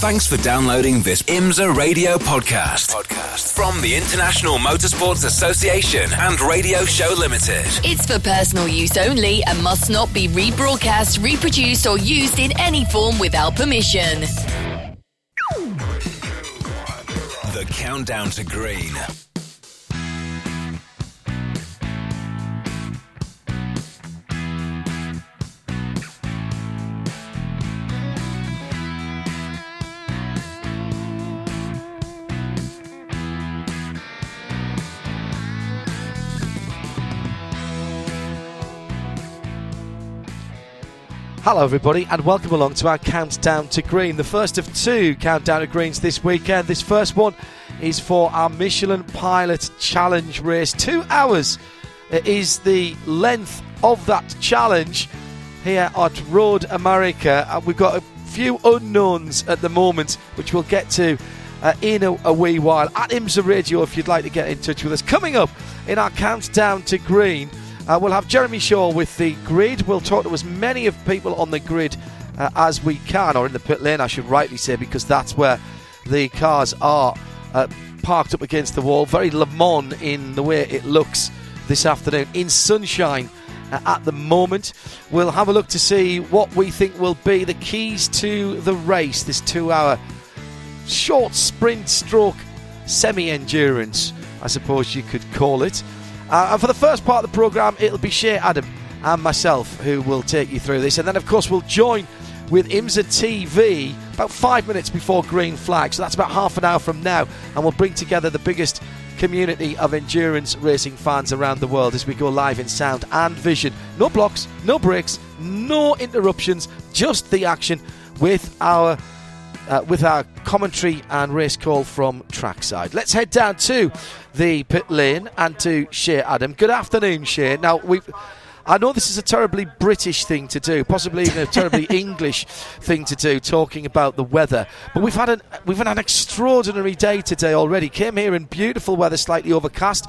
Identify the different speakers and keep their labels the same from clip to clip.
Speaker 1: Thanks for downloading this IMSA radio podcast. podcast from the International Motorsports Association and Radio Show Limited.
Speaker 2: It's for personal use only and must not be rebroadcast, reproduced, or used in any form without permission.
Speaker 1: The Countdown to Green.
Speaker 3: Hello, everybody, and welcome along to our Countdown to Green, the first of two Countdown to Greens this weekend. This first one is for our Michelin Pilot Challenge race. Two hours is the length of that challenge here at Road America. And we've got a few unknowns at the moment, which we'll get to uh, in a, a wee while. At IMSA Radio, if you'd like to get in touch with us. Coming up in our Countdown to Green. Uh, we'll have Jeremy Shaw with the grid. We'll talk to as many of people on the grid uh, as we can, or in the pit lane, I should rightly say, because that's where the cars are uh, parked up against the wall. Very Le Mans in the way it looks this afternoon in sunshine uh, at the moment. We'll have a look to see what we think will be the keys to the race, this two hour short sprint stroke semi endurance, I suppose you could call it. Uh, and for the first part of the programme, it'll be Shea Adam and myself who will take you through this. And then, of course, we'll join with IMSA TV about five minutes before green flag. So that's about half an hour from now. And we'll bring together the biggest community of endurance racing fans around the world as we go live in sound and vision. No blocks, no breaks, no interruptions, just the action with our uh, with our commentary and race call from trackside. Let's head down to the pit lane and to Shea Adam. Good afternoon, Shea. Now we've. I know this is a terribly British thing to do, possibly even a terribly English thing to do, talking about the weather. But we've had an we've had an extraordinary day today already. Came here in beautiful weather, slightly overcast.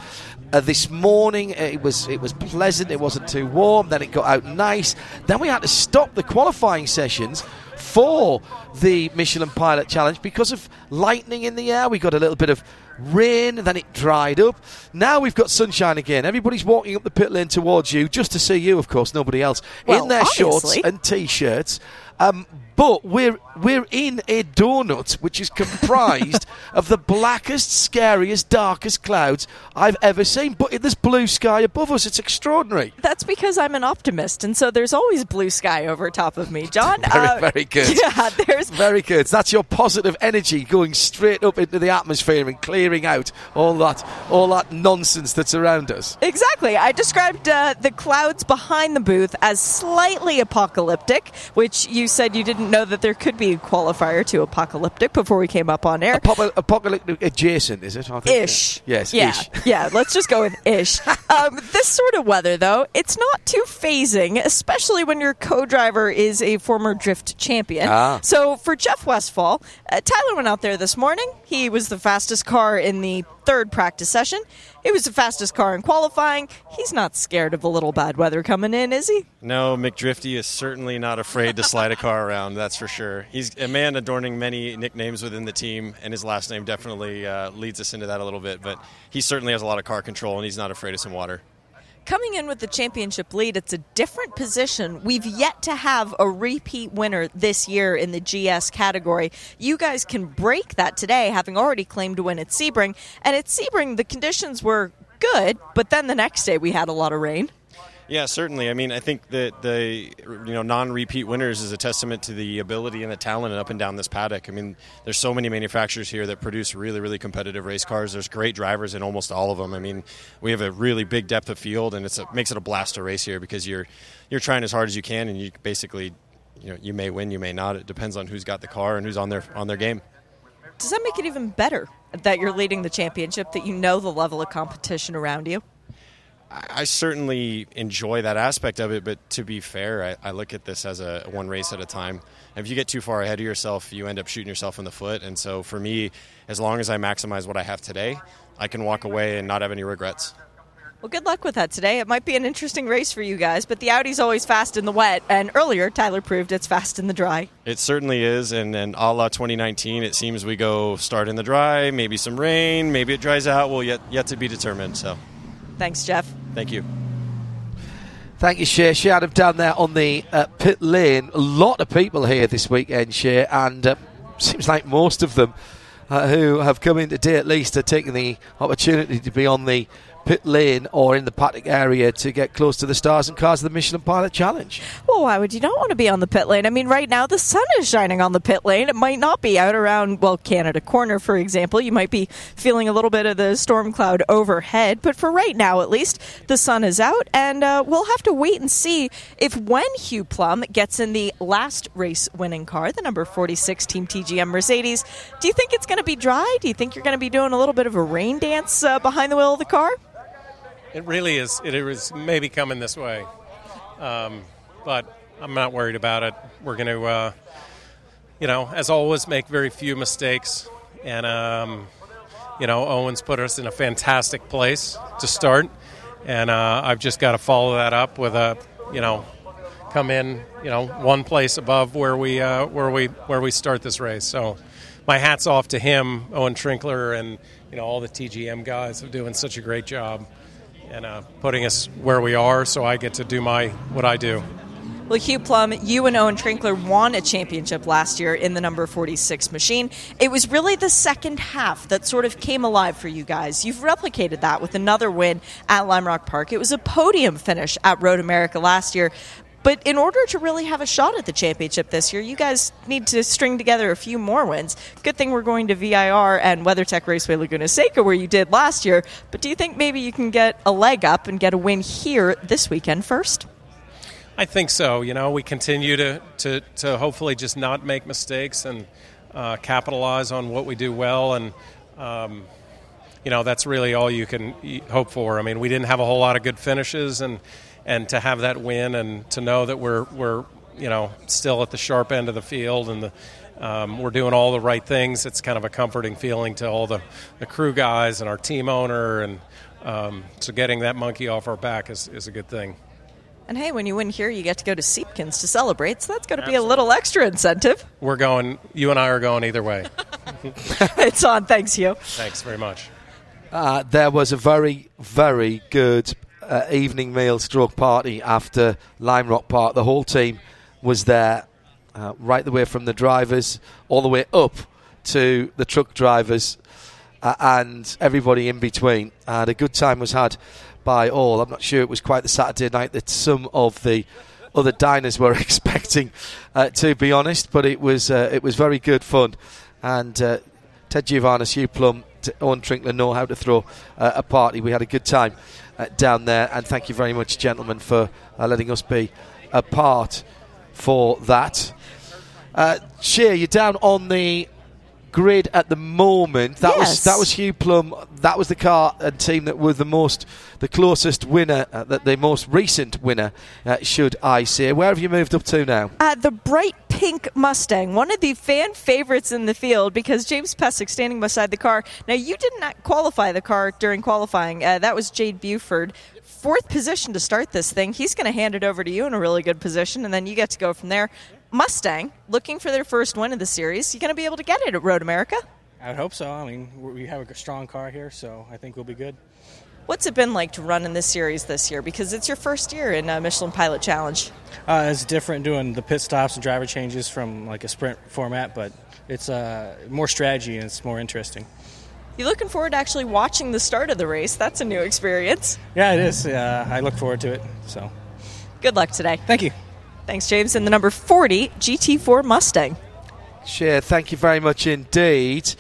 Speaker 3: Uh, this morning it was it was pleasant. It wasn't too warm. Then it got out nice. Then we had to stop the qualifying sessions for the Michelin Pilot Challenge because of lightning in the air. We got a little bit of rain, then it dried up. Now we've got sunshine again. Everybody's walking up the pit lane towards you just to see you, of course, nobody else,
Speaker 4: well,
Speaker 3: in their
Speaker 4: obviously.
Speaker 3: shorts and t shirts. Um, but we're we're in a donut which is comprised of the blackest, scariest, darkest clouds I've ever seen. But there's blue sky above us. It's extraordinary.
Speaker 4: That's because I'm an optimist, and so there's always blue sky over top of me, John.
Speaker 3: Very,
Speaker 4: Uh,
Speaker 3: very good.
Speaker 4: Yeah, there's
Speaker 3: Very good. That's your positive energy going straight up into the atmosphere and clearing out all that all that nonsense that's around us.
Speaker 4: Exactly. I described uh, the clouds behind the booth as slightly apocalyptic, which you said you didn't know that there could be qualifier to apocalyptic before we came up on air.
Speaker 3: Apo- apocalyptic adjacent, is it? I think?
Speaker 4: Ish.
Speaker 3: Yes,
Speaker 4: Yeah.
Speaker 3: ish.
Speaker 4: yeah. Let's just go with ish. Um, this sort of weather, though, it's not too phasing, especially when your co-driver is a former drift champion.
Speaker 3: Ah.
Speaker 4: So for Jeff Westphal, uh, Tyler went out there this morning. He was the fastest car in the third practice session. He was the fastest car in qualifying. He's not scared of a little bad weather coming in, is he?
Speaker 5: No, McDrifty is certainly not afraid to slide a car around. That's for sure. He's a man adorning many nicknames within the team, and his last name definitely uh, leads us into that a little bit. But he certainly has a lot of car control, and he's not afraid of some water.
Speaker 4: Coming in with the championship lead, it's a different position. We've yet to have a repeat winner this year in the GS category. You guys can break that today, having already claimed to win at Sebring. And at Sebring, the conditions were good, but then the next day we had a lot of rain.
Speaker 5: Yeah, certainly. I mean, I think that the you know non-repeat winners is a testament to the ability and the talent up and down this paddock. I mean, there's so many manufacturers here that produce really, really competitive race cars. There's great drivers in almost all of them. I mean, we have a really big depth of field, and it makes it a blast to race here because you're you're trying as hard as you can, and you basically you know you may win, you may not. It depends on who's got the car and who's on their on their game.
Speaker 4: Does that make it even better that you're leading the championship, that you know the level of competition around you?
Speaker 5: I certainly enjoy that aspect of it, but to be fair, I, I, look at this as a one race at a time. If you get too far ahead of yourself, you end up shooting yourself in the foot. And so for me, as long as I maximize what I have today, I can walk away and not have any regrets.
Speaker 4: Well, good luck with that today. It might be an interesting race for you guys, but the Audi's always fast in the wet, and earlier Tyler proved it's fast in the dry.
Speaker 5: It certainly is, and, and a la 2019, it seems we go start in the dry, maybe some rain, maybe it dries out. Well, yet yet to be determined. So,
Speaker 4: thanks, Jeff.
Speaker 5: Thank you.
Speaker 3: Thank you, Shea. Shea Adam down there on the uh, pit lane. A lot of people here this weekend, Shea, and uh, seems like most of them uh, who have come in today at least are taking the opportunity to be on the pit lane or in the paddock area to get close to the stars and cars of the Michelin Pilot Challenge.
Speaker 4: Well, why would you not want to be on the pit lane? I mean, right now the sun is shining on the pit lane. It might not be out around, well, Canada Corner, for example. You might be feeling a little bit of the storm cloud overhead, but for right now, at least, the sun is out, and uh, we'll have to wait and see if when Hugh Plumb gets in the last race winning car, the number 46 Team TGM Mercedes, do you think it's going to be dry? Do you think you're going to be doing a little bit of a rain dance uh, behind the wheel of the car?
Speaker 6: It really is. It is maybe coming this way, um, but I'm not worried about it. We're going to, uh, you know, as always, make very few mistakes, and um, you know, Owens put us in a fantastic place to start, and uh, I've just got to follow that up with a, you know, come in, you know, one place above where we uh, where we where we start this race. So, my hats off to him, Owen Trinkler, and you know all the TGM guys are doing such a great job and uh, putting us where we are so I get to do my what I do.
Speaker 4: Well, Hugh Plumb, you and Owen Trinkler won a championship last year in the number 46 machine. It was really the second half that sort of came alive for you guys. You've replicated that with another win at Lime Rock Park. It was a podium finish at Road America last year. But in order to really have a shot at the championship this year, you guys need to string together a few more wins. Good thing we're going to VIR and WeatherTech Raceway Laguna Seca where you did last year. But do you think maybe you can get a leg up and get a win here this weekend first?
Speaker 6: I think so. You know, we continue to, to, to hopefully just not make mistakes and uh, capitalize on what we do well. And, um, you know, that's really all you can hope for. I mean, we didn't have a whole lot of good finishes and and to have that win and to know that we're we're you know still at the sharp end of the field and the um, we're doing all the right things. It's kind of a comforting feeling to all the, the crew guys and our team owner, and um, so getting that monkey off our back is, is a good thing.
Speaker 4: And hey, when you win here, you get to go to Siebkens to celebrate, so that's going to be a little extra incentive.
Speaker 6: We're going, you and I are going either way.
Speaker 4: it's on. Thanks, Hugh.
Speaker 6: Thanks very much.
Speaker 3: Uh, there was a very, very good uh, evening meal stroke party after Lime Rock Park. The whole team was there, uh, right the way from the drivers all the way up to the truck drivers uh, and everybody in between. And a good time was had by all. I'm not sure it was quite the Saturday night that some of the other diners were expecting, uh, to be honest, but it was uh, it was very good fun. And uh, Ted Giovanis, Hugh Plumb, Owen Trinkler know how to throw a party. We had a good time uh, down there. And thank you very much, gentlemen, for uh, letting us be a part for that. Uh, Shea, you're down on the grid at the moment. That yes. was that was Hugh Plumb. That was the car and team that were the most, the closest winner, uh, the, the most recent winner, uh, should I say. Where have you moved up to now?
Speaker 4: Uh, the bright pink Mustang, one of the fan favorites in the field because James Pesek standing beside the car. Now, you did not qualify the car during qualifying. Uh, that was Jade Buford. Fourth position to start this thing. He's going to hand it over to you in a really good position, and then you get to go from there. Mustang, looking for their first win of the series. You going to be able to get it at Road America?
Speaker 7: I would hope so. I mean, we have a strong car here, so I think we'll be good.
Speaker 4: What's it been like to run in this series this year? Because it's your first year in uh, Michelin Pilot Challenge.
Speaker 7: Uh, it's different doing the pit stops and driver changes from like a sprint format, but it's uh, more strategy and it's more interesting.
Speaker 4: You looking forward to actually watching the start of the race? That's a new experience.
Speaker 7: Yeah, it is. Uh, I look forward to it. So,
Speaker 4: good luck today.
Speaker 7: Thank you.
Speaker 4: Thanks, James. And the number 40 GT4 Mustang.
Speaker 3: Shea, thank you very much indeed.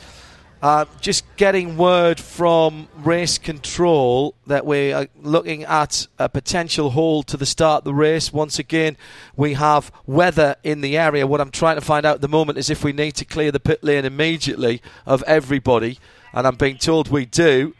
Speaker 3: Uh, just getting word from race control that we are looking at a potential hold to the start of the race. Once again, we have weather in the area. What I'm trying to find out at the moment is if we need to clear the pit lane immediately of everybody, and I'm being told we do.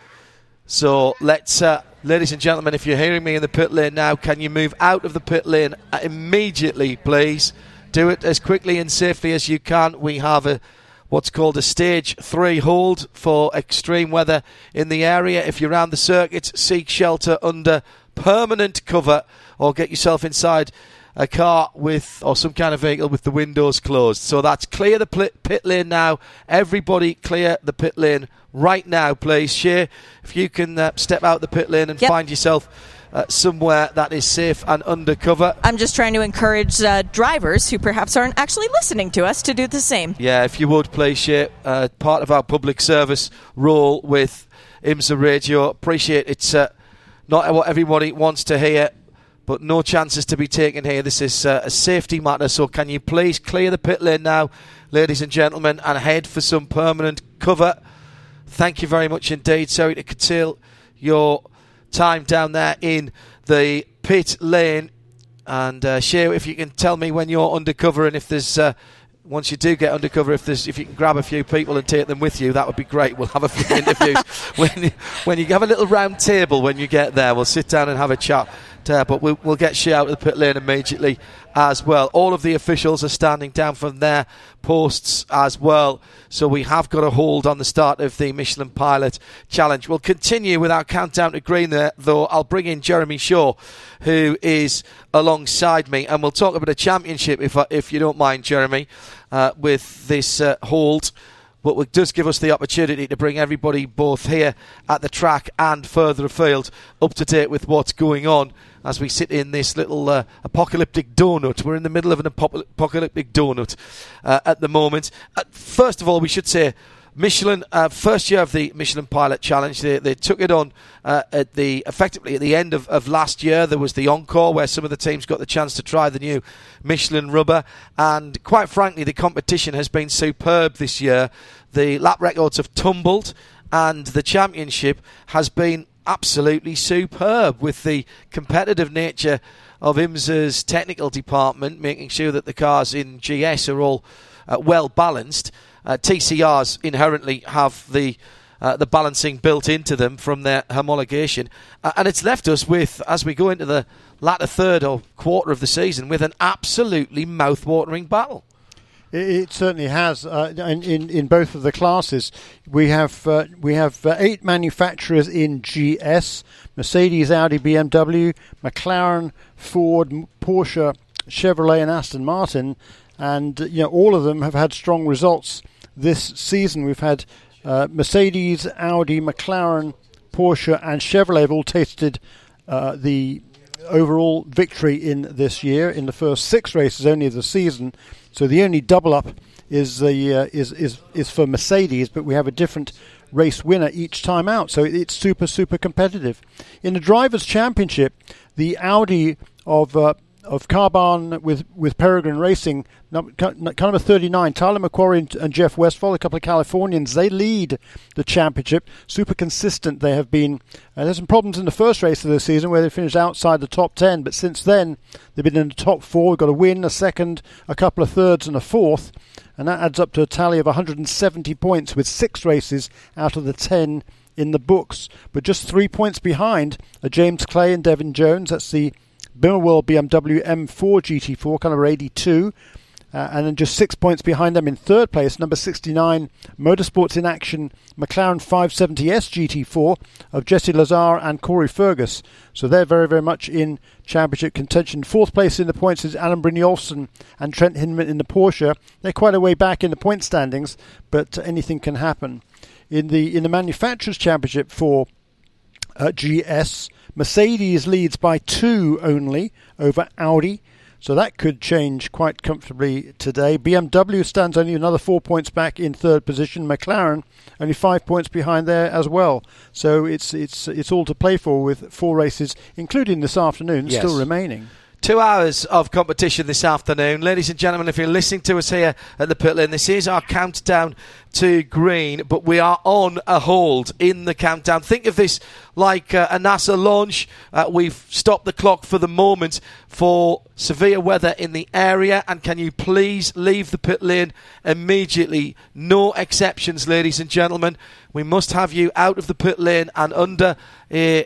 Speaker 3: So let's, uh, ladies and gentlemen, if you're hearing me in the pit lane now, can you move out of the pit lane immediately, please? Do it as quickly and safely as you can. We have a what's called a stage three hold for extreme weather in the area. If you're around the circuit, seek shelter under permanent cover or get yourself inside a car with or some kind of vehicle with the windows closed. So that's clear the pit lane now. Everybody clear the pit lane right now, please. Shea if you can uh, step out the pit lane and
Speaker 4: yep.
Speaker 3: find yourself. Uh, somewhere that is safe and undercover.
Speaker 4: I'm just trying to encourage uh, drivers who perhaps aren't actually listening to us to do the same.
Speaker 3: Yeah, if you would, please Shea. Uh, part of our public service role with IMSA Radio. Appreciate it's uh, not what everybody wants to hear, but no chances to be taken here. This is uh, a safety matter, so can you please clear the pit lane now, ladies and gentlemen, and head for some permanent cover? Thank you very much indeed. Sorry to curtail your time down there in the pit lane. And uh, Shea if you can tell me when you're undercover and if there's. Uh, once you do get undercover, if there's if you can grab a few people and take them with you, that would be great. We'll have a few interviews when when you have a little round table when you get there. We'll sit down and have a chat uh, but we'll, we'll get Shea out of the pit lane immediately as well. All of the officials are standing down from their posts as well. So we have got a hold on the start of the Michelin Pilot Challenge. We'll continue with our countdown to green there, though. I'll bring in Jeremy Shaw, who is alongside me, and we'll talk about a championship if, if you don't mind, Jeremy, uh, with this uh, hold but it does give us the opportunity to bring everybody both here at the track and further afield up to date with what's going on as we sit in this little uh, apocalyptic donut. We're in the middle of an apocalyptic donut uh, at the moment. Uh, first of all, we should say. Michelin, uh, first year of the Michelin Pilot Challenge, they, they took it on uh, at the effectively at the end of, of last year. There was the encore where some of the teams got the chance to try the new Michelin rubber, and quite frankly, the competition has been superb this year. The lap records have tumbled, and the championship has been absolutely superb with the competitive nature of IMSA's technical department, making sure that the cars in GS are all uh, well balanced. Uh, TCRs inherently have the uh, the balancing built into them from their homologation, uh, and it's left us with, as we go into the latter third or quarter of the season, with an absolutely mouth-watering battle.
Speaker 8: It, certainly has. Uh, in, in, in both of the classes, we have uh, we have uh, eight manufacturers in GS: Mercedes, Audi, BMW, McLaren, Ford, Porsche, Chevrolet, and Aston Martin. And you know all of them have had strong results this season. We've had uh, Mercedes, Audi, McLaren, Porsche, and Chevrolet have all tasted uh, the overall victory in this year in the first six races only of the season. So the only double up is the uh, is is is for Mercedes, but we have a different race winner each time out. So it's super super competitive. In the drivers' championship, the Audi of uh, of Carbahn with, with Peregrine Racing, number, number 39, Tyler McQuarrie and Jeff Westphal, a couple of Californians, they lead the championship. Super consistent they have been. Uh, there's some problems in the first race of the season where they finished outside the top 10, but since then they've been in the top four. We've got a win, a second, a couple of thirds, and a fourth. And that adds up to a tally of 170 points with six races out of the 10 in the books. But just three points behind are James Clay and Devin Jones. That's the World BMW M4 GT4, kind 82. Uh, and then just six points behind them in third place, number 69, Motorsports in Action, McLaren 570S GT4 of Jesse Lazare and Corey Fergus. So they're very, very much in championship contention. Fourth place in the points is Alan Brynjolfsson and Trent Hindman in the Porsche. They're quite a way back in the point standings, but anything can happen. In the in the manufacturers championship for uh, GS, Mercedes leads by two only over Audi. So that could change quite comfortably today. BMW stands only another four points back in third position. McLaren only five points behind there as well. So it's it's it's all to play for with four races, including this afternoon, yes. still remaining.
Speaker 3: Two hours of competition this afternoon. Ladies and gentlemen, if you're listening to us here at the pit lane, this is our countdown to green, but we are on a hold in the countdown. Think of this like uh, a NASA launch. Uh, we've stopped the clock for the moment for severe weather in the area, and can you please leave the pit lane immediately? No exceptions, ladies and gentlemen. We must have you out of the pit lane and under a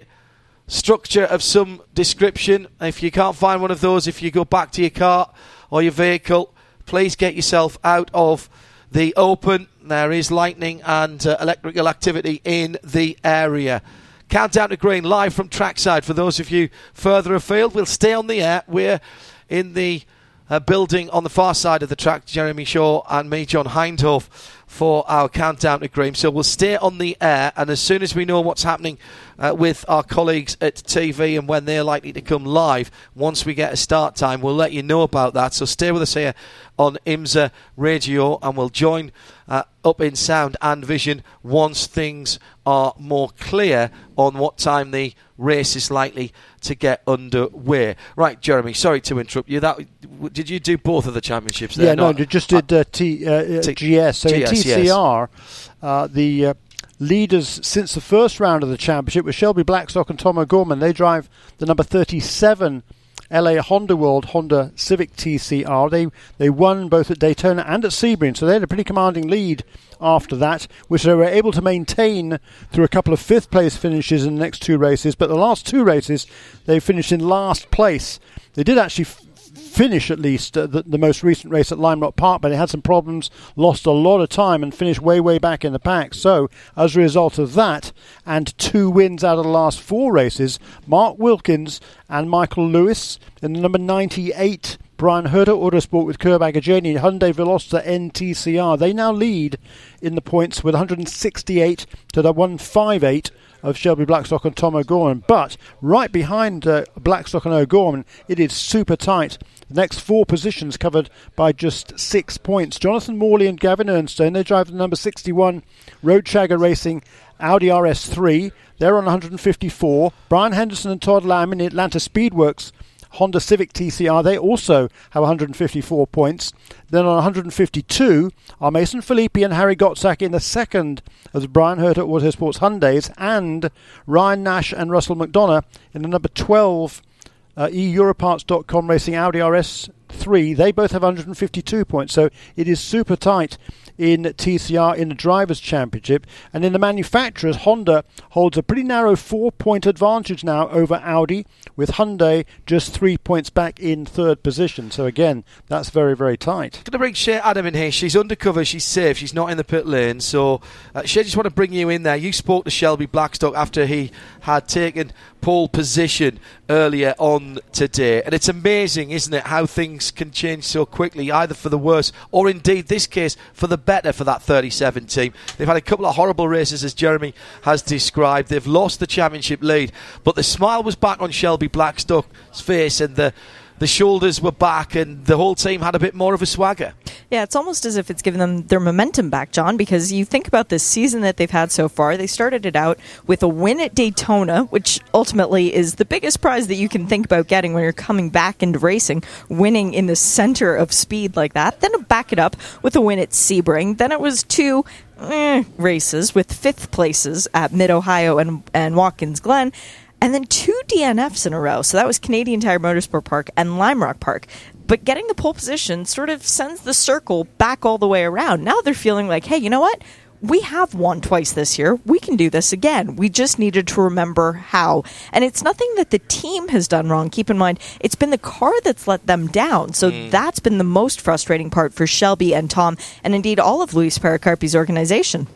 Speaker 3: structure of some description. If you can't find one of those, if you go back to your car or your vehicle, please get yourself out of the Open. There is lightning and uh, electrical activity in the area. Countdown to green live from trackside. For those of you further afield, we'll stay on the air. We're in the uh, building on the far side of the track. Jeremy Shaw and me, John Hindhaugh, for our countdown to green. So we'll stay on the air, and as soon as we know what's happening uh, with our colleagues at TV and when they're likely to come live, once we get a start time, we'll let you know about that. So stay with us here on IMSA Radio, and we'll join uh, up in sound and vision once things are more clear on what time the race is likely to get underway. Right, Jeremy. Sorry to interrupt you. That did you do both of the championships? There?
Speaker 8: Yeah, no, just did uh, T, uh,
Speaker 3: T-
Speaker 8: GS. So in
Speaker 3: GS,
Speaker 8: TCR, uh, the uh, leaders since the first round of the championship were Shelby Blackstock and Tom O'Gorman. They drive the number 37 LA Honda World Honda Civic TCR. They they won both at Daytona and at Sebring, so they had a pretty commanding lead after that, which they were able to maintain through a couple of fifth place finishes in the next two races. But the last two races, they finished in last place. They did actually f- finish at least uh, the, the, most recent race at Lime Rock Park, but they had some problems, lost a lot of time, and finished way, way back in the pack. So, as a result of that, and two wins out of the last four races, Mark Wilkins and Michael Lewis in the number 98 Bryan Herta Autosport with Curb Agajanian, Hyundai Veloster NTCR. They now lead in the points with 168 to the 158 of Shelby Blackstock and Tom O'Gorman. But right behind uh, Blackstock and O'Gorman, it is super tight. The next four positions covered by just six points. Jonathan Morley and Gavin Ernstone, they drive the number 61 Road Shagger Racing Audi RS3. They're on 154. Brian Henderson and Todd Lamb in Atlanta Speedwerks Honda Civic TCR. They also have 154 points. Then on 152 are Mason Filippi and Harry Gottsack in the second as Bryan Herta Autosports Hyundais and Ryan Nash and Russell McDonough in the number 12 uh, eEuroparts.com Racing Audi RS3. They both have 152 points, so it is super tight in TCR in the Drivers' Championship. And in the manufacturers, Honda holds a pretty narrow four point advantage now over Audi, with Hyundai just three points back in third position. So again, that's very, very tight.
Speaker 3: Going to bring Shea Adam in here. She's undercover, she's safe, she's not in the pit lane. So, uh, just want to bring you in there. You spoke to Shelby Blackstock after he had taken pole position earlier on today. And it's amazing, isn't it, how things can change so quickly, either for the worse or indeed, this case, for the better for that 37 team. They've had a couple of horrible races, as Jeremy has described. They've lost the championship lead, but the smile was back on Shelby Blackstock's face and the the shoulders were back and the whole team had a bit more of a swagger.
Speaker 4: Yeah, it's almost as if it's given them their momentum back, John, because you think about this season that they've had so far. They started it out with a win at Daytona, which ultimately is the biggest prize that you can think about getting when you're coming back into racing, winning in the center of speed like that. Then back it up with a win at Sebring. Then it was two eh, races with fifth places at Mid Ohio and, and Watkins Glen and then two DNFs in a row. So that was Canadian Tire Motorsport Park and Lime Rock Park. But getting the pole position sort of sends the circle back all the way around. Now they're feeling like, hey, you know what? We have won twice this year. We can do this again. We just needed to remember how. And it's nothing that the team has done wrong. Keep in mind, it's been the car that's let them down. So mm. that's been the most frustrating part for Shelby and Tom, and indeed all of Luis Perocarpi's organization.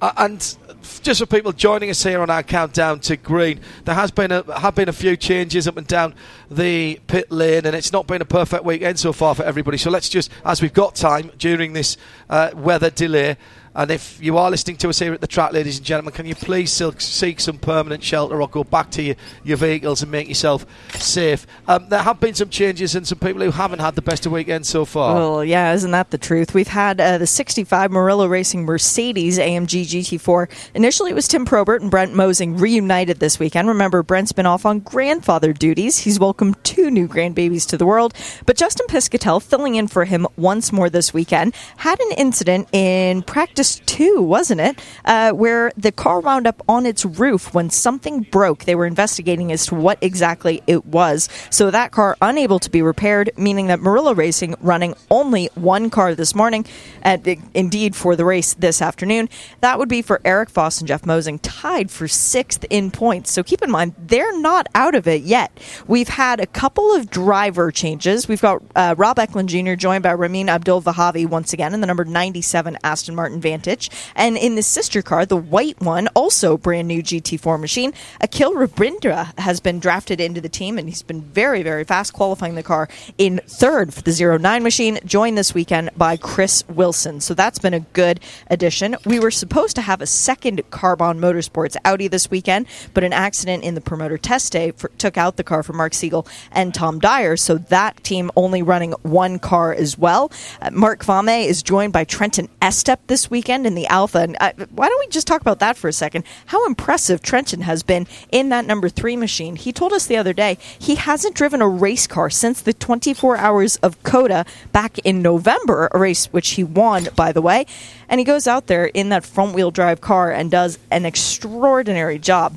Speaker 3: Uh, and just for people joining us here on our countdown to green, there has been a have been a few changes up and down the pit lane, and it's not been a perfect weekend so far for everybody. So let's just, as we've got time during this uh, weather delay, and if you are listening to us here at the track, ladies and gentlemen, can you please seek some permanent shelter or go back to your, your vehicles and make yourself safe? Um, there have been some changes and some people who haven't had the best of weekend so far.
Speaker 4: Well, yeah, isn't that the truth? We've had uh, the 65 Murillo Racing Mercedes AMG GT4. Initially, it was Tim Probert and Brent Mosing reunited this weekend. Remember, Brent's been off on grandfather duties. He's welcomed two new grandbabies to the world. But Justin Piscatell, filling in for him once more this weekend, had an incident in practice just two, wasn't it? Uh, where the car wound up on its roof when something broke. They were investigating as to what exactly it was. So that car unable to be repaired, meaning that Murillo Racing running only one car this morning, and indeed for the race this afternoon. That would be for Eric Foss and Jeff Mosing, tied for sixth in points. So keep in mind, they're not out of it yet. We've had a couple of driver changes. We've got uh, Rob Ecklin Jr. joined by Ramin Abdolvahabi once again in the number 97 Aston Martin Vantage. And in the sister car, the white one, also brand new GT4 machine, Akhil Rabindra has been drafted into the team and he's been very, very fast qualifying the car in third for the 09 machine, joined this weekend by Chris Wilson. So that's been a good addition. We were supposed to have a second Carbahn Motorsports Audi this weekend, but an accident in the promoter test day for, took out the car for Mark Siegel and Tom Dyer. So that team only running one car as well. Uh, Mark Vame is joined by Trenton Estep this weekend in the Alpha. And uh, why don't we just talk about that for a second? How impressive Trenton has been in that number three machine. He told us the other day he hasn't driven a race car since the 24 hours of COTA back in November, a race which he won, by the way. And he goes out there in that front wheel drive car and does an extraordinary job.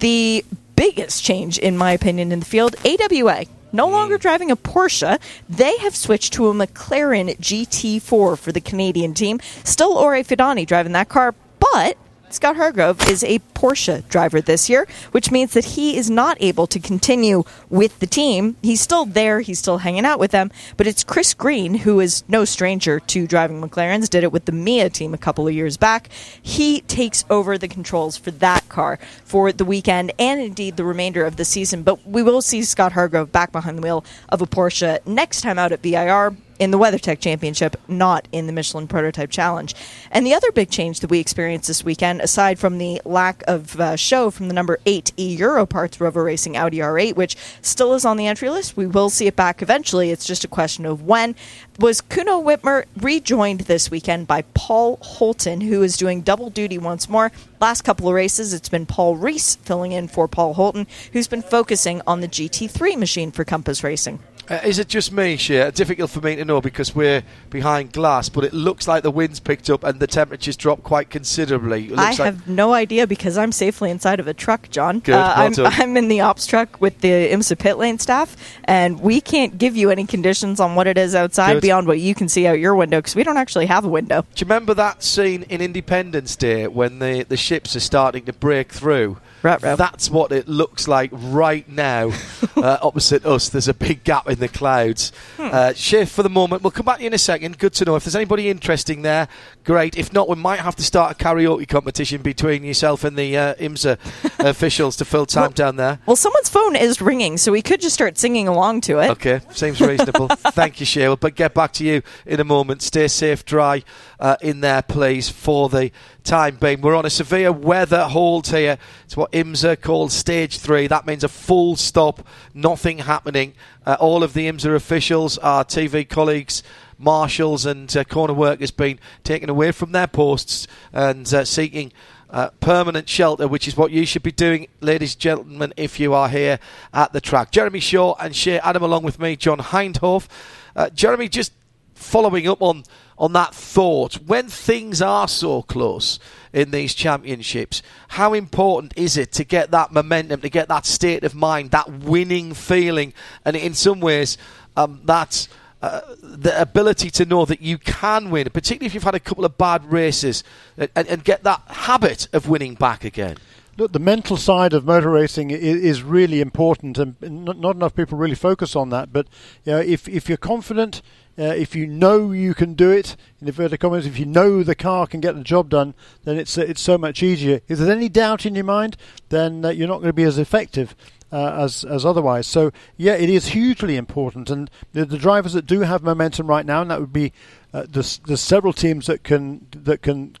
Speaker 4: The biggest change, in my opinion, in the field, AWA. No longer driving a Porsche, they have switched to a McLaren GT4 for the Canadian team. Still Orey Fidani driving that car, but Scott Hargrove is a Porsche driver this year, which means that he is not able to continue with the team. He's still there, he's still hanging out with them, but it's Chris Green, who is no stranger to driving McLarens, did it with the Mia team a couple of years back. He takes over the controls for that car for the weekend and indeed the remainder of the season. But we will see Scott Hargrove back behind the wheel of a Porsche next time out at VIR in the WeatherTech Championship, not in the Michelin Prototype Challenge. And the other big change that we experienced this weekend, aside from the lack of uh, show from the number 8 E Euro Parts Rover Racing Audi R8, which still is on the entry list, we will see it back eventually. It's just a question of when. Was Kuno Wittmer rejoined this weekend by Paul Holton, who is doing double duty once more. Last couple of races, it's been Paul Reese filling in for Paul Holton, who's been focusing on the GT3 machine for Compass Racing.
Speaker 3: Uh, is it just me, Shea? Difficult for me to know because we're behind glass, but it looks like the wind's picked up and the temperatures dropped quite considerably.
Speaker 4: I have no idea because I'm safely inside of a truck, John.
Speaker 3: Good, uh,
Speaker 4: well I'm, I'm, in the ops truck with the IMSA pit lane staff, and we can't give you any conditions on what it is outside Good. beyond what you can see out your window because we don't actually have a window.
Speaker 3: Do you remember that scene in Independence Day when the, the ships are starting to break through?
Speaker 4: Right, right.
Speaker 3: That's what it looks like right now uh, opposite us. There's a big gap in the clouds. Hmm. Uh, shift for the moment. We'll come back to you in a second. Good to know. If there's anybody interesting there, great. If not, we might have to start a karaoke competition between yourself and the uh, IMSA officials to fill time
Speaker 4: well,
Speaker 3: down there.
Speaker 4: Well, someone's phone is ringing, so we could just start singing along to it.
Speaker 3: Okay, seems reasonable. Thank you, Sheila. But get back to you in a moment. Stay safe, dry uh, in there, please, for the time being. We're on a severe weather hold here. It's what IMSA called stage three. That means a full stop, nothing happening. Uh, all of the IMSA officials, our TV colleagues, marshals, and uh, corner workers been taken away from their posts and uh, seeking. Uh, permanent shelter, which is what you should be doing, ladies and gentlemen, if you are here at the track. Jeremy Shaw and Shea Adam, along with me, John Hindhaugh. Uh, Jeremy, just following up on on that thought when things are so close in these championships how important is it to get that momentum to get that state of mind that winning feeling and in some ways um, that's uh, the ability to know that you can win, particularly if you've had a couple of bad races, and, and get that habit of winning back again.
Speaker 8: Look, the mental side of motor racing is, really important, and not, not, enough people really focus on that. But you know, if if you're confident, uh, if you know you can do it, in inverted commas, if you know the car can get the job done, then it's uh, it's so much easier. If there's any doubt in your mind, then uh, you're not going to be as effective. Uh, as as otherwise, so yeah, it is hugely important, and the, the drivers that do have momentum right now, and that would be uh, there's, there's several teams that can that can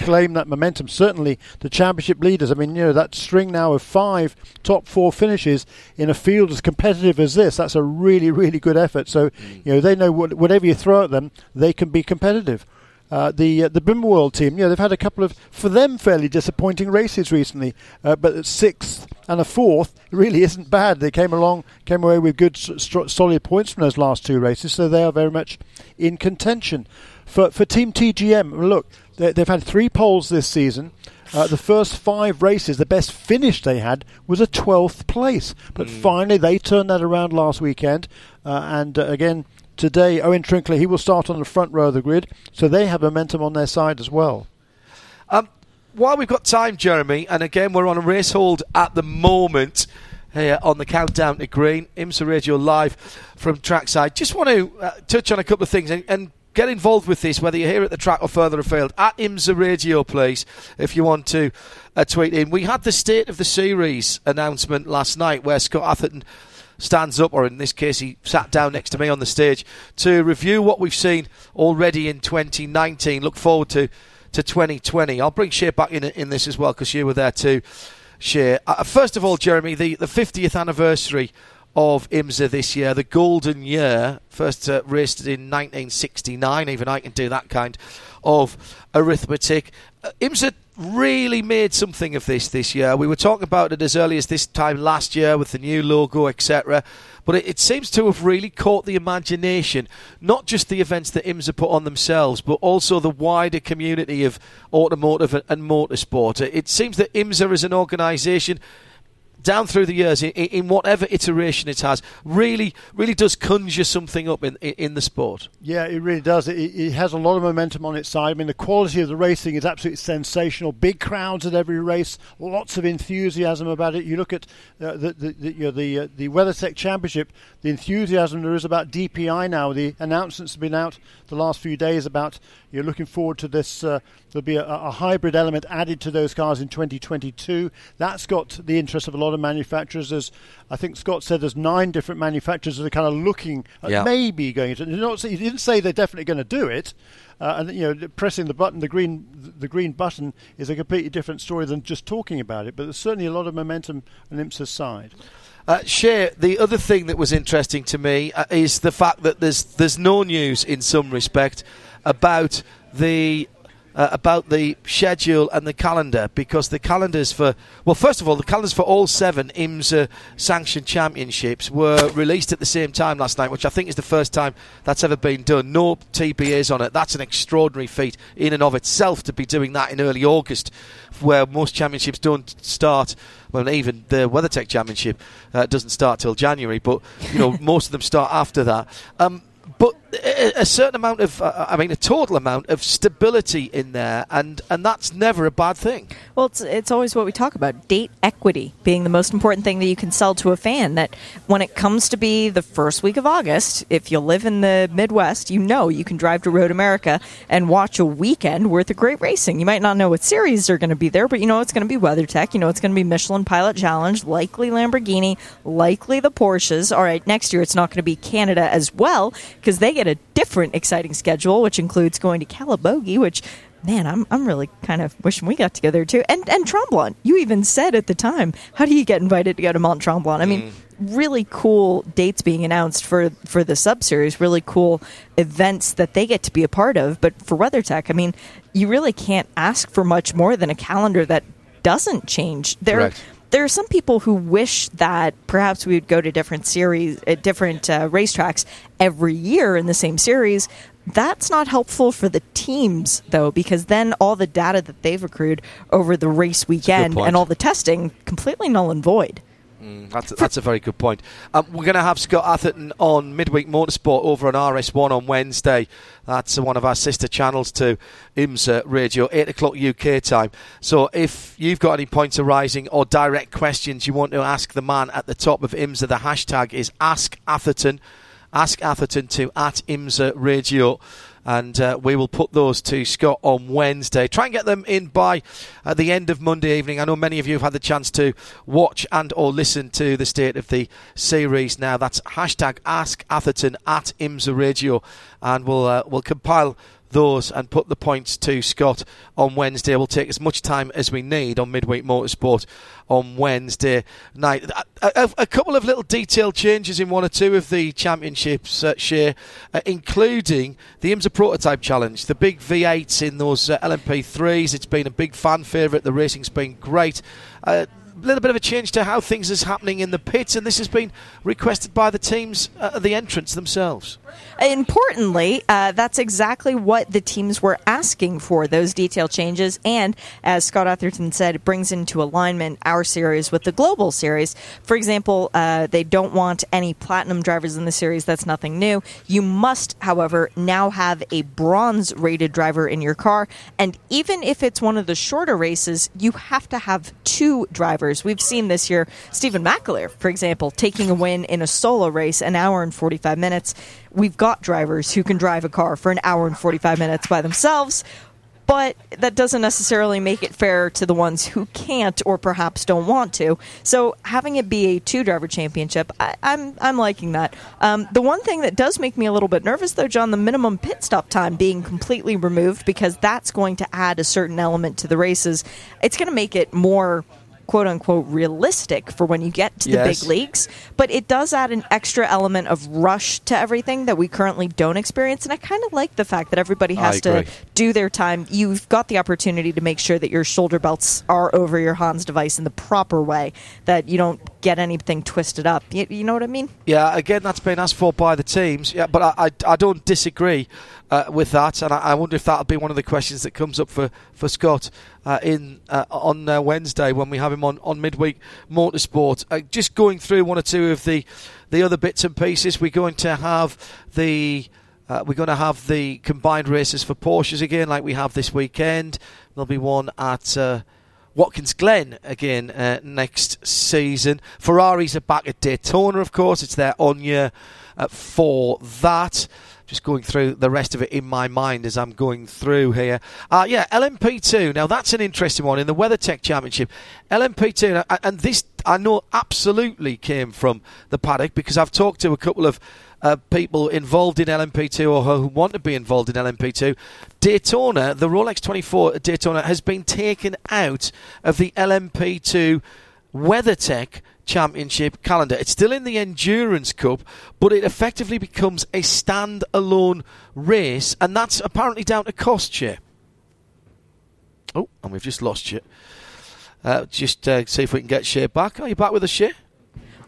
Speaker 8: claim that momentum. Certainly, the championship leaders. I mean, you know, that string now of five top four finishes in a field as competitive as this. That's a really, really good effort. So, mm. you know, they know what, whatever you throw at them, they can be competitive. Uh, the uh, the BimmerWorld team, you know, they've had a couple of, for them, fairly disappointing races recently. Uh, but sixth and a fourth really isn't bad. They came along, came away with good, st- solid points from those last two races, so they are very much in contention. For for Team TGM, look, they, they've had three poles this season. Uh, the first five races, the best finish they had was a 12th place. But finally, they turned that around last weekend. Uh, and uh, again, today, Owen Trinkler, he will start on the front row of the grid. So they have momentum on their side as well.
Speaker 3: Um, while we've got time, Jeremy, and again we're on a race hold at the moment here on the countdown to green, IMSA Radio live from trackside. Just want to uh, touch on a couple of things and, and get involved with this, whether you're here at the track or further afield. At IMSA Radio, please, if you want to uh, tweet in. We had the state of the series announcement last night where Scott Atherton stands up, or in this case, he sat down next to me on the stage to review what we've seen already in 2019. Look forward to to 2020. I'll bring Shea back in in this as well because you were there too, Shea. Uh, first of all, Jeremy, the, the 50th anniversary of IMSA this year, the golden year, first uh, raced in 1969. Even I can do that kind of arithmetic. Uh, IMSA really made something of this this year. We were talking about it as early as this time last year with the new logo, etc. But it, it seems to have really caught the imagination, not just the events that IMSA put on themselves, but also the wider community of automotive and, and motorsport. It, it seems that IMSA as an organisation down through the years, in, in, whatever iteration it has, really, really does conjure something up in in, the sport.
Speaker 8: Yeah, it really does. It, it, has a lot of momentum on its side. I mean, the quality of the racing is absolutely sensational. Big crowds at every race, lots of enthusiasm about it. You look at uh, the the the, you know, the, uh, the WeatherTech Championship, the enthusiasm there is about DPI now. The announcements have been out the last few days about you're looking forward to this. Uh, there'll be a, a, hybrid element added to those cars in 2022. That's got the interest of a lot of manufacturers. There's, I think Scott said there's nine different manufacturers that are kind of looking at
Speaker 3: Yeah.
Speaker 8: maybe going to. Not, he didn't say they're definitely going to do it. Uh, and you know, pressing the button, the green, the green button, is a completely different story than just talking about it. But there's certainly a lot of momentum on IMSA's side.
Speaker 3: Uh, the other thing that was interesting to me uh, is the fact that there's there's no news in some respect about the uh, about the schedule and the calendar because the calendars for well first of all the calendars for all seven IMSA sanctioned championships were released at the same time last night which I think is the first time that's ever been done. No TBAs on it. That's an extraordinary feat in and of itself to be doing that in early August where most championships don't start well even the WeatherTech championship uh, doesn't start till January but you know most of them start after that. Um, but a, certain amount of, uh, I mean, a total amount of stability in there, and, and that's never a bad thing.
Speaker 4: Well, it's it's always what we talk about: date equity being the most important thing that you can sell to a fan. That when it comes to be the first week of August, if you live in the Midwest, you know you can drive to Road America and watch a weekend worth of great racing. You might not know what series are going to be there, but you know it's going to be WeatherTech. You know it's going to be Michelin Pilot Challenge, likely Lamborghini, likely the Porsches. All right, next year it's not going to be Canada as well because they get a different exciting schedule, which includes going to Calabogie, which man, I'm I'm really kind of wishing we got together too. And and Tremblant, you even said at the time, how do you get invited to go to Mont Tremblant? I mean, mm. really cool dates being announced for for the sub series. Really cool events that they get to be a part of. But for WeatherTech, I mean, you really can't ask for much more than a calendar that doesn't change. There.
Speaker 3: Correct.
Speaker 4: There are some people who wish that perhaps we would go to different series, uh, different uh, racetracks every year in the same series. That's not helpful for the teams, though, because then all the data that they've accrued over the race weekend and all the testing completely null and void.
Speaker 3: That's, that's a very good point. Um, we're going to have Scott Atherton on Midweek Motorsport over on RS1 on Wednesday. That's one of our sister channels to IMSA Radio, 8 o'clock UK time. So if you've got any points arising or direct questions you want to ask the man at the top of IMSA, the hashtag is Ask Atherton. Ask Atherton to at IMSA Radio. And uh, we will put those to Scott on Wednesday. Try and get them in by uh, the end of Monday evening. I know many of you have had the chance to watch and or listen to the state of the series now. That's hashtag Ask Atherton at IMSA Radio, and we'll uh, we'll compile those and put the points to Scott on Wednesday. We'll take as much time as we need on Midweek Motorsport on Wednesday night. A, a, a couple of little detailed changes in one or two of the championships, uh, Shea, uh, including the IMSA Prototype Challenge, the big V8s in those uh, LMP3s. It's been a big fan favourite. The racing's been great. Uh, little bit of a change to how things is happening in the pits, and this has been requested by the teams, uh, the entrants themselves.
Speaker 4: Importantly, uh, that's exactly what the teams were asking for, those detail changes. And as Scott Atherton said, it brings into alignment our series with the global series. For example, uh, they don't want any platinum drivers in the series. That's nothing new. You must, however, now have a bronze rated driver in your car. And even if it's one of the shorter races, you have to have two drivers. We've seen this year Stephen McAleer, for example, taking a win in a solo race, an hour and 45 minutes we've got drivers who can drive a car for an hour and 45 minutes by themselves but that doesn't necessarily make it fair to the ones who can't or perhaps don't want to. So having it be a two driver championship, I, am I'm, I'm liking that. Um, the one thing that does make me a little bit nervous, though, John, the minimum pit stop time being completely removed because that's going to add a certain element to the races. It's going to make it more quote unquote realistic for when you get to the big leagues, but it does add an extra element of rush to everything that we currently don't experience. And I kind of like the fact that everybody
Speaker 3: I
Speaker 4: has to
Speaker 3: agree.
Speaker 4: Do their time. You've got the opportunity to make sure that your shoulder belts are over your Hans device in the proper way, that you don't get anything twisted up. You, you know what I mean?
Speaker 3: Yeah, again, that's been asked for by the teams. Yeah, but I, I, I don't disagree uh, with that, and I, I wonder if that'll be one of the questions that comes up for for Scott uh, in uh, on uh, Wednesday when we have him on on midweek motorsport. Uh, just going through one or two of the the other bits and pieces, we're going to have the. Uh, we're going to have the combined races for Porsches again, like we have this weekend. There'll be one at uh, Watkins Glen again uh, next season. Ferraris are back at Daytona, of course. It's their on year uh, for that. Just going through the rest of it in my mind as I'm going through here. Uh, yeah, LMP2. Now that's an interesting one in the WeatherTech Championship. LMP2, and this I know absolutely came from the paddock because I've talked to a couple of uh, people involved in LMP2 or who want to be involved in LMP2. Daytona, the Rolex 24 Daytona, has been taken out of the LMP2 WeatherTech Championship calendar. It's still in the Endurance Cup, but it effectively becomes a stand-alone race, and that's apparently down to cost share. Oh, and we've just lost you. Uh, just uh, see if we can get Shea back. Are you back with us, Shea?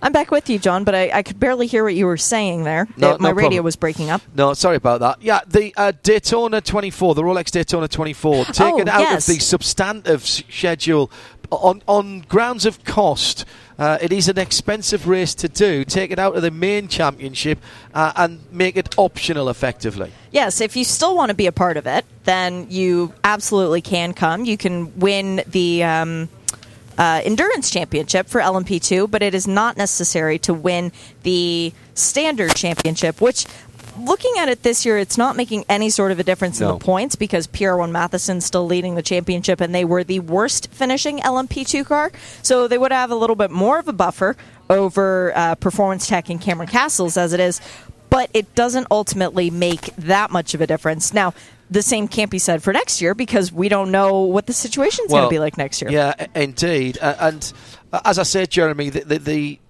Speaker 4: I'm back with you, John, but I, I could barely hear what you were saying there.
Speaker 3: No,
Speaker 4: Uh, my
Speaker 3: no
Speaker 4: radio
Speaker 3: problem.
Speaker 4: was breaking up.
Speaker 3: No, sorry about that. Yeah, the uh, Daytona 24, the Rolex Daytona 24, taken
Speaker 4: Oh,
Speaker 3: out
Speaker 4: yes.
Speaker 3: of the substantive schedule on on grounds of cost. Uh, it is an expensive race to do. Take it out of the main championship uh, and make it optional, effectively.
Speaker 4: Yes, if you still want to be a part of it, then you absolutely can come. You can win the um, uh, endurance championship for LMP2, but it is not necessary to win the standard championship, which. Looking at it this year, it's not making any sort of a difference in the points because PR1 Mathiasen's still leading the championship and they were the worst finishing LMP2 car. So they would have a little bit more of a buffer over uh, Performance Tech and Cameron Cassels as it is but it doesn't ultimately make that much of a difference. Now, the same can't be said for next year because we don't know what the situation's going to be like next year.
Speaker 3: Yeah, indeed. Uh, and uh, as I said, Jeremy, the, the, the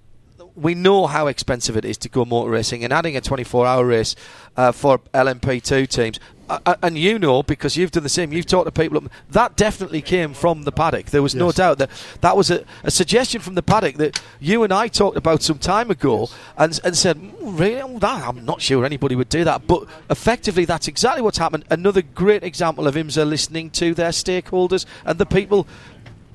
Speaker 3: we know how expensive it is to go motor racing, and adding a 24-hour race uh, for LMP2 teams, and you know because you've done the same. You've talked to people. That definitely came from the paddock. There was no doubt that that was a, a suggestion from the paddock that you and I talked about some time ago, and, and said, "Mm, really, I'm not sure anybody would do that. But effectively, that's exactly what's happened. Another great example of IMSA listening to their stakeholders and the people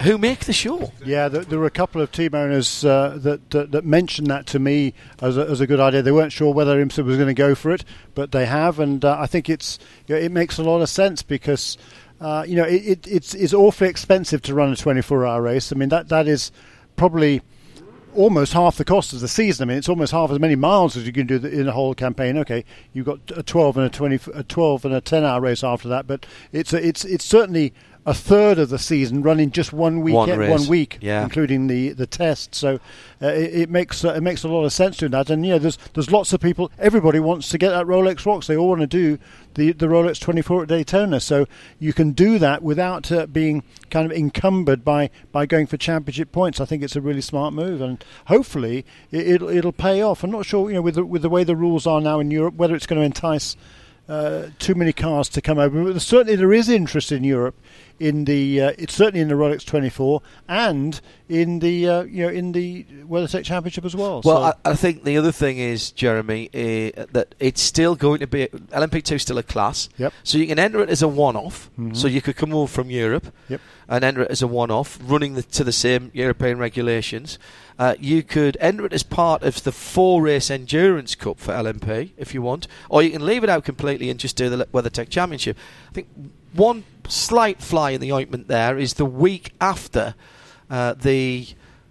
Speaker 3: who make the show.
Speaker 8: Yeah, there, were a couple of team owners uh, that, that that mentioned that to me as a, as a good idea. They weren't sure whether IMSA was going to go for it, but they have, and uh, I think it's you know, it makes a lot of sense because uh, you know it, it, it's it's awfully expensive to run a 24-hour race. I mean that that is probably almost half the cost of the season. I mean, it's almost half as many miles as you can do in a whole campaign. Okay, you've got a 12 and a 20, a 12 and a 10 hour race after that, but it's a, it's it's certainly a third of the season running just one week,
Speaker 3: One
Speaker 8: one, week,
Speaker 3: Yeah.
Speaker 8: including the the test. So uh, it, it makes uh, it makes a lot of sense doing that. And yeah, there's there's lots of people. Everybody wants to get that Rolex Rocks. They all want to do the the Rolex 24 at Daytona. So you can do that without uh, being kind of encumbered by by going for championship points. I think it's a really smart move, and hopefully it, it'll it'll pay off. I'm not sure, you know, with the, with the way the rules are now in Europe, whether it's going to entice uh, too many cars to come over. But certainly there is interest in Europe in the uh, it's certainly in the Rolex 24 and in the uh, you know in the WeatherTech Championship as well.
Speaker 3: Well,
Speaker 8: so,
Speaker 3: I, I think the other thing is, Jeremy, uh, that it's still going to be LMP2 is still a class.
Speaker 8: Yep.
Speaker 3: So you can enter it as a one-off.
Speaker 8: Mhm.
Speaker 3: So you could come over from Europe
Speaker 8: Yep.
Speaker 3: and enter it as a one-off, running the, to the same European regulations. Uh, you could enter it as part of the four-race endurance cup for LMP if you want, or you can leave it out completely and just do the WeatherTech Championship. I think one slight fly in the ointment there is the week after uh, the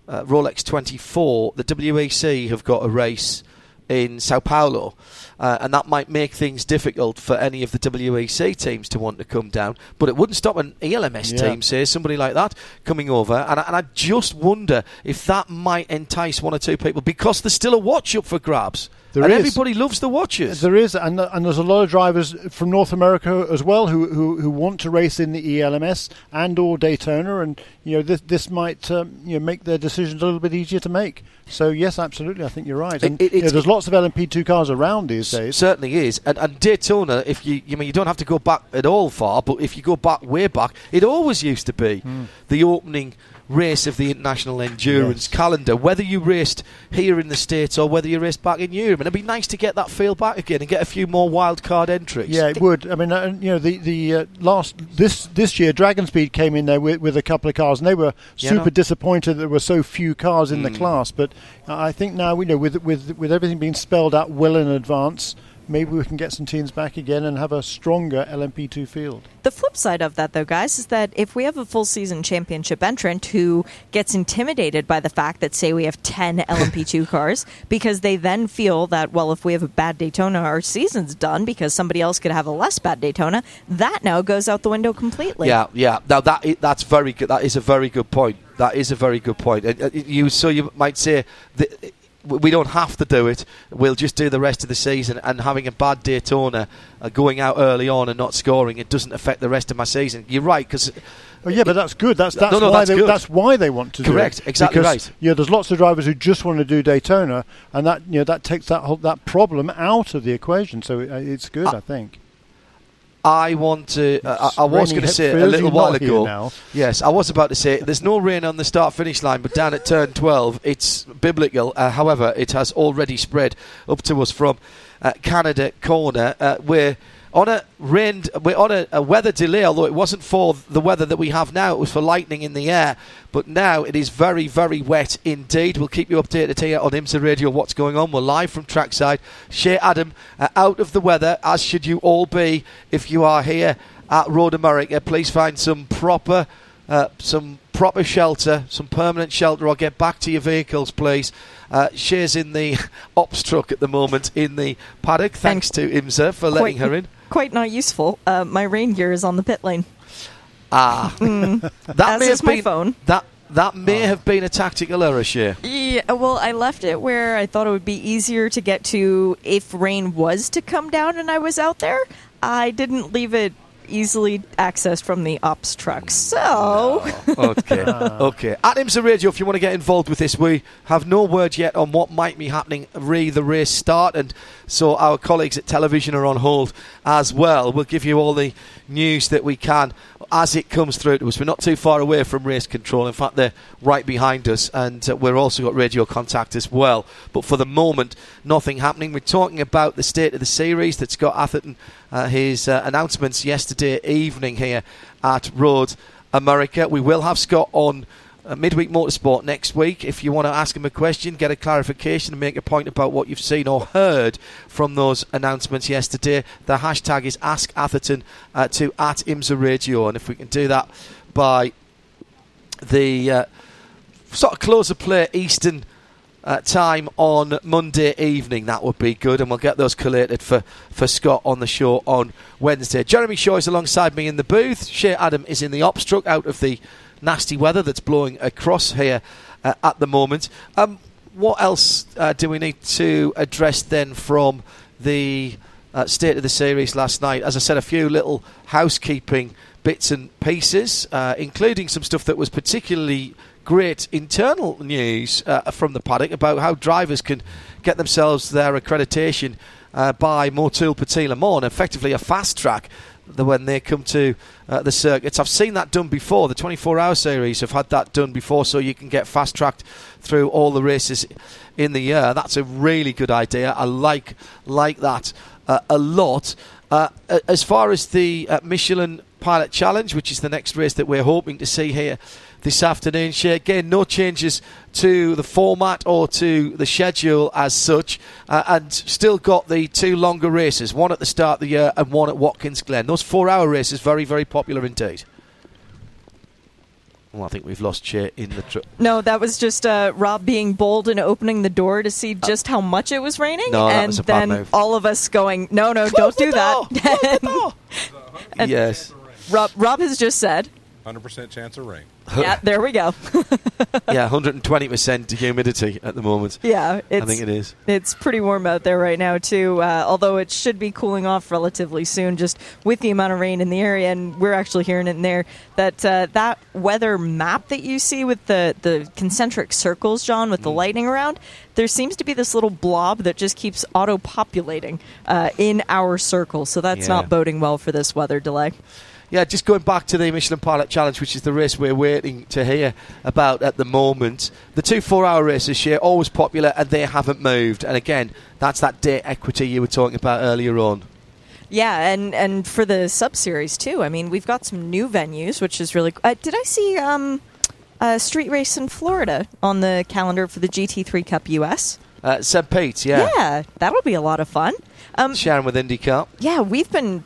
Speaker 3: uh, Rolex 24, the WEC have got a race in Sao Paulo, uh, and that might make things difficult for any of the WEC teams to want to come down. But it wouldn't stop an ELMS
Speaker 8: Yeah.
Speaker 3: team, say somebody like that, coming over. And I, and I just wonder if that might entice one or two people because there's still a watch up for grabs.
Speaker 8: There
Speaker 3: and
Speaker 8: is.
Speaker 3: everybody loves the watches.
Speaker 8: There is, and, and there's a lot of drivers from North America as well who, who, who want to race in the ELMS and or Daytona, and you know this this might um, you know make their decisions a little bit easier to make. So yes, absolutely, I think you're right. And
Speaker 3: It- it-
Speaker 8: you know, there's lots of LMP2 cars around these days.
Speaker 3: Certainly is, and, and Daytona. If you, you mean, you don't have to go back at all far, but if you go back way back, it always used to be
Speaker 8: Hmm.
Speaker 3: the opening race of the international endurance
Speaker 8: Yes.
Speaker 3: calendar. Whether you raced here in the states or whether you raced back in Europe, and it'd be nice to get that feel back again and get a few more wild card entries.
Speaker 8: Yeah, it would. I mean, uh, you know, the the uh, last this this year, Dragon Speed came in there with, with a couple of cars, and they were
Speaker 3: Yeah,
Speaker 8: super
Speaker 3: no.
Speaker 8: disappointed that there were so few cars in the
Speaker 3: Mm.
Speaker 8: class. But I think now we know with with with everything being spelled out well in advance, maybe we can get some teams back again and have a stronger LMP2 field.
Speaker 4: The flip side of that, though, guys, is that if we have a full season championship entrant who gets intimidated by the fact that, say, we have 10 LMP2 cars, because they then feel that, well, if we have a bad Daytona, our season's done because somebody else could have a less bad Daytona, that now goes out the window completely.
Speaker 3: Yeah, yeah. Now that that's very good. That is a very good point. That is a very good point. Uh, you so you might say that we don't have to do it. We'll just do the rest of the season. And having a bad Daytona, uh, going out early on and not scoring, it doesn't affect the rest of my season. You're right because
Speaker 8: Oh yeah, but that's good. That's that's
Speaker 3: No, no,
Speaker 8: why
Speaker 3: that's
Speaker 8: they
Speaker 3: good.
Speaker 8: that's why they want to
Speaker 3: Correct,
Speaker 8: do it.
Speaker 3: Correct, exactly
Speaker 8: because,
Speaker 3: right.
Speaker 8: Yeah, there's lots of drivers who just want to do Daytona, and that you know that takes that whole, that problem out of the equation. So it, it's good,
Speaker 3: Uh,
Speaker 8: I think.
Speaker 3: I want to. Uh, I, I was going to say a little while ago. Yes, I was about to say there's no rain on the start finish line, but down at turn 12, it's biblical. Uh, however, it has already spread up to us from uh, Canada corner. Uh, we're on a rain, we're on a, a weather delay, although it wasn't for the weather that we have now. It was for lightning in the air, but now it is very, very wet indeed. We'll keep you updated here on IMSA Radio. What's going on? We're live from trackside. Shea Adam uh, out of the weather, as should you all be if you are here at Road America. Please find some proper, uh, some proper shelter, some permanent shelter, or get back to your vehicles, please. Uh, Shea's in the ops truck at the moment in the paddock. Thanks to IMSA for letting
Speaker 4: Quite-
Speaker 3: her in.
Speaker 4: Quite not useful. Uh, my rain gear is on the pit lane.
Speaker 3: Ah, that
Speaker 4: As
Speaker 3: may
Speaker 4: is
Speaker 3: have
Speaker 4: my
Speaker 3: been
Speaker 4: phone.
Speaker 3: that that may have been a tactical error, Shea.
Speaker 4: Yeah, well, I left it where I thought it would be easier to get to if rain was to come down and I was out there. I didn't leave it easily accessed from the ops truck. So,
Speaker 3: okay, okay. At IMSA Radio, if you want to get involved with this, we have no word yet on what might be happening re the race start, and so our colleagues at television are on hold as well. We'll give you all the news that we can as it comes through to us. We're not too far away from race control. In fact, they're right behind us, and uh, we're also got radio contact as well. But for the moment, nothing happening. We're talking about the state of the series that Scott Atherton, uh, his uh, announcements yesterday evening here at Road America. We will have Scott on uh, Midweek Motorsport next week. If you want to ask him a question, get a clarification, and make a point about what you've seen or heard from those announcements yesterday, the hashtag is Ask Atherton uh, to at IMSA Radio. And if we can do that by the uh, sort of close of play Eastern uh, time on Monday evening. That would be good, and we'll get those collated for, for Scott on the show on Wednesday. Jeremy Shaw is alongside me in the booth. Shea Adam is in the ops truck out of the nasty weather that's blowing across here uh, at the moment. Um, what else uh, do we need to address then from the uh, state of the series last night? As I said, a few little housekeeping bits and pieces, uh, including some stuff that was particularly great internal news uh, from the paddock about how drivers can get themselves their accreditation uh, by Motul Petit Le Mans, effectively a fast track when they come to uh, the circuits. I've seen that done before. The 24 hour series have had that done before, so you can get fast tracked through all the races in the year. That's a really good idea. I like like that uh, a lot. Uh, as far as the uh, Michelin Pilot Challenge, which is the next race that we're hoping to see here this afternoon. Shea. Again, no changes to the format or to the schedule as such, uh, and still got the two longer races, one at the start of the year and one at Watkins Glen. Those four-hour races, very, very popular indeed. Well, I think we've lost Shea in the. Tr-
Speaker 4: no, that was just uh, Rob being bold and opening the door to see just how much it was raining,
Speaker 3: no,
Speaker 4: and then all of us going, "No, no,
Speaker 3: Close
Speaker 4: don't do
Speaker 3: that." yes.
Speaker 4: Rob, Rob has just said
Speaker 9: 100% chance of rain.
Speaker 4: Yeah, there we go.
Speaker 3: yeah, 120% humidity at the moment.
Speaker 4: Yeah,
Speaker 3: I think it is.
Speaker 4: It's pretty warm out there right now too. Uh, although it should be cooling off relatively soon, just with the amount of rain in the area, and we're actually hearing it in there. That uh, that weather map that you see with the the concentric circles, John, with the mm. lightning around, there seems to be this little blob that just keeps auto populating uh, in our circle. So that's yeah. not boding well for this weather delay
Speaker 3: yeah, just going back to the Michelin Pilot Challenge, which is the race we're waiting to hear about at the moment. The two four-hour races here always popular, and they haven't moved. And again, that's that date equity you were talking about earlier on.
Speaker 4: Yeah, and and for the sub series too. I mean, we've got some new venues, which is really. Uh, did I see um, a street race in Florida on the calendar for the GT3 Cup US?
Speaker 3: Uh, St. Pete, yeah.
Speaker 4: Yeah, that'll be a lot of fun.
Speaker 3: Um, Sharon with IndyCar.
Speaker 4: Yeah, we've been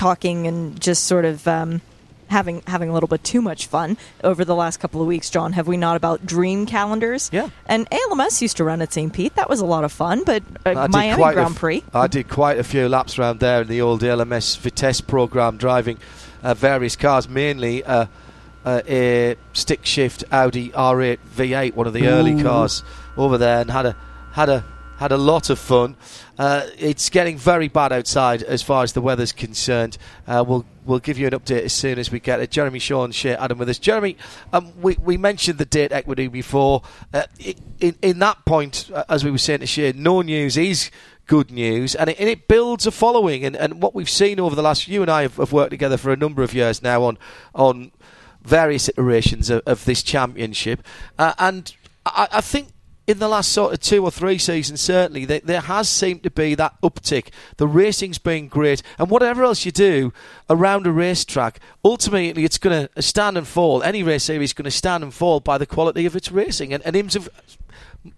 Speaker 4: talking and just sort of um, having having a little bit too much fun over the last couple of weeks, John. Have we not about dream calendars?
Speaker 3: Yeah.
Speaker 4: And ALMS used to run at St. Pete. That was a lot of fun. But uh, Miami Grand Prix.
Speaker 3: I did quite a few laps around there in the old ALMS Vitesse program, driving uh, various cars, mainly. Uh, uh, a stick shift Audi R8 V8, one of the Ooh. early cars over there, and had a had a had a lot of fun. Uh, it's getting very bad outside as far as the weather's concerned. Uh, we'll we'll give you an update as soon as we get it. Jeremy Shaw Shea Adam with us. Jeremy, um, we we mentioned the date equity before. Uh, in in that point, uh, as we were saying to Shea, no news is good news, and it, and it, builds a following. And, and what we've seen over the last, you and I have, have worked together for a number of years now on on various iterations of, of this championship, uh, and I, I think in the last sort of two or three seasons, certainly, there, there has seemed to be that uptick. The racing's been great, and whatever else you do around a racetrack, ultimately it's going to stand and fall. Any race series is going to stand and fall by the quality of its racing. And, and IMS have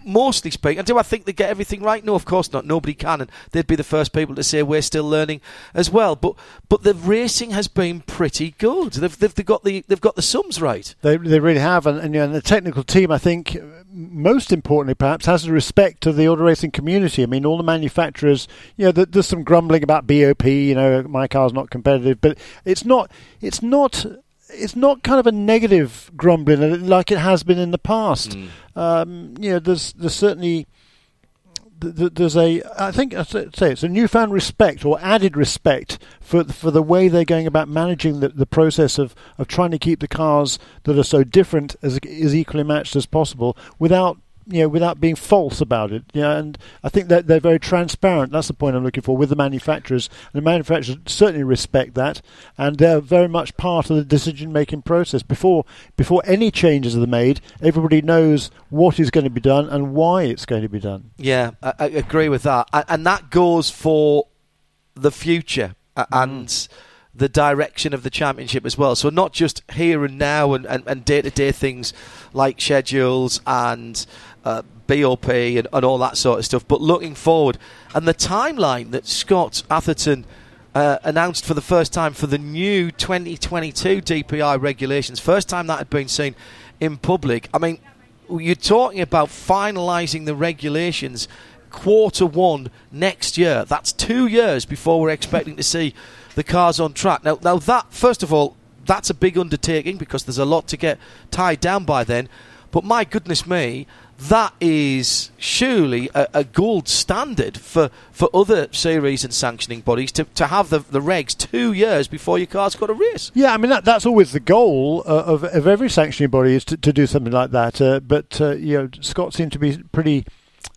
Speaker 3: mostly speaking. And do I think they get everything right? No, of course not. Nobody can, and they'd be the first people to say we're still learning as well. But but the racing has been pretty good. They've they've, they've got the they've got the sums right.
Speaker 8: They they really have, and, and, and the technical team, I think. Most importantly, perhaps, has a respect to the auto racing community. I mean, all the manufacturers, you know, there's some grumbling about BOP. You know, my car's not competitive, but it's not. It's not it's not kind of a negative grumbling like it has been in the past. Mm. Um, you know, there's there's certainly there's a I think I say it's a newfound respect or added respect for for the way they're going about managing the, the process of, of trying to keep the cars that are so different as as equally matched as possible without you know, without being false about it. Yeah, and I think that they're very transparent. That's the point I'm looking for with the manufacturers. And the manufacturers certainly respect that, and they're very much part of the decision-making process. Before before any changes are made, everybody knows what is going to be done and why it's going to be done.
Speaker 3: Yeah, I, I agree with that, and that goes for the future mm. and the direction of the championship as well. So not just here and now and, and, and day-to-day things like schedules and uh, BOP and, and, all that sort of stuff, but looking forward. And the timeline that Scott Atherton uh, announced for the first time for the new 2022 DPI regulations, first time that had been seen in public. I mean, you're talking about finalising the regulations quarter one next year. That's two years before we're expecting to see the cars on track. Now, now that first of all, that's a big undertaking because there's a lot to get tied down by then. But my goodness me, that is surely a, a, gold standard for, for other series and sanctioning bodies to, to have the, the regs two years before your car's got a race.
Speaker 8: Yeah, I mean that, that's always the goal uh, of, of every sanctioning body is to, to do something like that. Uh, but uh, you know, Scott seemed to be pretty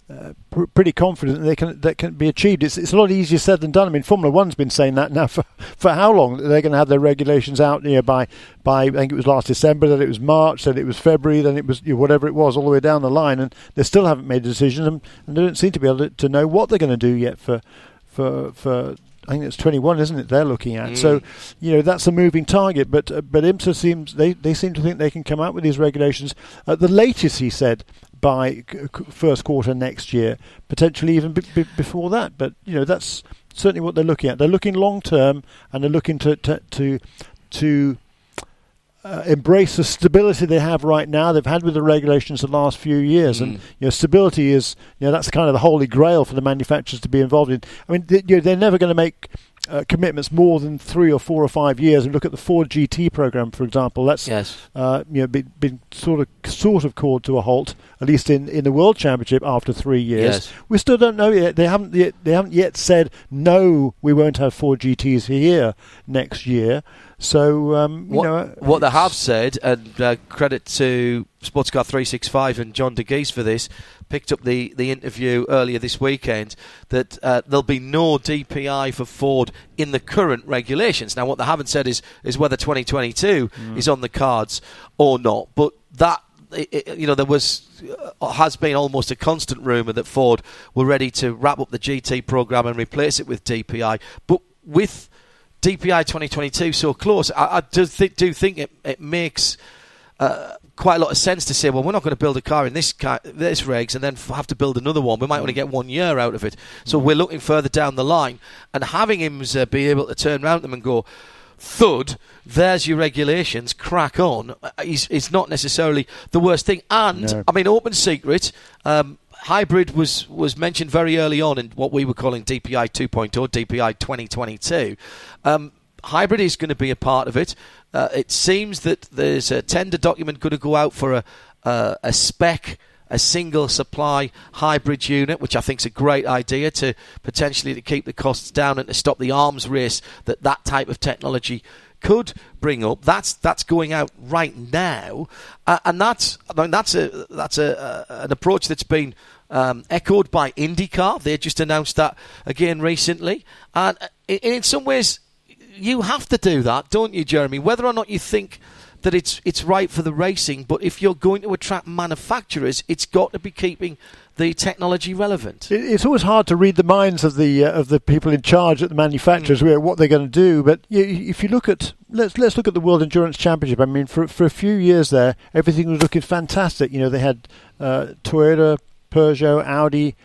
Speaker 8: uh, pr- pretty confident that they can that can be achieved. It's, it's a lot easier said than done. I mean, Formula One's been saying that now for, for how long? They're going to have their regulations out you know, by by I think it was last December, then it was March, then it was February, then it was you know, whatever it was, all the way down the line, and they still haven't made a decision, and, and they don't seem to be able to, to know what they're going to do yet for for for I think it's 21, isn't it? They're looking at. Mm. So, you know, that's a moving target. But uh, but IMSA seems they, they seem to think they can come out with these regulations at the latest. He said by first quarter next year, potentially even b- b- before that. But you know, that's certainly what they're looking at. They're looking long term, and they're looking to to to, to uh, embrace the stability they have right now. They've had with the regulations the last few years, mm. and you know, stability is you know that's kind of the holy grail for the manufacturers to be involved in. I mean, they, you know, they're never going to make uh, commitments more than three or four or five years. And look at the Ford GT program, for example. That's
Speaker 3: yes.
Speaker 8: uh, you know been, been, sort of sort of called to a halt, at least in, in the World Championship after three years.
Speaker 3: Yes.
Speaker 8: We still don't know yet. They haven't yet, they haven't yet said no. We won't have Ford GTs here next year. So um,
Speaker 3: what,
Speaker 8: know,
Speaker 3: what they have said, and uh, credit to Sportscar 365 and John Dagys for this, picked up the, the interview earlier this weekend that uh, there'll be no DPI for Ford in the current regulations. Now, what they haven't said is is whether 2022 mm. is on the cards or not. But that it, you know, there was uh, has been almost a constant rumor that Ford were ready to wrap up the GT program and replace it with DPI, but with DPI 2022 so close, I, I do, th- do think it, it makes uh, quite a lot of sense to say, well, we're not going to build a car in this car, this regs and then have to build another one. We might only get one year out of it. So we're looking further down the line and having him uh, be able to turn around them and go, thud, there's your regulations, crack on, uh, is, is not necessarily the worst thing. And, no. I mean, open secret, um, hybrid was, was mentioned very early on in what we were calling DPI 2.0, DPI 2022. Um, hybrid is going to be a part of it. Uh, it seems that there's a tender document going to go out for a, uh, a spec a single supply hybrid unit, which I think is a great idea to potentially to keep the costs down and to stop the arms race that that type of technology could bring up. That's that's going out right now, uh, and that's I mean, that's a that's a, an approach that's been um, echoed by IndyCar. They just announced that again recently. And in, in some ways, you have to do that, don't you, Jeremy? Whether or not you think that it's it's right for the racing, but if you're going to attract manufacturers, it's got to be keeping the technology relevant.
Speaker 8: It's always hard to read the minds of the uh, of the people in charge at the manufacturers mm. what they're going to do. But if you look at let's let's look at the World Endurance Championship. I mean, for for a few years there, everything was looking fantastic. You know, they had uh, Toyota, Peugeot, Audi,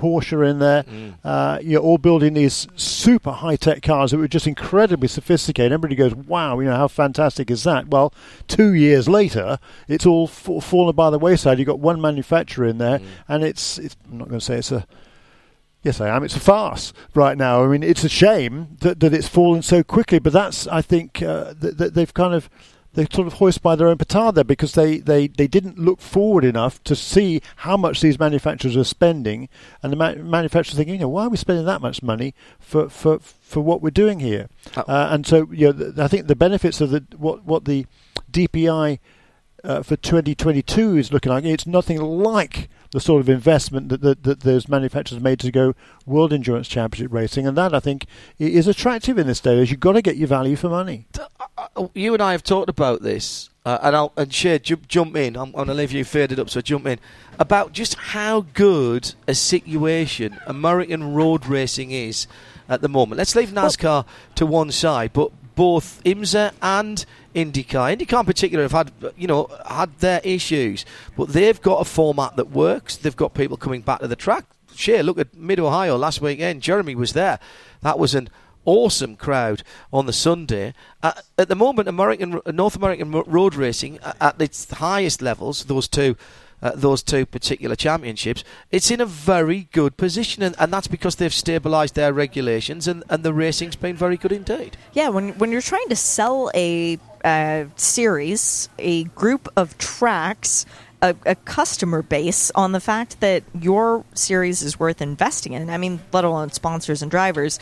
Speaker 8: Porsche in there. Mm. Uh, you're all building these super high tech cars that were just incredibly sophisticated. Everybody goes, "Wow, you know how fantastic is that?" Well, two years later, it's all f- fallen by the wayside. You've got one manufacturer in there, mm. and it's, it's. I'm not going to say it's a. Yes, I am. It's a farce right now. I mean, it's a shame that, that it's fallen so quickly, but that's, I think, uh, that they've kind of they sort of hoist by their own petard there because they, they, they didn't look forward enough to see how much these manufacturers are spending, and the ma- manufacturers thinking, you know, why are we spending that much money for for, for what we're doing here? Oh. Uh, and so, you know, th- I think the benefits of the what what the DPI uh, for 2022 is looking like it's nothing like the sort of investment that, that, that those manufacturers made to go World Endurance Championship racing, and that I think is attractive in this day. As you've got to get your value for money.
Speaker 3: Uh, uh, you and I have talked about this, uh, and I'll and Shea jump, jump in. I'm, I'm going to leave you faded up, so jump in about just how good a situation American road racing is at the moment. Let's leave NASCAR to one side, but both IMSA and IndyCar. IndyCar in particular have had, you know, had their issues, but they've got a format that works. They've got people coming back to the track. Shea, look at Mid Ohio last weekend. Jeremy was there. That was an awesome crowd on the Sunday. Uh, at the moment, American North American road racing at its highest levels, those two uh, those two particular championships, it's in a very good position, and, and that's because they've stabilised their regulations, and, and the racing's been very good indeed.
Speaker 4: Yeah, when when you're trying to sell a uh, series, a group of tracks. A, a, customer base on the fact that your series is worth investing in. I mean, let alone sponsors and drivers.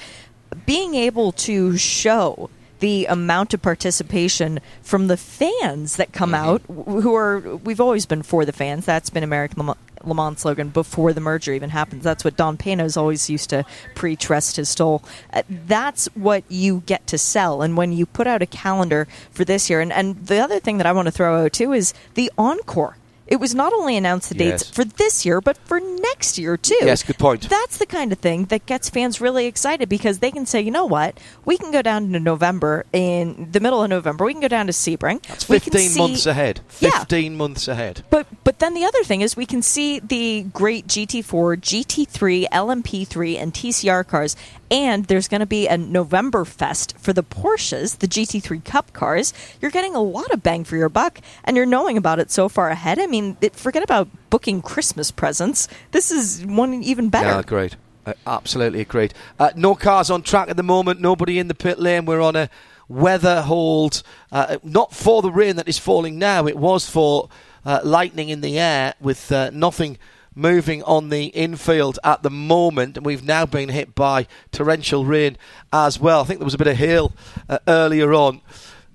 Speaker 4: Being able to show the amount of participation from the fans that come mm-hmm. out who are we've always been for the fans that's been American Le Mans slogan before the merger even happens. That's what Don Panoz always used to preach, rest his soul. Uh, that's what you get to sell. And when you put out a calendar for this year, and, and the other thing that I want to throw out too is the encore. It was not only announced the dates
Speaker 3: Yes.
Speaker 4: for this year, but for next year too.
Speaker 3: Yes, good point.
Speaker 4: That's the kind of thing that gets fans really excited because they can say, you know what, we can go down to November in the middle of November. We can go down to Sebring.
Speaker 3: That's 15
Speaker 4: see-
Speaker 3: months ahead.
Speaker 4: Yeah.
Speaker 3: 15 months ahead.
Speaker 4: But but then the other thing is we can see the great GT4, GT3, LMP3, and TCR cars, and there's going to be a November fest for the Porsches, the GT3 Cup cars. You're getting a lot of bang for your buck, and you're knowing about it so far ahead. I mean, it, forget about booking Christmas presents. This is one even better.
Speaker 3: Yeah, agreed. Uh, absolutely agreed. Uh, no cars on track at the moment. Nobody in the pit lane. We're on a weather hold. Uh, not for the rain that is falling now. It was for uh, lightning in the air with uh, nothing moving on the infield at the moment. And we've now been hit by torrential rain as well. I think there was a bit of hail uh, earlier on.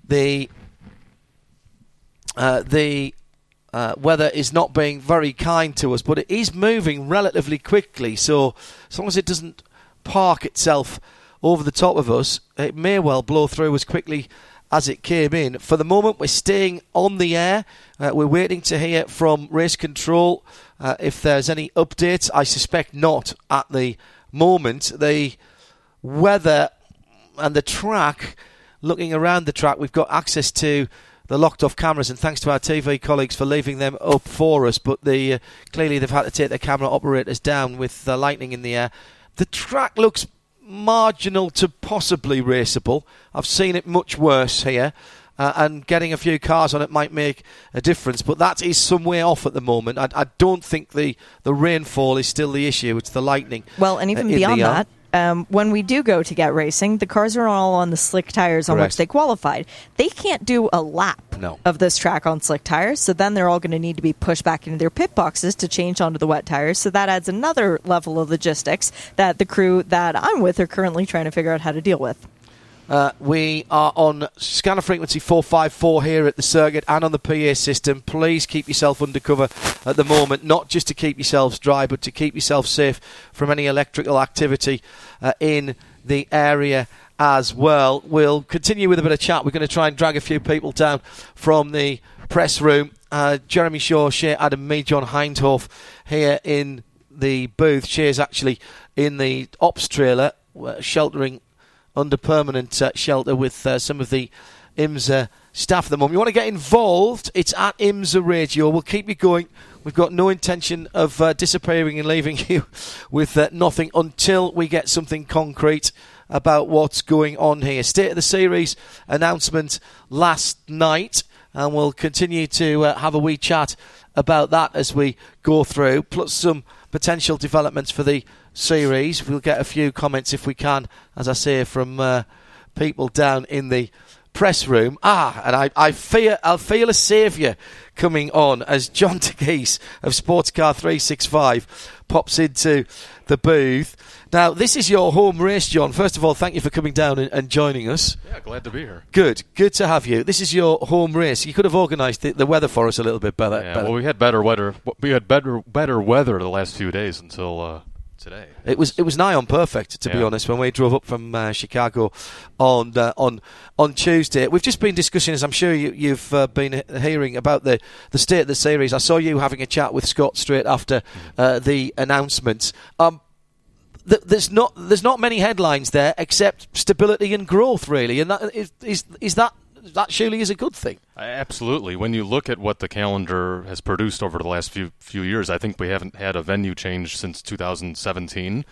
Speaker 3: The uh, the uh, weather is not being very kind to us, but it is moving relatively quickly. So as long as it doesn't park itself over the top of us, it may well blow through as quickly as it came in. For the moment, we're staying on the air. Uh, we're waiting to hear from race control uh, if there's any updates. I suspect not at the moment. The weather and the track, looking around the track, we've got access to the locked off cameras, and thanks to our TV colleagues for leaving them up for us. But the uh, clearly they've had to take their camera operators down with uh, lightning in the air. The track looks marginal to possibly raceable. I've seen it much worse here. Uh, and getting a few cars on it might make a difference, but that is some way off at the moment. I, I don't think the, the rainfall is still the issue; it's the lightning.
Speaker 4: Well, and
Speaker 3: uh,
Speaker 4: even
Speaker 3: in
Speaker 4: beyond
Speaker 3: uh,
Speaker 4: that, um, when we do go to get racing, the cars are all on the slick tires on
Speaker 3: Correct.
Speaker 4: which they qualified. They can't do a lap
Speaker 3: No.
Speaker 4: of this track on slick tires, so then they're all going to need to be pushed back into their pit boxes to change onto the wet tires. So that adds another level of logistics that the crew that I'm with are currently trying to figure out how to deal with.
Speaker 3: Uh, we are on scanner frequency 454 here at the circuit and on the PA system. Please keep yourself under cover at the moment, not just to keep yourselves dry, but to keep yourself safe from any electrical activity uh, in the area as well. We'll continue with a bit of chat. We're going to try and drag a few people down from the press room. Uh, Jeremy Shaw, Shea Adam, me, John Hindhaugh here in the booth. Shea's actually in the ops trailer, uh, sheltering under permanent uh, shelter with uh, some of the IMSA staff at the moment. You want to get involved? It's at IMSA Radio. We'll keep you going. We've got no intention of uh, disappearing and leaving you with uh, nothing until we get something concrete about what's going on here. State of the series announcement last night, and we'll continue to uh, have a wee chat about that as we go through, plus some potential developments for the series. We'll get a few comments if we can, as I say, from uh, people down in the press room. Ah, and I, I fear I'll feel a saviour coming on as John DeGeese of Sportscar 365 pops into the booth. Now, this is your home race, John. First of all, thank you for coming down and, and joining us.
Speaker 9: Yeah, glad to be here.
Speaker 3: Good, good to have you. This is your home race. You could have organised the, the weather for us a little bit better.
Speaker 9: Yeah,
Speaker 3: better.
Speaker 9: well, we had better weather. We had better better weather the last few days until uh, today.
Speaker 3: It was it was nigh on perfect to be honest when we drove up from uh, Chicago on uh, on on Tuesday. We've just been discussing, as I'm sure you, you've uh, been hearing about the the state of the series. I saw you having a chat with Scott straight after uh, the announcements. Um, th- there's not there's not many headlines there except stability and growth, really, and that is is, is that that surely is a good thing.
Speaker 9: Absolutely. When you look at what the calendar has produced over the last few few years, I think we haven't had a venue change since 2017,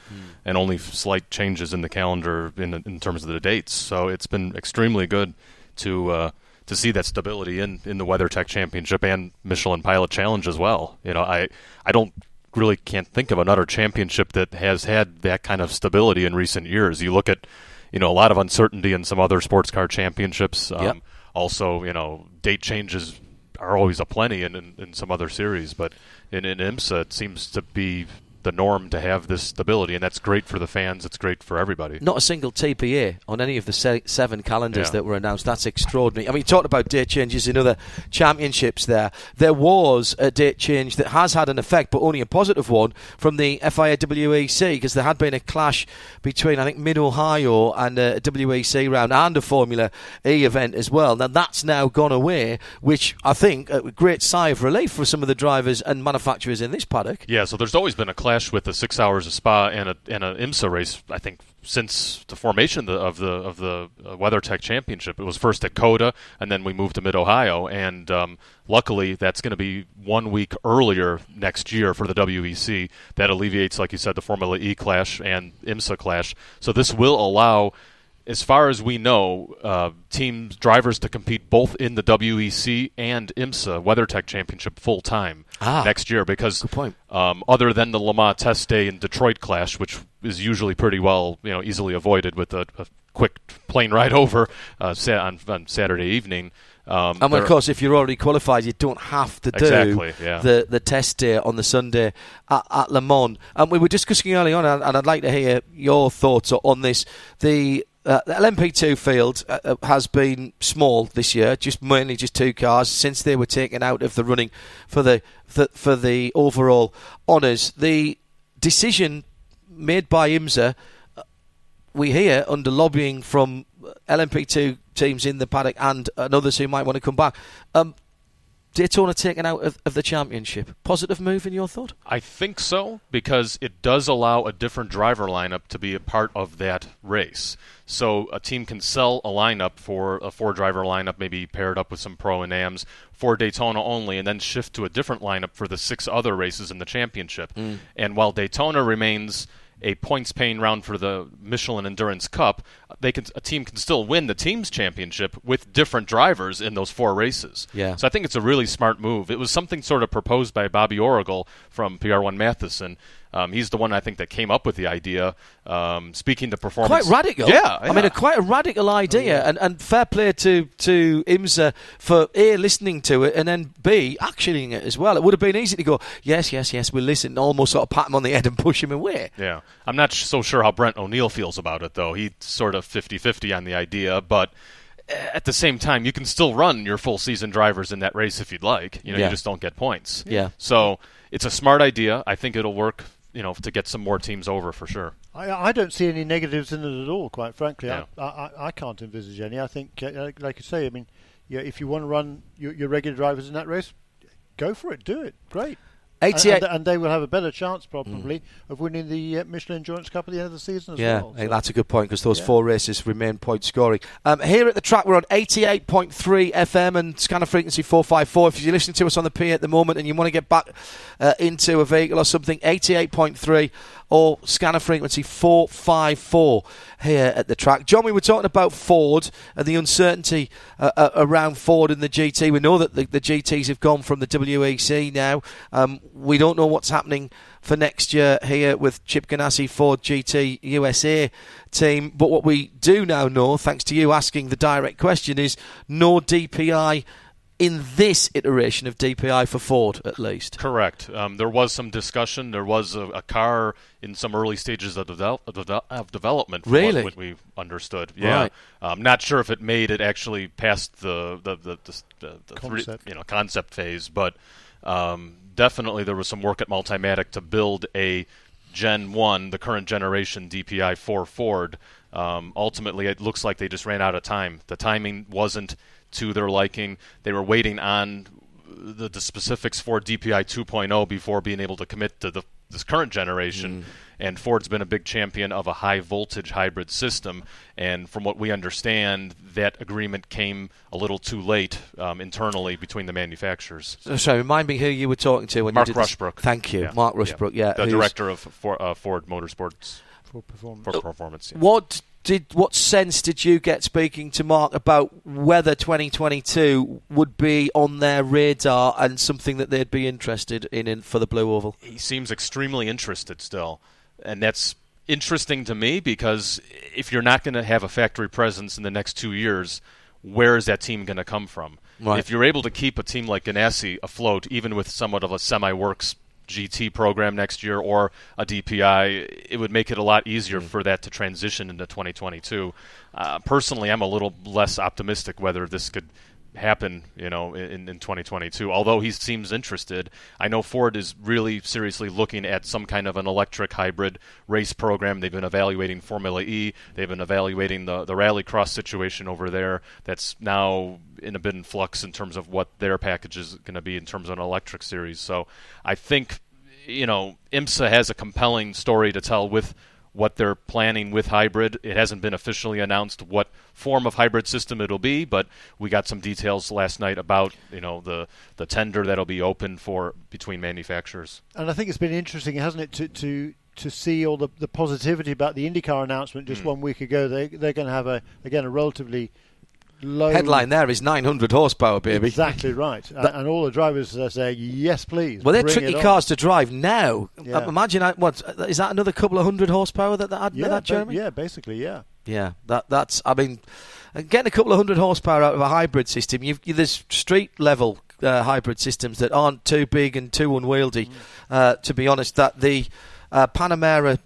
Speaker 9: and only slight changes in the calendar in in terms of the dates. So it's been extremely good to uh, to see that stability in, in the WeatherTech Championship and Michelin Pilot Challenge as well. You know, I I don't really can't think of another championship that has had that kind of stability in recent years. You look at you know a lot of uncertainty in some other sports car championships. Um,
Speaker 3: Yep.
Speaker 9: Also, you know, date changes are always aplenty in, in, in some other series, but in, in IMSA it seems to be the norm to have this stability, and that's great for the fans. It's great for everybody.
Speaker 3: Not a single TBA on any of the se- seven calendars
Speaker 9: Yeah.
Speaker 3: that were announced. That's extraordinary. I mean, you talked about date changes in other championships there. There was a date change that has had an effect, but only a positive one, from the FIA WEC, because there had been a clash between, I think, Mid Ohio and uh, a WEC round and a Formula E event as well. Now, that's now gone away, which I think a great sigh of relief for some of the drivers and manufacturers in this paddock.
Speaker 9: Yeah, so there's always been a clash with the six hours of Spa and a and a IMSA race. I think since the formation of the of the, of the uh, WeatherTech Championship, it was first at COTA, and then we moved to Mid Ohio, and um, luckily that's going to be one week earlier next year for the WEC. That alleviates, like you said, the Formula E clash and IMSA clash. So this will allow. As far as we know, uh, teams drivers to compete both in the WEC and IMSA WeatherTech Championship full time
Speaker 3: Ah.
Speaker 9: next year because um, other than the Le Mans test day and Detroit clash, which is usually pretty well, you know, easily avoided with a, a quick plane ride over uh, on, on Saturday evening. Um,
Speaker 3: And of course, if you're already qualified, you don't have to do
Speaker 9: Exactly, yeah.
Speaker 3: the the test day on the Sunday at, at Le Mans. And we were discussing early on, and and I'd like to hear your thoughts on this. The uh, the LMP2 field uh, uh, has been small this year, just mainly just two cars since they were taken out of the running for the for, the overall honours. The decision made by IMSA we hear under lobbying from LMP2 teams in the paddock and, and others who might want to come back. Um, Daytona taken out of, of the championship. Positive move in your thought?
Speaker 9: I think so because it does allow a different driver lineup to be a part of that race. So a team can sell a lineup for a four driver lineup, maybe paired up with some pro and ams for Daytona only, and then shift to a different lineup for the six other races in the championship. Mm. And while Daytona remains a points paying round for the Michelin Endurance Cup, they can a team can still win the teams championship with different drivers in those four races.
Speaker 3: Yeah.
Speaker 9: So I think it's a really smart move. It was something sort of proposed by Bobby Oergel from PR1 Mathiasen. Um, he's the one I think that came up with the idea. Um, speaking to performance,
Speaker 3: Quite radical.
Speaker 9: Yeah,
Speaker 3: I mean, a quite a radical idea, and, and fair play to to IMSA for a listening to it and then b actioning it as well. It would have been easy to go, yes, yes, yes, we'll listen, almost sort of pat him on the head and push him away.
Speaker 9: Yeah. I'm not so sure how Brent O'Neill feels about it, though. He's sort of 50 50 on the idea, but uh, at the same time, you can still run your full season drivers in that race if you'd like. You know,
Speaker 3: Yeah.
Speaker 9: you just don't get points.
Speaker 3: Yeah.
Speaker 9: So it's a smart idea. I think it'll work, you know, to get some more teams over for sure.
Speaker 8: I, I don't see any negatives in it at all, quite frankly.
Speaker 9: Yeah.
Speaker 8: I, I, I can't envisage any. I think, uh, like- like you say, I mean, yeah, if you want to run your, your regular drivers in that race, go for it. Do it. Great. And-
Speaker 3: 88
Speaker 8: And, and they will have a better chance, probably, of winning the uh, Michelin Endurance Cup at the end of the season as
Speaker 3: Yeah,
Speaker 8: well.
Speaker 3: Think
Speaker 8: So-
Speaker 3: that's a good point because those
Speaker 8: Yeah.
Speaker 3: four races remain point scoring. Um, here at the track, we're on 88.3 FM and scanner frequency 454. If you're listening to us on the P at the moment and you want to get back uh, into a vehicle or something, 88.3 or scanner frequency 454 here at the track. John, we were talking about Ford and the uncertainty uh, uh, around Ford and the GT. We know that the, the GTs have gone from the WEC now. Um, we don't know what's happening for next year here with Chip Ganassi Ford GT USA team. But what we do now know, thanks to you asking the direct question, is no DPI in this iteration of DPI for Ford, at least.
Speaker 9: Correct. Um, there was some discussion. There was a, a car in some early stages of, devel- of, development. from
Speaker 3: Really?
Speaker 9: What, what we understood. Yeah.
Speaker 3: Right.
Speaker 9: I'm not sure if it made it actually past the the the, the, the, the three,
Speaker 8: Concept.
Speaker 9: you know concept phase, but um, definitely there was some work at Multimatic to build a Gen One, the current generation DPI for Ford. Um, ultimately, it looks like they just ran out of time. The timing wasn't to their liking. They were waiting on the, the specifics for DPI 2.0 before being able to commit to the this current generation. And Ford's been a big champion of a high voltage hybrid system. And from what we understand, that agreement came a little too late um, internally between the manufacturers.
Speaker 3: So, sorry, remind me who you were talking to when
Speaker 9: Mark
Speaker 3: you did this.
Speaker 9: Rushbrook.
Speaker 3: Thank you,
Speaker 9: Yeah.
Speaker 3: Mark Rushbrook. Yeah,
Speaker 9: the director of For, uh, Ford Motorsports
Speaker 8: For performance.
Speaker 9: for performance. yeah.
Speaker 3: What did what sense did you get speaking to Mark about whether 2022 would be on their radar and something that they'd be interested in, in for the Blue Oval?
Speaker 9: he seems extremely interested still, and that's interesting to me because if you're not going to have a factory presence in the next two years, where is that team going to come from?
Speaker 3: Right.
Speaker 9: If you're able to keep a team like Ganassi afloat, even with somewhat of a semi-works GT program next year or a DPI, it would make it a lot easier mm. for that to transition into 2022. Uh, personally, I'm a little less optimistic whether this could happen, you know, in, in 2022. Although he seems interested, I know Ford is really seriously looking at some kind of an electric hybrid race program. They've been evaluating Formula E. They've been evaluating the the rallycross situation over there. That's now in a bit in flux in terms of what their package is going to be in terms of an electric series. So I think, you know, IMSA has a compelling story to tell with what they're planning with hybrid. It hasn't been officially announced what form of hybrid system it'll be, but we got some details last night about you know the the tender that'll be open for between manufacturers.
Speaker 8: And I think it's been interesting, hasn't it, to to to see all the, the positivity about the IndyCar announcement just mm. one week ago. They they're going to have a again a relatively low
Speaker 3: headline there is 900 horsepower, baby.
Speaker 8: Exactly right. that, and all the drivers are saying, yes, please.
Speaker 3: Well, they're tricky cars to drive now. Yeah. Uh, imagine, uh, what, is that another couple of hundred horsepower that they had
Speaker 8: yeah,
Speaker 3: that, Jeremy?
Speaker 8: yeah, basically, yeah.
Speaker 3: Yeah, that that's, I mean, uh, getting a couple of hundred horsepower out of a hybrid system, you've, there's street level uh, hybrid systems that aren't too big and too unwieldy, mm. uh, to be honest. That the uh, Panamera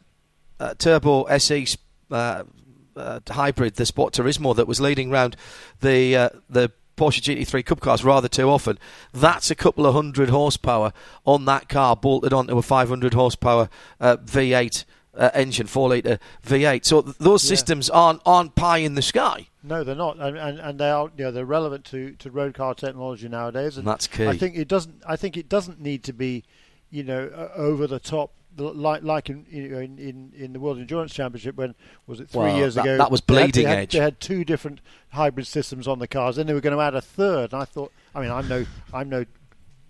Speaker 3: Turbo SE uh, hybrid, the Sport Turismo that was leading around the uh, the Porsche GT3 Cup cars rather too often. That's a couple of hundred horsepower on that car bolted onto a 500 horsepower uh, V8 uh, engine, four litre V8. So th- those yeah. systems aren't aren't pie in the sky.
Speaker 8: No, they're not, and, and, and they are. You know, they're relevant to, to road car technology nowadays,
Speaker 3: and that's key.
Speaker 8: I think it doesn't. I think it doesn't need to be, you know, over the top like like in, in in in the World Endurance Championship when was it three years
Speaker 3: that,
Speaker 8: ago?
Speaker 3: That was bleeding
Speaker 8: they
Speaker 3: had,
Speaker 8: edge. They had two different hybrid systems on the cars, and they were going to add a third. And I thought, I mean, I'm no, I'm no.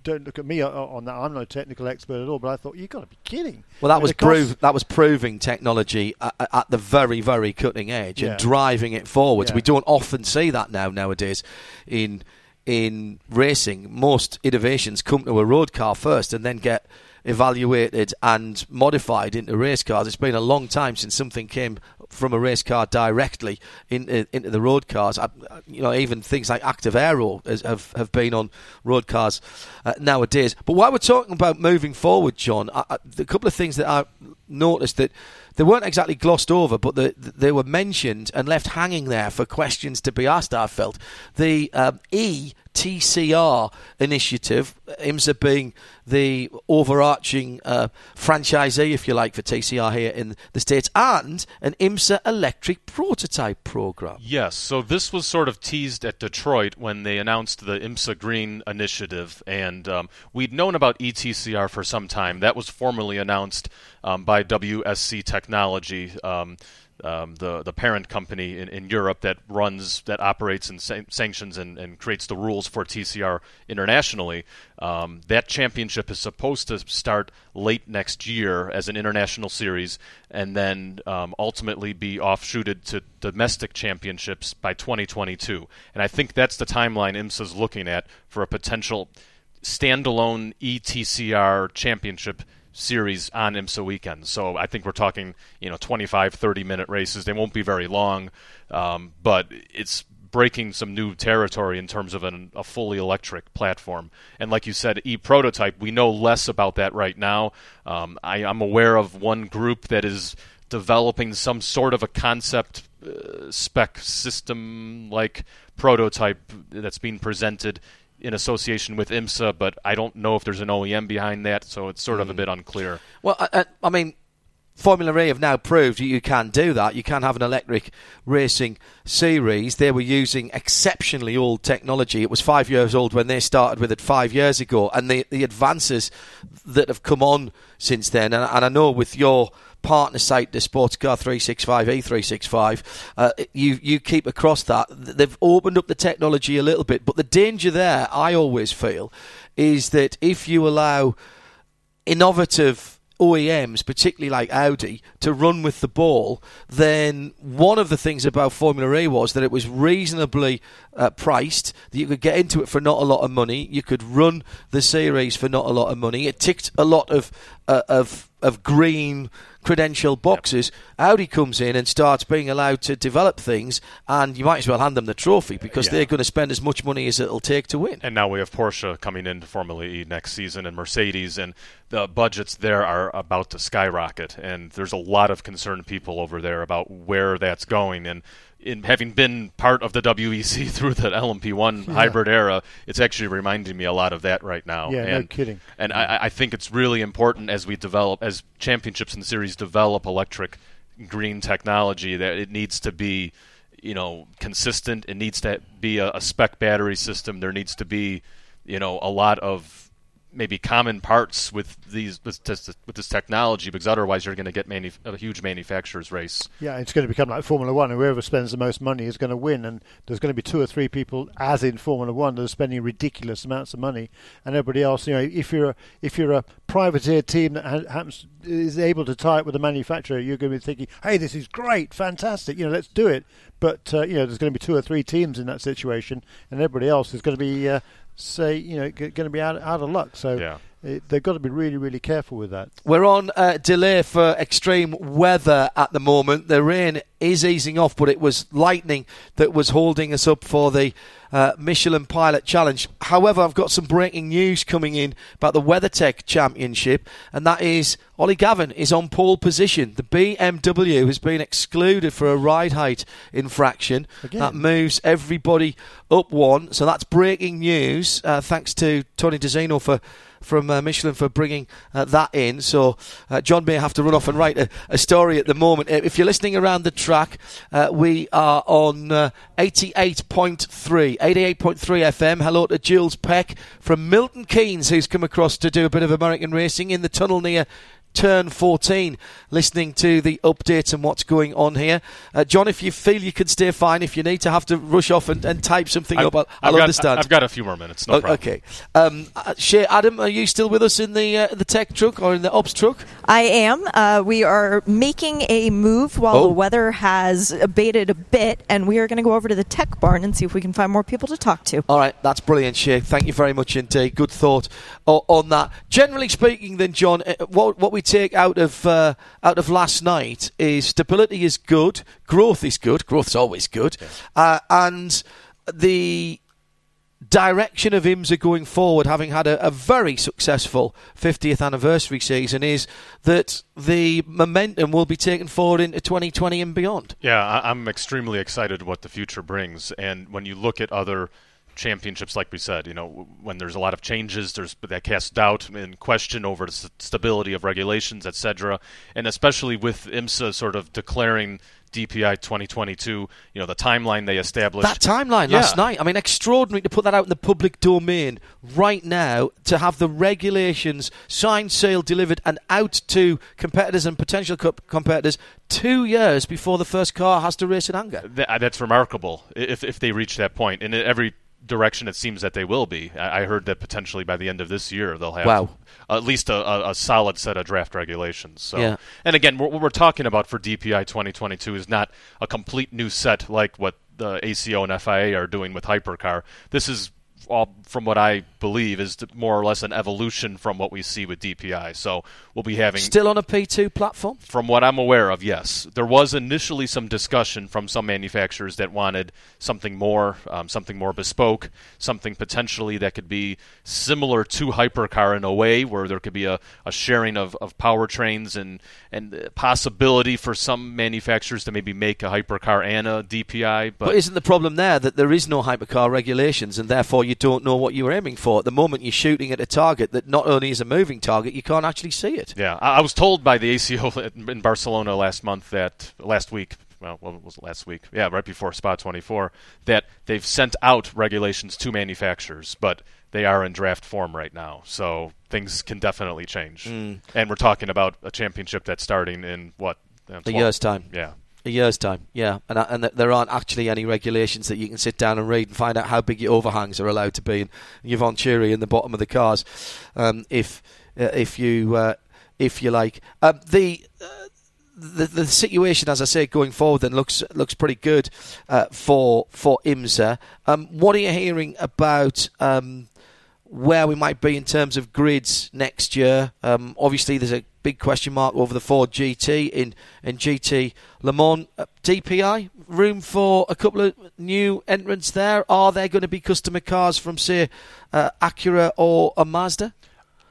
Speaker 8: Don't look at me on that. I'm not a technical expert at all, but I thought you've got to be kidding.
Speaker 3: Well, that I mean, was prove, that was proving technology at, at, the very, very cutting edge yeah. and driving it forwards. Yeah. We don't often see that now nowadays in in racing. Most innovations come to a road car first and then get evaluated and modified into race cars. It's been a long time since something came from a race car directly into, into the road cars. You know, even things like active aero have have been on road cars uh, nowadays. But while we're talking about moving forward, John, I, I, a couple of things that I noticed that they weren't exactly glossed over, but the, they were mentioned and left hanging there for questions to be asked. I felt the um, E TCR initiative, IMSA being the overarching uh, franchisee, if you like, for TCR here in the States, and an IMSA electric prototype program.
Speaker 9: Yes, so this was sort of teased at Detroit when they announced the IMSA Green initiative, and um, we'd known about eTCR for some time. That was formally announced um, by WSC Technology. Um, um, the the parent company in, in Europe that runs that operates and san- sanctions and, and creates the rules for TCR internationally. Um, that championship is supposed to start late next year as an international series, and then um, ultimately be offshooted to domestic championships by 2022. And I think that's the timeline IMSA is looking at for a potential standalone ETCR championship series on IMSA weekends. So I think we're talking, you know, 25, 30 minute races. They won't be very long, um, but it's breaking some new territory in terms of an, a fully electric platform. And like you said, e prototype, we know less about that right now. Um, I, am aware of one group that is developing some sort of a concept uh, spec system like prototype that's being presented in association with IMSA, but I don't know if there's an OEM behind that, so it's sort of a hmm. bit unclear.
Speaker 3: Well, I, I mean, Formula E have now proved you can do that. You can have an electric racing series. They were using exceptionally old technology. It was five years old when they started with it five years ago, and the, the advances that have come on since then. And, and I know with your partner site, the Sportscar 365, E365, uh, you, you keep across that. They've opened up the technology a little bit, but the danger there, I always feel, is that if you allow innovative OEMs, particularly like Audi, to run with the ball, then one of the things about Formula E was that it was reasonably uh, priced, that you could get into it for not a lot of money, you could run the series for not a lot of money. It ticked a lot of uh, of of green credential boxes. Audi comes in and starts being allowed to develop things, and you might as well hand them the trophy because
Speaker 9: Yeah.
Speaker 3: they're going to spend as much money as it'll take to win.
Speaker 9: And now we have Porsche coming into Formula E next season and Mercedes, and the budgets there are about to skyrocket. And there's a lot of concerned people over there about where that's going. And in having been part of the WEC through the LMP1 hybrid era, it's actually reminding me a lot of that right now.
Speaker 8: Yeah, no
Speaker 9: and,
Speaker 8: kidding.
Speaker 9: And I, I think it's really important as we develop, as championships and series develop electric green technology, that it needs to be you know consistent. It needs to be a, a spec battery system. There needs to be you know a lot of maybe common parts with these with this, with this technology because otherwise you're going to get manu- a huge manufacturers race.
Speaker 8: Yeah, it's going to become like Formula One. Whoever spends the most money is going to win, and there's going to be two or three people, as in Formula One, that are spending ridiculous amounts of money, and everybody else. You know, if you're a, if you're a privateer team that ha- happens is able to tie it with a manufacturer, you're going to be thinking, "Hey, this is great, fantastic. You know, let's do it." But uh, you know, there's going to be two or three teams in that situation, and everybody else is going to be, uh, say, you know, going to be out out of luck. So
Speaker 9: Yeah.
Speaker 8: They've got to be really, really careful with that.
Speaker 3: We're on uh, delay for extreme weather at the moment. The rain is easing off, but it was lightning that was holding us up for the uh, Michelin Pilot Challenge. However, I've got some breaking news coming in about the WeatherTech Championship, and that is Ollie Gavin is on pole position. The BMW has been excluded for a ride height infraction.
Speaker 8: Again.
Speaker 3: That moves everybody up one. So that's breaking news. Uh, thanks to Tony DeZino for from uh, Michelin for bringing uh, that in. So uh, John may have to run off and write a, a story at the moment. Uh, If you're listening around the track, uh, we are on uh, 88.3, 88.3 FM. Hello to Jules Peck from Milton Keynes, who's come across to do a bit of American racing in the tunnel near turn 14 listening to the update and what's going on here uh, john if you feel you can stay fine if you need to have to rush off and, and type something
Speaker 9: I've,
Speaker 3: up i'll,
Speaker 9: I've
Speaker 3: I'll
Speaker 9: got,
Speaker 3: understand
Speaker 9: I've got a few more minutes. No
Speaker 3: O-
Speaker 9: problem.
Speaker 3: okay um, uh, Shea, adam are you still with us in the uh, the tech truck or in the ops truck
Speaker 4: I am. Uh, we are making a move while
Speaker 3: Oh.
Speaker 4: the weather has abated a bit, and we are going to go over to the tech barn and see if we can find more people to talk to.
Speaker 3: All right, that's brilliant, Shea. Thank you very much indeed. Good thought on that. Generally speaking, then, John, uh, what what we take out of uh, out of last night is stability is good, growth is good, growth's always good, uh, and the direction of IMSA going forward, having had a, a very successful 50th anniversary season, is that the momentum will be taken forward into 2020 and beyond.
Speaker 9: Yeah, I'm extremely excited what the future brings. And when you look at other championships, like we said, you know, when there's a lot of changes, there's that casts doubt and question over the stability of regulations, etc. And especially with IMSA sort of declaring DPI 2022, you know, the timeline they established.
Speaker 3: That timeline
Speaker 9: Yeah.
Speaker 3: last night, I mean, extraordinary to put that out in the public domain right now, to have the regulations signed, sealed, delivered, and out to competitors and potential co- competitors two years before the first car has to race in anger.
Speaker 9: Th- uh, that's remarkable if if they reach that point. And every direction, it seems that they will be. I, I heard that potentially by the end of this year they'll have
Speaker 3: Wow.
Speaker 9: at least a, a, a solid set of draft regulations. So,
Speaker 3: Yeah.
Speaker 9: and again, what what we're talking about for DPI 2022 is not a complete new set like what the ACO and FIA are doing with Hypercar. This is all, from what I believe, is more or less an evolution from what we see with DPI. So we'll be having
Speaker 3: Still on a P2 platform?
Speaker 9: from what I'm aware of, yes. There was initially some discussion from some manufacturers that wanted something more, um, something more bespoke, something potentially that could be similar to Hypercar in a way, where there could be a, a sharing of, of powertrains and and the possibility for some manufacturers to maybe make a Hypercar and a DPI. But,
Speaker 3: But isn't the problem there that there is no hypercar regulations and therefore you don't know what you're aiming for? At the moment, you're shooting at a target that not only is a moving target, you can't actually see it.
Speaker 9: Yeah, I was told by the ACO in Barcelona last month that last week. Well, what was it last week? Yeah, right before Spa 24, that they've sent out regulations to manufacturers, but they are in draft form right now. So things can definitely change.
Speaker 3: Mm.
Speaker 9: And we're talking about a championship that's starting in what? uh,
Speaker 3: A year's time.
Speaker 9: Yeah.
Speaker 3: A year's time, yeah, and and there aren't actually any regulations that you can sit down and read and find out how big your overhangs are allowed to be and your Venturi in the bottom of the cars, um, if uh, if you uh, if you like. Um, the uh, the, the situation, as I say, going forward, then looks looks pretty good uh, for for IMSA. Um, what are you hearing about um, where we might be in terms of grids next year? Um, obviously, there's a big question mark over the Ford GT in, in GT Le Mans. Uh, DPI, room for a couple of new entrants there. Are there going to be customer cars from, say, uh, Acura or a Mazda?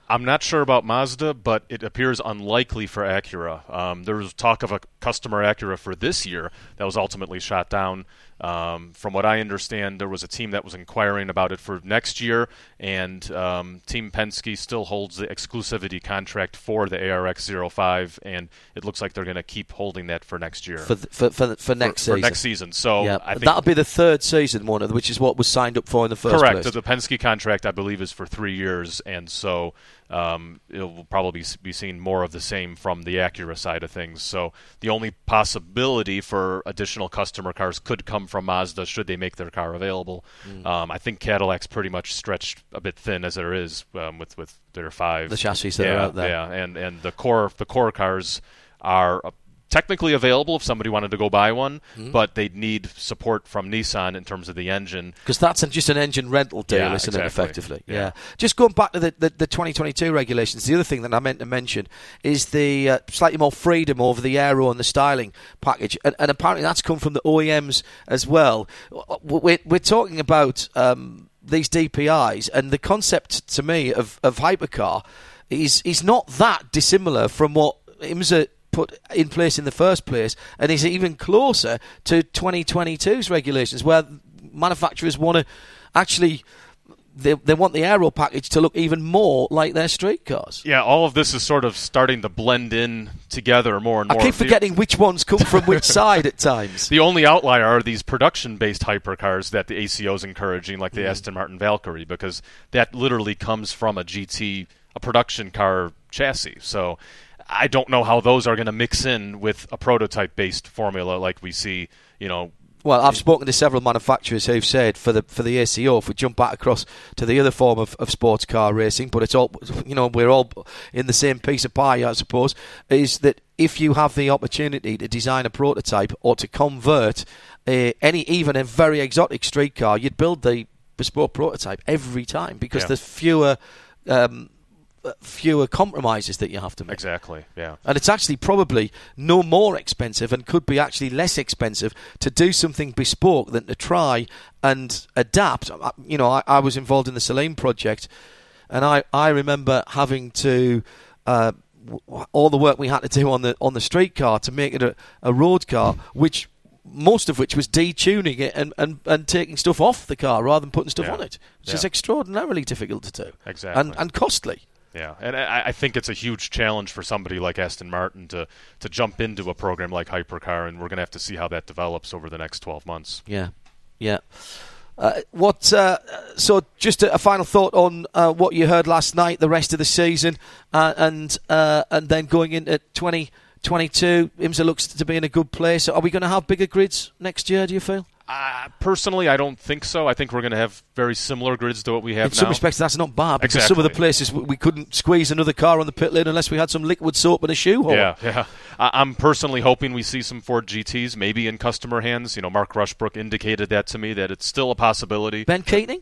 Speaker 9: I'm not sure about Mazda, but it appears unlikely for Acura. Um, there was talk of a customer Acura for this year that was ultimately shot down. Um, from what I understand, there was a team that was inquiring about it for next year, and um, Team Penske still holds the exclusivity contract for the ARX 05, and it looks like they're going to keep holding that for next year.
Speaker 3: For, th- for, for, for, next
Speaker 9: for,
Speaker 3: season.
Speaker 9: For next season. So
Speaker 3: yeah.
Speaker 9: I think
Speaker 3: that'll be the third season one, which is what was signed up for in the first
Speaker 9: correct.
Speaker 3: place.
Speaker 9: The Penske contract, I believe, is for three years, and so um, it will probably be seen more of the same from the Acura side of things. So the only possibility for additional customer cars could come from Mazda should they make their car available. Mm. Um, I think Cadillac's pretty much stretched a bit thin as there is um, with with their five
Speaker 3: the chassis that
Speaker 9: yeah,
Speaker 3: are out there.
Speaker 9: Yeah, and and the core the core cars are technically available if somebody wanted to go buy one,
Speaker 3: mm-hmm.
Speaker 9: but they'd need support from Nissan in terms of the engine.
Speaker 3: Because that's just an engine rental deal,
Speaker 9: yeah,
Speaker 3: isn't
Speaker 9: exactly.
Speaker 3: it, effectively?
Speaker 9: Yeah.
Speaker 3: yeah. Just going back to the, the, the, 2022 regulations, the other thing that I meant to mention is the uh, slightly more freedom over the aero and the styling package. And, and, apparently that's come from the OEMs as well. We're, we're talking about um, these DPIs, and the concept to me of, of hypercar is, is not that dissimilar from what IMSA put in place in the first place, and is even closer to 2022's regulations, where manufacturers want to actually. They, they want the aero package to look even more like their street cars.
Speaker 9: Yeah, all of this is sort of starting to blend in together more and more.
Speaker 3: I keep forgetting which ones come from which side at times.
Speaker 9: The only outlier are these production-based hypercars that the ACO is encouraging, like the mm. Aston Martin Valkyrie, because that literally comes from a GT, a production car chassis. So I don't know how those are going to mix in with a prototype based formula like we see, you know.
Speaker 3: Well, I've spoken to several manufacturers who've said for the for the ACO, if we jump back across to the other form of, of sports car racing, but it's all you know, we're all in the same piece of pie, I suppose, is that if you have the opportunity to design a prototype or to convert a, any even a very exotic street car, you'd build the bespoke prototype every time because
Speaker 9: yeah.
Speaker 3: there's fewer um, fewer compromises that you have to make.
Speaker 9: Exactly, yeah.
Speaker 3: And it's actually probably no more expensive and could be actually less expensive to do something bespoke than to try and adapt. You know, I, I was involved in the Saleen project, and I, I remember having to. Uh, all the work we had to do on the on the street car to make it a, a road car, which most of which was detuning it and, and, and taking stuff off the car rather than putting stuff
Speaker 9: yeah.
Speaker 3: on it, which
Speaker 9: yeah.
Speaker 3: is extraordinarily difficult to do.
Speaker 9: Exactly.
Speaker 3: And, and costly.
Speaker 9: Yeah, and I, I, think it's a huge challenge for somebody like Aston Martin to, to jump into a program like Hypercar, and we're going to have to see how that develops over the next 12 months.
Speaker 3: Yeah, yeah. Uh, what? Uh, so, just a, a, final thought on uh, what you heard last night, the rest of the season, uh, and uh, and then going into 2022. IMSA looks to be in a good place. Are we going to have bigger grids next year? Do you feel?
Speaker 9: Uh, personally, I don't think so. I think we're going to have very similar grids to what we have
Speaker 3: In
Speaker 9: now.
Speaker 3: some respects, that's not bad because
Speaker 9: exactly.
Speaker 3: some of the places we couldn't squeeze another car on the pit lane unless we had some liquid soap and a shoe hole.
Speaker 9: Yeah, yeah. I'm personally hoping we see some Ford GTs, maybe in customer hands. You know, Mark Rushbrook indicated that to me that it's still a possibility.
Speaker 3: Ben Keating?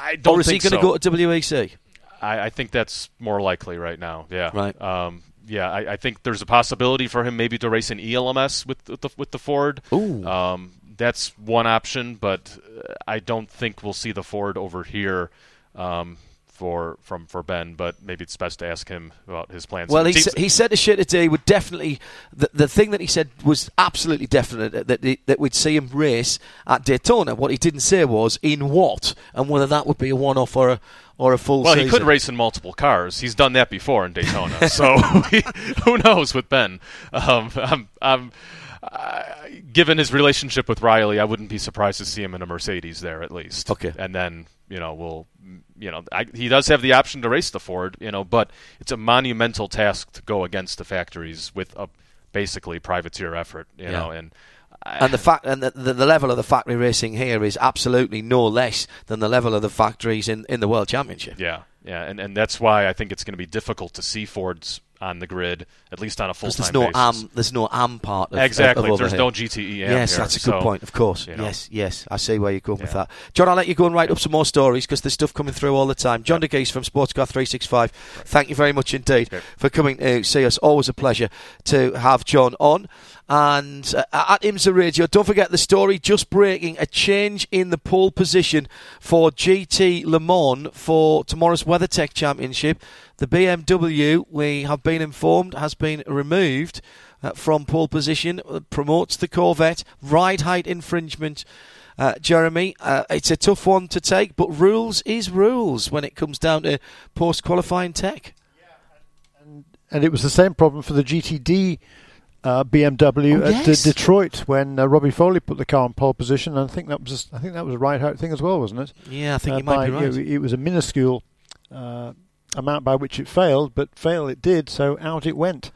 Speaker 9: I don't.
Speaker 3: Or is
Speaker 9: think
Speaker 3: he going
Speaker 9: so.
Speaker 3: to go to WEC?
Speaker 9: I, I, think that's more likely right now. Yeah.
Speaker 3: Right.
Speaker 9: Um, yeah, I, I, think there's a possibility for him maybe to race an ELMS with, with the with the Ford.
Speaker 3: Ooh.
Speaker 9: Um, that's one option, but I don't think we'll see the Ford over here um, for from for Ben. But maybe it's best to ask him about his plans.
Speaker 3: Well, he, sa- he said to shit today would definitely the, the thing that he said was absolutely definite that that, that we'd see him race at Daytona. What he didn't say was in what and whether that would be a one-off or a or a full.
Speaker 9: Well,
Speaker 3: season.
Speaker 9: he could race in multiple cars. He's done that before in Daytona. so who knows with Ben? Um, I'm, I'm uh, given his relationship with Riley, I wouldn't be surprised to see him in a Mercedes there at least.
Speaker 3: Okay.
Speaker 9: And then you know we'll you know I, he does have the option to race the Ford, you know, but it's a monumental task to go against the factories with a basically privateer effort, you
Speaker 3: Yeah.
Speaker 9: know, and.
Speaker 3: And the fact and the, the, the level of the factory racing here is absolutely no less than the level of the factories in, in the World Championship.
Speaker 9: Yeah, yeah, and, and that's why I think it's going to be difficult to see Fords on the grid, at least on a full time
Speaker 3: there's no
Speaker 9: basis.
Speaker 3: am, there's no am part. Of,
Speaker 9: exactly.
Speaker 3: Of
Speaker 9: There's no GTE am
Speaker 3: Yes,
Speaker 9: here,
Speaker 3: that's a good
Speaker 9: so,
Speaker 3: point. Of course.
Speaker 9: you know.
Speaker 3: Yes, yes. I see where you're going with that. John, I'll let you go and write up some more stories because there's stuff coming through all the time. John Dagys from Sportscar 365. Thank you very much indeed
Speaker 9: Okay.
Speaker 3: for coming to see us. Always a pleasure to have John on. And uh, at IMSA Radio, don't forget the story just breaking a change in the pole position for GT Le Mans for tomorrow's WeatherTech Championship. The BMW, we have been informed, has been removed uh, from pole position, uh, promotes the Corvette, ride height infringement. Uh, Jeremy, uh, it's a tough one to take, but rules is rules when it comes down to post qualifying tech.
Speaker 8: and it was the same problem for the GTD uh, BMW
Speaker 3: Oh,
Speaker 8: at
Speaker 3: yes.
Speaker 8: De- Detroit when uh, Robbie Foley put the car in pole position. And I think that was I think that was a right out thing as well, wasn't it?
Speaker 3: Yeah, I think
Speaker 8: Uh,
Speaker 3: you might
Speaker 8: by-
Speaker 3: be right.
Speaker 8: It, it was a minuscule uh, amount by which it failed, but fail it did, so out it went.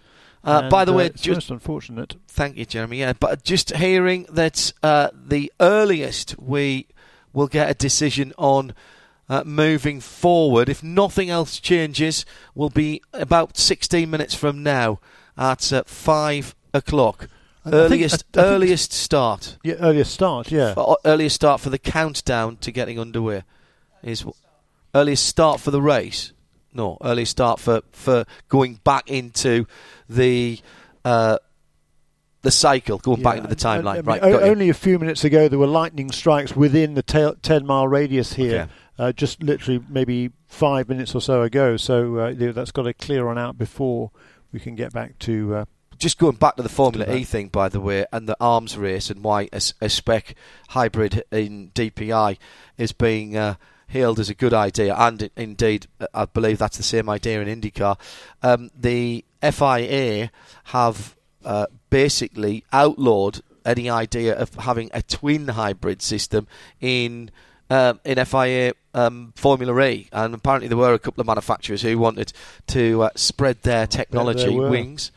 Speaker 3: Uh,
Speaker 8: And,
Speaker 3: by the way,
Speaker 8: it's
Speaker 3: just
Speaker 8: unfortunate.
Speaker 3: Thank you, Jeremy. Yeah, but just hearing that uh, the earliest we will get a decision on uh, moving forward, if nothing else changes, will be about 16 minutes from now at uh, 5 o'clock.
Speaker 8: I think-
Speaker 3: Earliest,
Speaker 8: I-
Speaker 3: earliest start.
Speaker 8: Yeah, earliest start. Yeah,
Speaker 3: Uh, earliest start for the countdown to getting underway is earliest start for the race. No, earliest start for, for going back into the uh, the cycle, going back into the timeline. right,
Speaker 8: I mean,
Speaker 3: you.
Speaker 8: only a few minutes ago, there were lightning strikes within the ta- ten mile radius here.
Speaker 3: Okay.
Speaker 8: Uh, just literally maybe five minutes or so ago. So uh, that's got to clear on out before we can get back to.
Speaker 3: Just going back to the Formula E thing, by the way, and the arms race, and why a spec hybrid in DPI is being uh, hailed as a good idea, and indeed, uh, I believe that's the same idea in IndyCar. Um, the FIA have uh, basically outlawed any idea of having a twin hybrid system in um, in FIA um, Formula E, and apparently there were a couple of manufacturers who wanted to uh, spread their technology wings.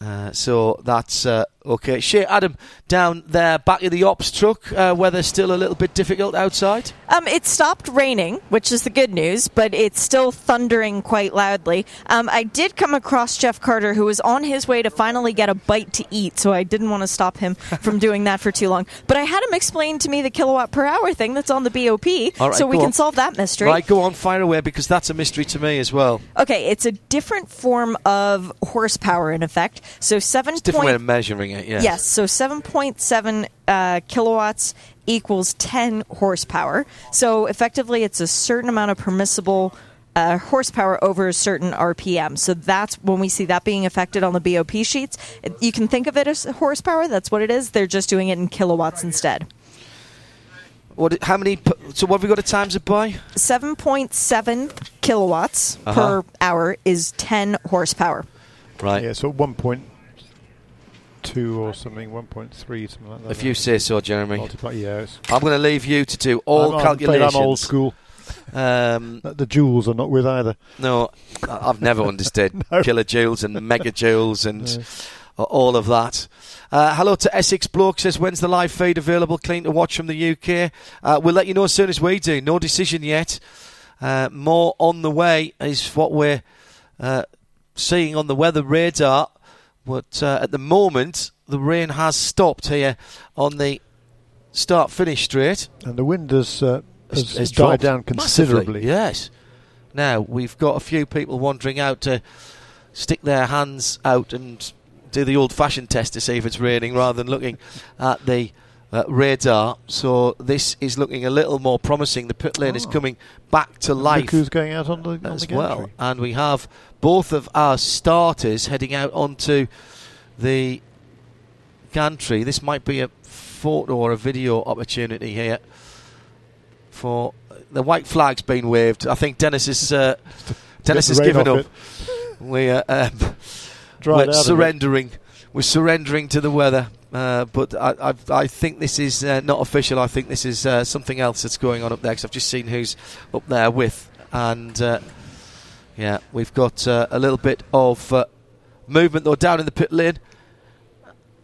Speaker 3: Uh, so that's uh, okay. Shea Adam down there, back of the ops truck. Uh, weather still a little bit difficult outside.
Speaker 4: Um, it stopped raining, which is the good news, but it's still thundering quite loudly. Um, I did come across Jeff Carter, who was on his way to finally get a bite to eat, so I didn't want to stop him from doing that for too long. But I had him explain to me the kilowatt per hour thing that's on the BOP,
Speaker 3: right,
Speaker 4: so we can
Speaker 3: on.
Speaker 4: solve that mystery.
Speaker 3: Right, go on, fire away because that's a mystery to me as well.
Speaker 4: Okay, it's a different form of horsepower, in effect. So seven
Speaker 3: It's a different way of measuring it. Yeah.
Speaker 4: Yes, so 7.7 uh, kilowatts equals 10 horsepower. So effectively, it's a certain amount of permissible uh, horsepower over a certain RPM. So that's when we see that being affected on the BOP sheets. You can think of it as horsepower. That's what it is. They're just doing it in kilowatts instead.
Speaker 3: What? How many? So what have we got to times it by?
Speaker 4: 7.7 kilowatts
Speaker 3: Uh-huh.
Speaker 4: per hour is 10 horsepower.
Speaker 3: Right.
Speaker 8: yeah, so at one point two or something, one point three, something like that.
Speaker 3: If you say so, Jeremy.
Speaker 8: multiply, yeah.
Speaker 3: I'm going to leave you to do all
Speaker 8: I'm,
Speaker 3: calculations.
Speaker 8: I'm old school.
Speaker 3: Um,
Speaker 8: The joules are not with either.
Speaker 3: no, I've never understood killer kilojoules and megajoules and all of that. Uh, hello to Essex Bloke says, when's the live feed available? Clean to watch from the UK. Uh, we'll let you know as soon as we do. No decision yet. Uh, more on the way is what we're uh, seeing on the weather radar. But uh, at the moment, the rain has stopped here on the start finish straight.
Speaker 8: And the wind has, uh, has,
Speaker 3: Has-
Speaker 8: died down
Speaker 3: massively,
Speaker 8: considerably.
Speaker 3: Yes. Now we've got a few people wandering out to stick their hands out and do the old-fashioned test to see if it's raining, rather than looking at the uh, radar. So this is looking a little more promising. The pit lane is
Speaker 8: Oh.
Speaker 3: coming back to life
Speaker 8: Look who's going out on the, on
Speaker 3: as
Speaker 8: the
Speaker 3: well, and we have both of our starters heading out onto the gantry. This might be a photo or a video opportunity here for the white flag's been waved. I think Dennis is uh, Dennis has given up. We uh, um, we're
Speaker 8: it.
Speaker 3: surrendering. We're surrendering to the weather. Uh, but I, I, I think this is uh, not official. I think this is uh, something else that's going on up there. Because I've just seen who's up there with, and uh, yeah, we've got uh, a little bit of movement though down in the pit lane.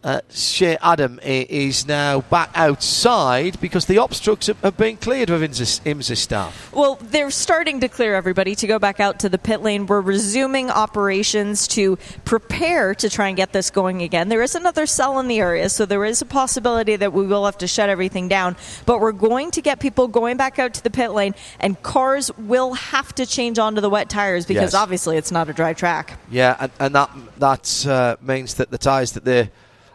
Speaker 3: Uh, Shea Adam is now back outside because the obstructs have, have been cleared of IMSA, staff.
Speaker 4: Well, they're starting to clear everybody to go back out to the pit lane. We're resuming operations to prepare to try and get this going again. There is another cell in the area, so there is a possibility that we will have to shut everything down. But we're going to get people going back out to the pit lane, and cars will have to change onto the wet tires because
Speaker 3: Yes.
Speaker 4: obviously it's not a dry track.
Speaker 3: Yeah, and, and that that uh, means that the tyres that they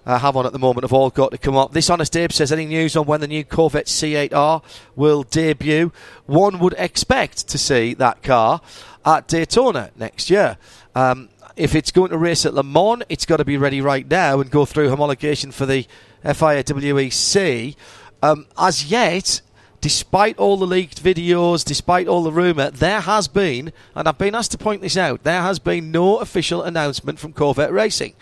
Speaker 3: uh, have on at the moment have all got to come up. This Honest Abe says, any news on when the new Corvette C8R will debut? One would expect to see that car at Daytona next year. Um, if it's going to race at Le Mans, it's got to be ready right now and go through homologation for the FIA WEC. Um, as yet, despite all the leaked videos, despite all the rumour, there has been, and I've been asked to point this out, there has been no official announcement from Corvette Racing.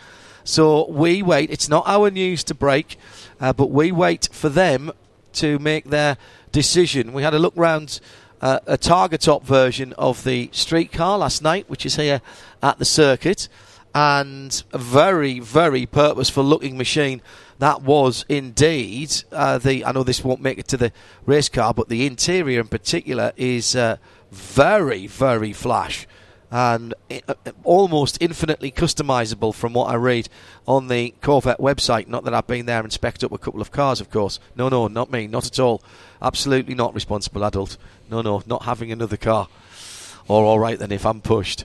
Speaker 3: So we wait. It's not our news to break, uh, but we wait for them to make their decision. We had a look round uh, a targa Top version of the street car last night, which is here at the circuit, and a very, very purposeful looking machine that was indeed uh, the. I know this won't make it to the race car, but the interior in particular is uh, very, very flash and uh, almost infinitely customizable from what I read on the Corvette website. Not that I've been there and specced up a couple of cars, of course. No, no, not me, not at all. Absolutely not responsible adult. No, no, not having another car. Or all right then if I'm pushed.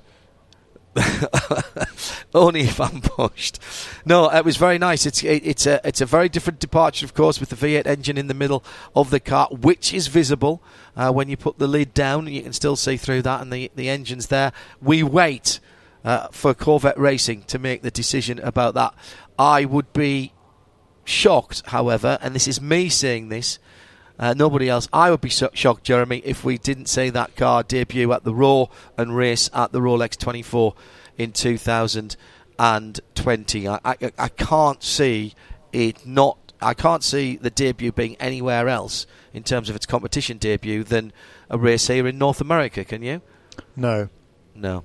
Speaker 3: Only if I'm pushed. No, it was very nice. It's it, it's a it's a very different departure, of course, with the V8 engine in the middle of the car, which is visible uh, when you put the lid down. You can still see through that, and the the engine's there. We wait uh, for Corvette Racing to make the decision about that. I would be shocked, however, and this is me saying this. Uh, nobody else. I would be so shocked, Jeremy, if we didn't see that car debut at the Roar and race at the Rolex 24 in 2020. I, I, I can't see it not. I can't see the debut being anywhere else in terms of its competition debut than a race here in North America. Can you?
Speaker 8: No,
Speaker 3: No.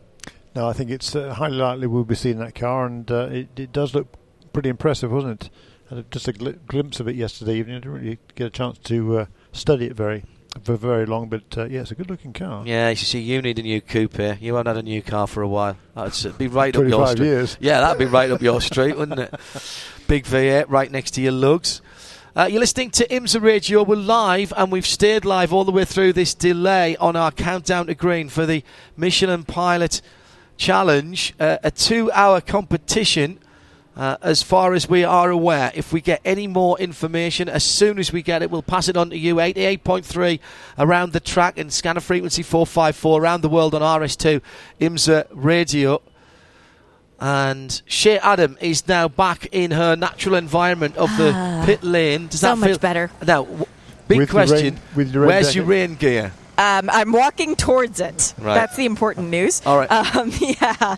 Speaker 8: no. I think it's uh, highly likely we'll be seeing that car, and uh, it, it does look pretty impressive, wasn't it? Had just a gl- glimpse of it yesterday evening. I didn't really get a chance to uh, study it very for very long, but uh, yeah, it's a good-looking car.
Speaker 3: Yeah, you see, you need a new coupe here. You haven't had a new car for a while. That'd be right up your street.
Speaker 8: years.
Speaker 3: Yeah, that'd be right up your street, wouldn't it? Big V8 right next to your lugs. Uh, you're listening to IMSA Radio. We're live, and we've stayed live all the way through this delay on our countdown to green for the Michelin Pilot Challenge, uh, a two-hour competition. Uh, as far as we are aware, if we get any more information, as soon as we get it, we'll pass it on to you. 88.3 around the track and scanner frequency 454 around the world on RS2 IMSA radio. And Shea Adam is now back in her natural environment of the pit lane. Does
Speaker 4: so
Speaker 3: that
Speaker 4: much better.
Speaker 3: Now, w- big
Speaker 8: With
Speaker 3: question:
Speaker 8: rain- with the rain
Speaker 3: Where's
Speaker 8: jacket.
Speaker 3: your rain gear?
Speaker 4: Um, I'm walking towards it.
Speaker 3: Right.
Speaker 4: That's the important news.
Speaker 3: All right.
Speaker 4: Um, yeah.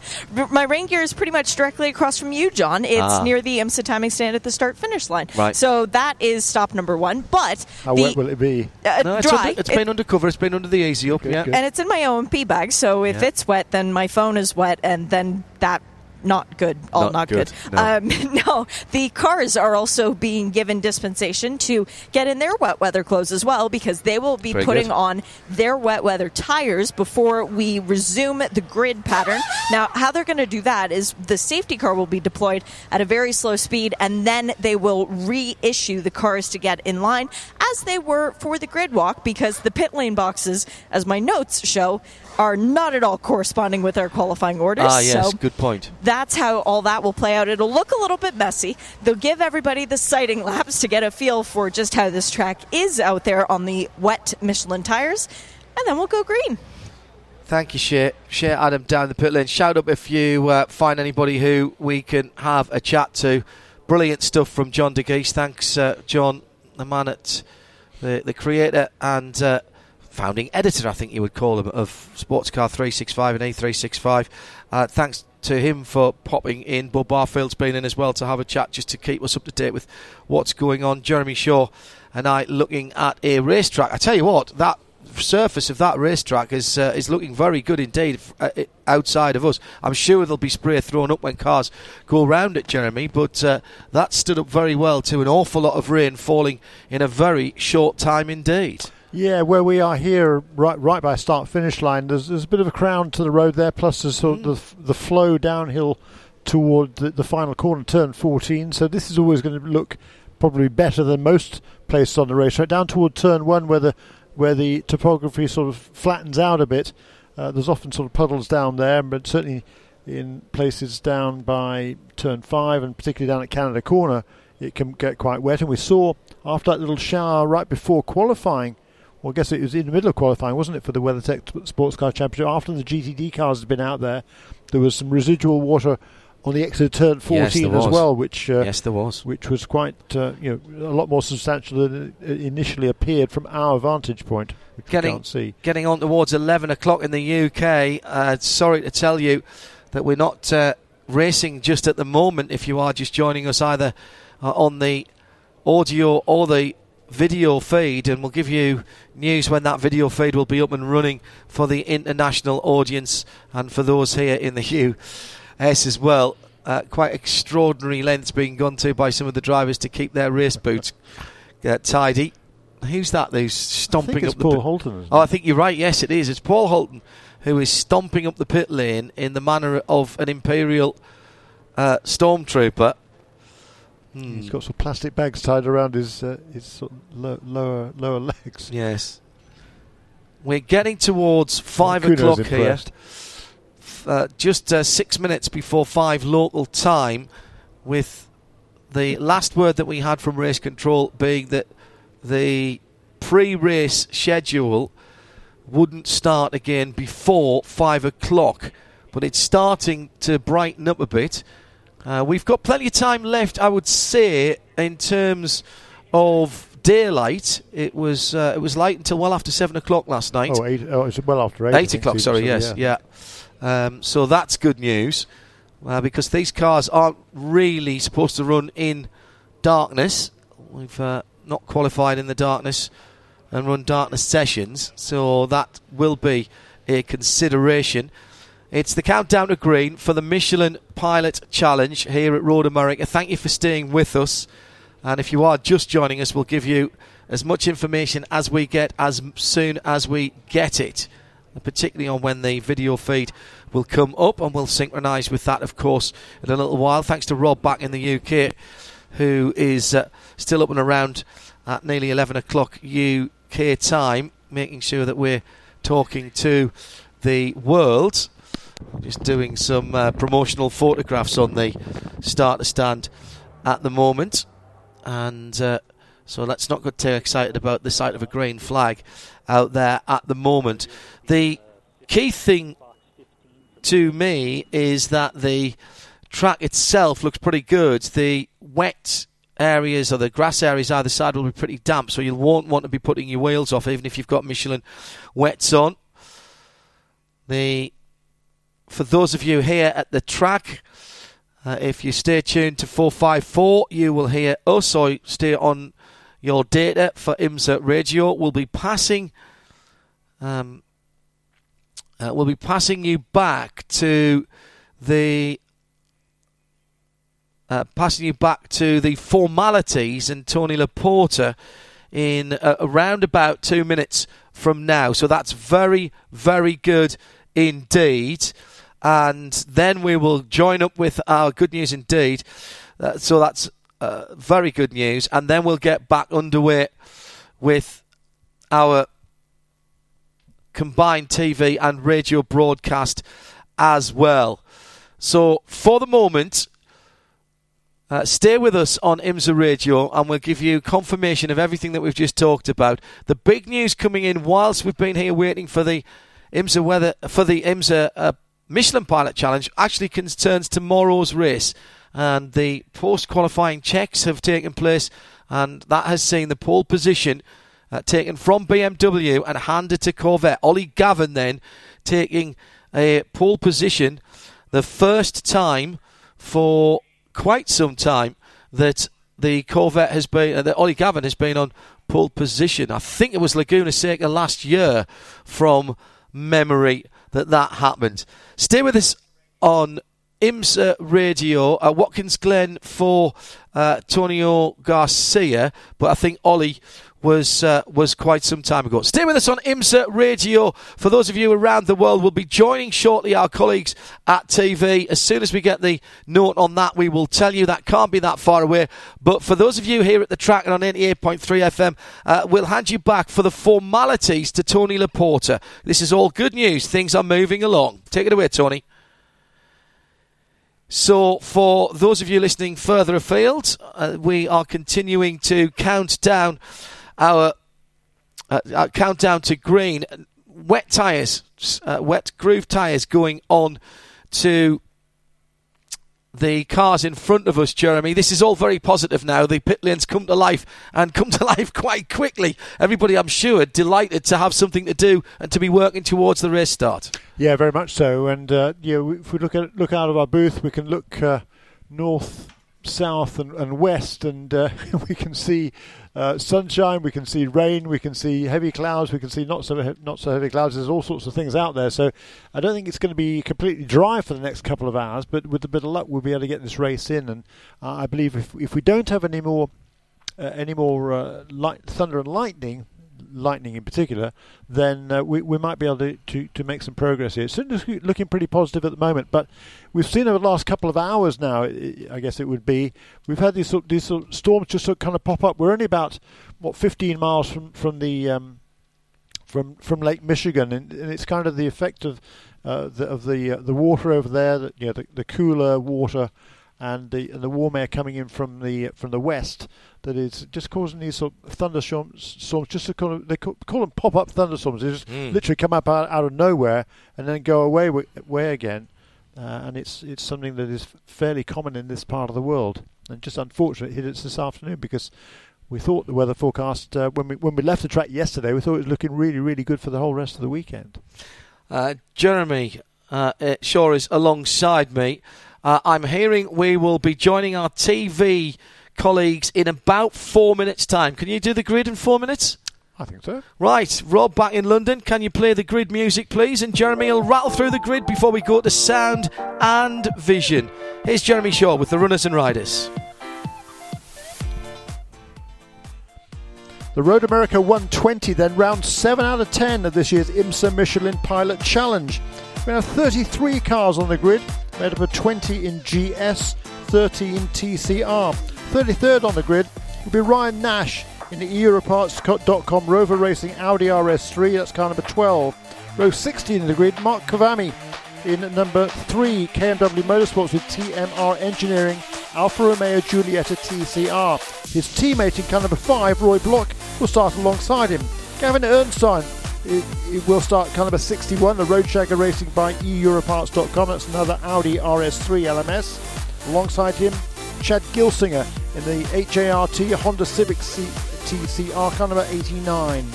Speaker 4: My rain gear is pretty much directly across from you, John. It's
Speaker 3: Ah.
Speaker 4: near the IMSA timing stand at the start finish line.
Speaker 3: Right.
Speaker 4: So that is stop number one. But
Speaker 8: How
Speaker 4: the,
Speaker 8: wet will it be?
Speaker 4: uh,
Speaker 3: No, it's,
Speaker 4: dry.
Speaker 3: under, it's
Speaker 4: It-
Speaker 3: been undercover. It's been under the easy up.
Speaker 8: Good,
Speaker 3: yeah.
Speaker 8: good.
Speaker 4: and it's in my OMP bag. So if
Speaker 3: Yeah.
Speaker 4: it's wet, then my phone is wet, and then that. Not good. All
Speaker 3: Not
Speaker 4: not,
Speaker 3: good,
Speaker 4: good.
Speaker 3: no.
Speaker 4: Um, no, the cars are also being given dispensation to get in their wet weather clothes as well because they will be
Speaker 3: Very
Speaker 4: putting
Speaker 3: good.
Speaker 4: on their wet weather tires before we resume the grid pattern. Now, how they're going to do that is the safety car will be deployed at a very slow speed and then they will reissue the cars to get in line as they were for the grid walk because the pit lane boxes, as my notes show, are not at all corresponding with our qualifying orders.
Speaker 3: Ah, yes.
Speaker 4: So
Speaker 3: Good point.
Speaker 4: that's how all that will play out. It'll look a little bit messy. They'll give everybody the sighting laps to get a feel for just how this track is out there on the wet Michelin tires, and then we'll go green.
Speaker 3: Thank you. Shea Adam down the pit lane. Shout up if you uh, find anybody who we can have a chat to. Brilliant stuff from John Dagys. Thanks, uh, John, the man at the, the creator and uh, founding editor, I think you would call him, of Sportscar 365 and A365. Uh, thanks to him for popping in. Bob Barfield's been in as well to have a chat just to keep us up to date with what's going on. Jeremy Shaw and I looking at a racetrack. I tell you what, that surface of that racetrack is uh, is looking very good indeed uh, outside of us. I'm sure there'll be spray thrown up when cars go round it, Jeremy, but uh, that stood up very well to an awful lot of rain falling in a very short time indeed.
Speaker 8: Yeah, where we are here, right right by start finish line, there's, there's a bit of a crown to the road there, plus there's sort of mm. the, the flow downhill toward the, the final corner, turn 14. So this is always going to look probably better than most places on the racetrack. Down toward turn one, where the where the topography sort of flattens out a bit, uh, there's often sort of puddles down there, but certainly in places down by turn five and particularly down at Canada Corner, it can get quite wet. And we saw after that little shower right before qualifying well, I guess it was in the middle of qualifying, wasn't it, for the WeatherTech Sports Car Championship? After the GTD cars had been out there, there was some residual water on the exit of turn 14
Speaker 3: yes,
Speaker 8: as well, which uh,
Speaker 3: yes, there was,
Speaker 8: which was quite uh, you know a lot more substantial than it initially appeared from our vantage point.
Speaker 3: Getting getting on towards 11 o'clock in the UK. Uh, sorry to tell you that we're not uh, racing just at the moment. If you are just joining us either uh, on the audio or the video feed, and we'll give you news when that video feed will be up and running for the international audience and for those here in the US as well. Uh, quite extraordinary lengths being gone to by some of the drivers to keep their race boots uh, tidy. Who's that? Who's stomping up
Speaker 8: the Paul
Speaker 3: pit?
Speaker 8: Holton?
Speaker 3: Oh, I think you're right. Yes, it is. It's Paul Holton who is stomping up the pit lane in the manner of an Imperial uh, stormtrooper.
Speaker 8: Hmm. He's got some plastic bags tied around his uh, his sort of lo- lower lower legs.
Speaker 3: Yes. We're getting towards five o'clock
Speaker 8: impressed.
Speaker 3: here. Uh, just uh, six minutes before five local time, with the last word that we had from race control being that the pre-race schedule wouldn't start again before five o'clock, but it's starting to brighten up a bit. Uh, we've got plenty of time left, I would say, in terms of daylight. It was uh, it was light until well after seven o'clock last night.
Speaker 8: Oh, eight, oh well after eight.
Speaker 3: Eight o'clock, sorry, yes, yeah. yeah. Um, so that's good news uh, because these cars aren't really supposed to run in darkness. We've uh, not qualified in the darkness and run darkness sessions, so that will be a consideration. It's the countdown to green for the Michelin Pilot Challenge here at Road America. Thank you for staying with us. And if you are just joining us, we'll give you as much information as we get as soon as we get it, particularly on when the video feed will come up. And we'll synchronise with that, of course, in a little while. Thanks to Rob back in the UK, who is uh, still up and around at nearly 11 o'clock UK time, making sure that we're talking to the world just doing some uh, promotional photographs on the starter stand at the moment. And uh, so let's not get too excited about the sight of a green flag out there at the moment. The key thing to me is that the track itself looks pretty good. The wet areas or the grass areas either side will be pretty damp, so you won't want to be putting your wheels off even if you've got Michelin wets on. The for those of you here at the track, uh, if you stay tuned to 454, you will hear us or stay on your data for IMSA Radio. We'll be passing. Um, uh, we'll be passing you back to the uh, passing you back to the formalities and Tony Laporta in uh, around about two minutes from now. So that's very, very good indeed and then we will join up with our good news indeed. Uh, so that's uh, very good news, and then we'll get back underway with our combined TV and radio broadcast as well. So for the moment, uh, stay with us on IMSA Radio and we'll give you confirmation of everything that we've just talked about. The big news coming in whilst we've been here waiting for the IMSA weather for the IMSA uh, Michelin Pilot Challenge actually concerns tomorrow's race, and the post qualifying checks have taken place, and that has seen the pole position uh, taken from BMW and handed to Corvette. Ollie Gavin then taking a pole position, the first time for quite some time that the Corvette has been, uh, the Ollie Gavin has been on pole position. I think it was Laguna Seca last year from memory that that happened. Stay with us on IMSA Radio, uh, Watkins Glen for uh, Tonio Garcia, but I think Ollie was uh, was quite some time ago. Stay with us on IMSA Radio. For those of you around the world, we'll be joining shortly our colleagues at TV. As soon as we get the note on that, we will tell you that can't be that far away. But for those of you here at the track and on 88.3 FM, uh, we'll hand you back for the formalities to Tony Laporta. This is all good news. Things are moving along. Take it away, Tony. So, for those of you listening further afield, uh, we are continuing to count down our, uh, our countdown to green. Wet tyres, uh, wet groove tyres going on to the cars in front of us, Jeremy. This is all very positive now. The pit lanes come to life and come to life quite quickly. Everybody, I'm sure, delighted to have something to do and to be working towards the race start.
Speaker 8: Yeah, very much so. And uh, yeah, if we look at look out of our booth, we can look uh, north, south, and, and west, and uh, we can see uh, sunshine, we can see rain, we can see heavy clouds, we can see not so not so heavy clouds. There's all sorts of things out there. So I don't think it's going to be completely dry for the next couple of hours. But with a bit of luck, we'll be able to get this race in. And uh, I believe if if we don't have any more uh, any more uh, light, thunder and lightning, lightning in particular, then uh, we, we might be able to, to, to make some progress here. It's looking pretty positive at the moment, but we've seen over the last couple of hours now, I guess it would be, we've had these, sort, these sort of storms just sort of kind of pop up. We're only about, what, 15 miles from, from the... Um, from from Lake Michigan, and, and, it's kind of the effect of uh, the of the uh, the water over there, that you know, the, the cooler water and the and the warm air coming in from the from the west that is just causing these sort of thunderstorms. Storms, just to call them, they call, call them pop-up thunderstorms. They just mm. literally come up out, out of nowhere and then go away away again. Uh, and it's it's something that is fairly common in this part of the world. And just unfortunate it hit us this afternoon because we thought the weather forecast uh, when we when we left the track yesterday, we thought it was looking really really good for the whole rest of the weekend.
Speaker 3: Uh, Jeremy uh, Shaw is alongside me. Uh, I'm hearing we will be joining our TV colleagues in about four minutes' time. Can you do the grid in four minutes?
Speaker 8: I think so.
Speaker 3: Right, Rob back in London. Can you play the grid music, please? And Jeremy will rattle through the grid before we go to sound and vision. Here's Jeremy Shaw with the runners and riders.
Speaker 8: The Road America 120, then round 7 out of 10 of this year's IMSA Michelin Pilot Challenge. We have 33 cars on the grid, made up of 20 in GS, 30 in TCR. 33rd on the grid will be Ryan Nash in the Europarts.com ROWE Racing Audi RS3, that's car number 12. Row 16 in the grid, Mark Kvamme in number 3, KMW Motorsports with TMR Engineering, Alfa Romeo Giulietta TCR. His teammate in car number 5, Roy Block, will start alongside him. Gavin Ernstein it, it, will start car number 61, the Roadshagger Racing by eEuroparts.com. That's another Audi RS3 LMS. Alongside him, Chad Gilsinger in the HART Honda Civic TCR car number 89.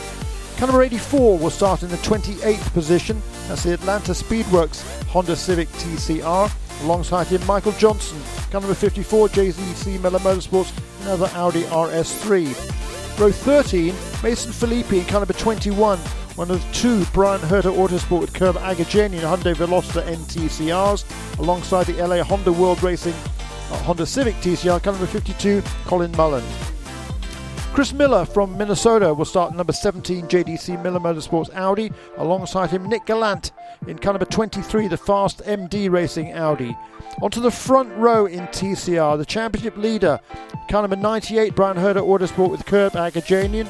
Speaker 8: Car number 84 will start in the 28th position. That's the Atlanta Speedwerks Honda Civic TCR. Alongside him, Michael Johnson, car number 54, JDC Miller Motorsports, another Audi RS3. Row 13, Mason Filippi, car number 21, one of two Bryan Herta Autosport with Curb Agajanian Hyundai Veloster NTCRs, alongside the LA Honda World Racing uh, Honda Civic TCR, car number 52, Colin Mullan. Chris Miller from Minnesota will start number 17 JDC Miller Motorsports Audi. Alongside him, Nick Galante in car number 23, the Fast MD Racing Audi. Onto the front row in TCR, the championship leader, car number 98, Bryan Herta Autosport with Curb Agajanian.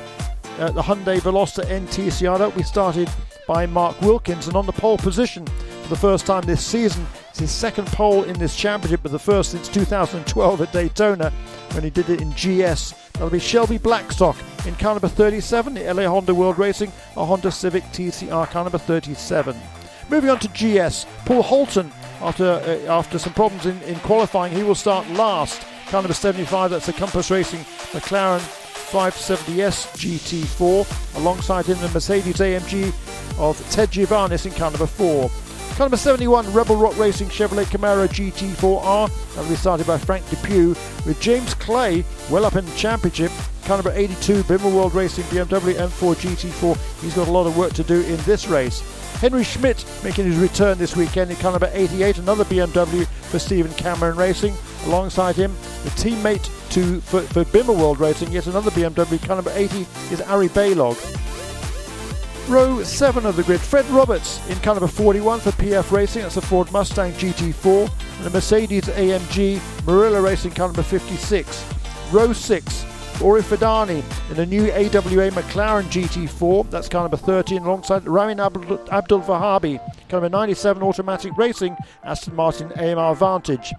Speaker 8: Uh, the Hyundai Veloster NTCR that we started by Mark Wilkins and on the pole position for the first time this season it's his second pole in this championship, but the first since 2012 at Daytona when he did it in GS. That'll be Shelby Blackstock in car number 37, the LA Honda World Racing, a Honda Civic TCR car number 37. Moving on to GS, Paul Holton, after uh, after some problems in, in qualifying, he will start last. Car number 75, that's the Compass Racing McLaren 570S GT4. Alongside him, the Mercedes AMG of Ted Giovanis in car number 4. Car number 71, Rebel Rock Racing Chevrolet Camaro GT4R. That'll be started by Frank Depew with James Clay well up in the championship. Car number 82, BimmerWorld Racing BMW M4 GT4. He's got a lot of work to do in this race. Henry Schmidt making his return this weekend in car number 88, another BMW for Stephen Cameron Racing. Alongside him, the teammate to for, for BimmerWorld Racing, yet another BMW, car number 80 is Ari Balogh. Row 7 of the grid, Fred Roberts in car number 41 for PF Racing, that's a Ford Mustang GT4, and a Mercedes AMG Murillo Racing car number 56. Row 6, Orey Fidani in a new AWA McLaren GT4, that's car number 13, alongside Ramin Abdolvahabi, car number 97 Automatic Racing, Aston Martin AMR Vantage.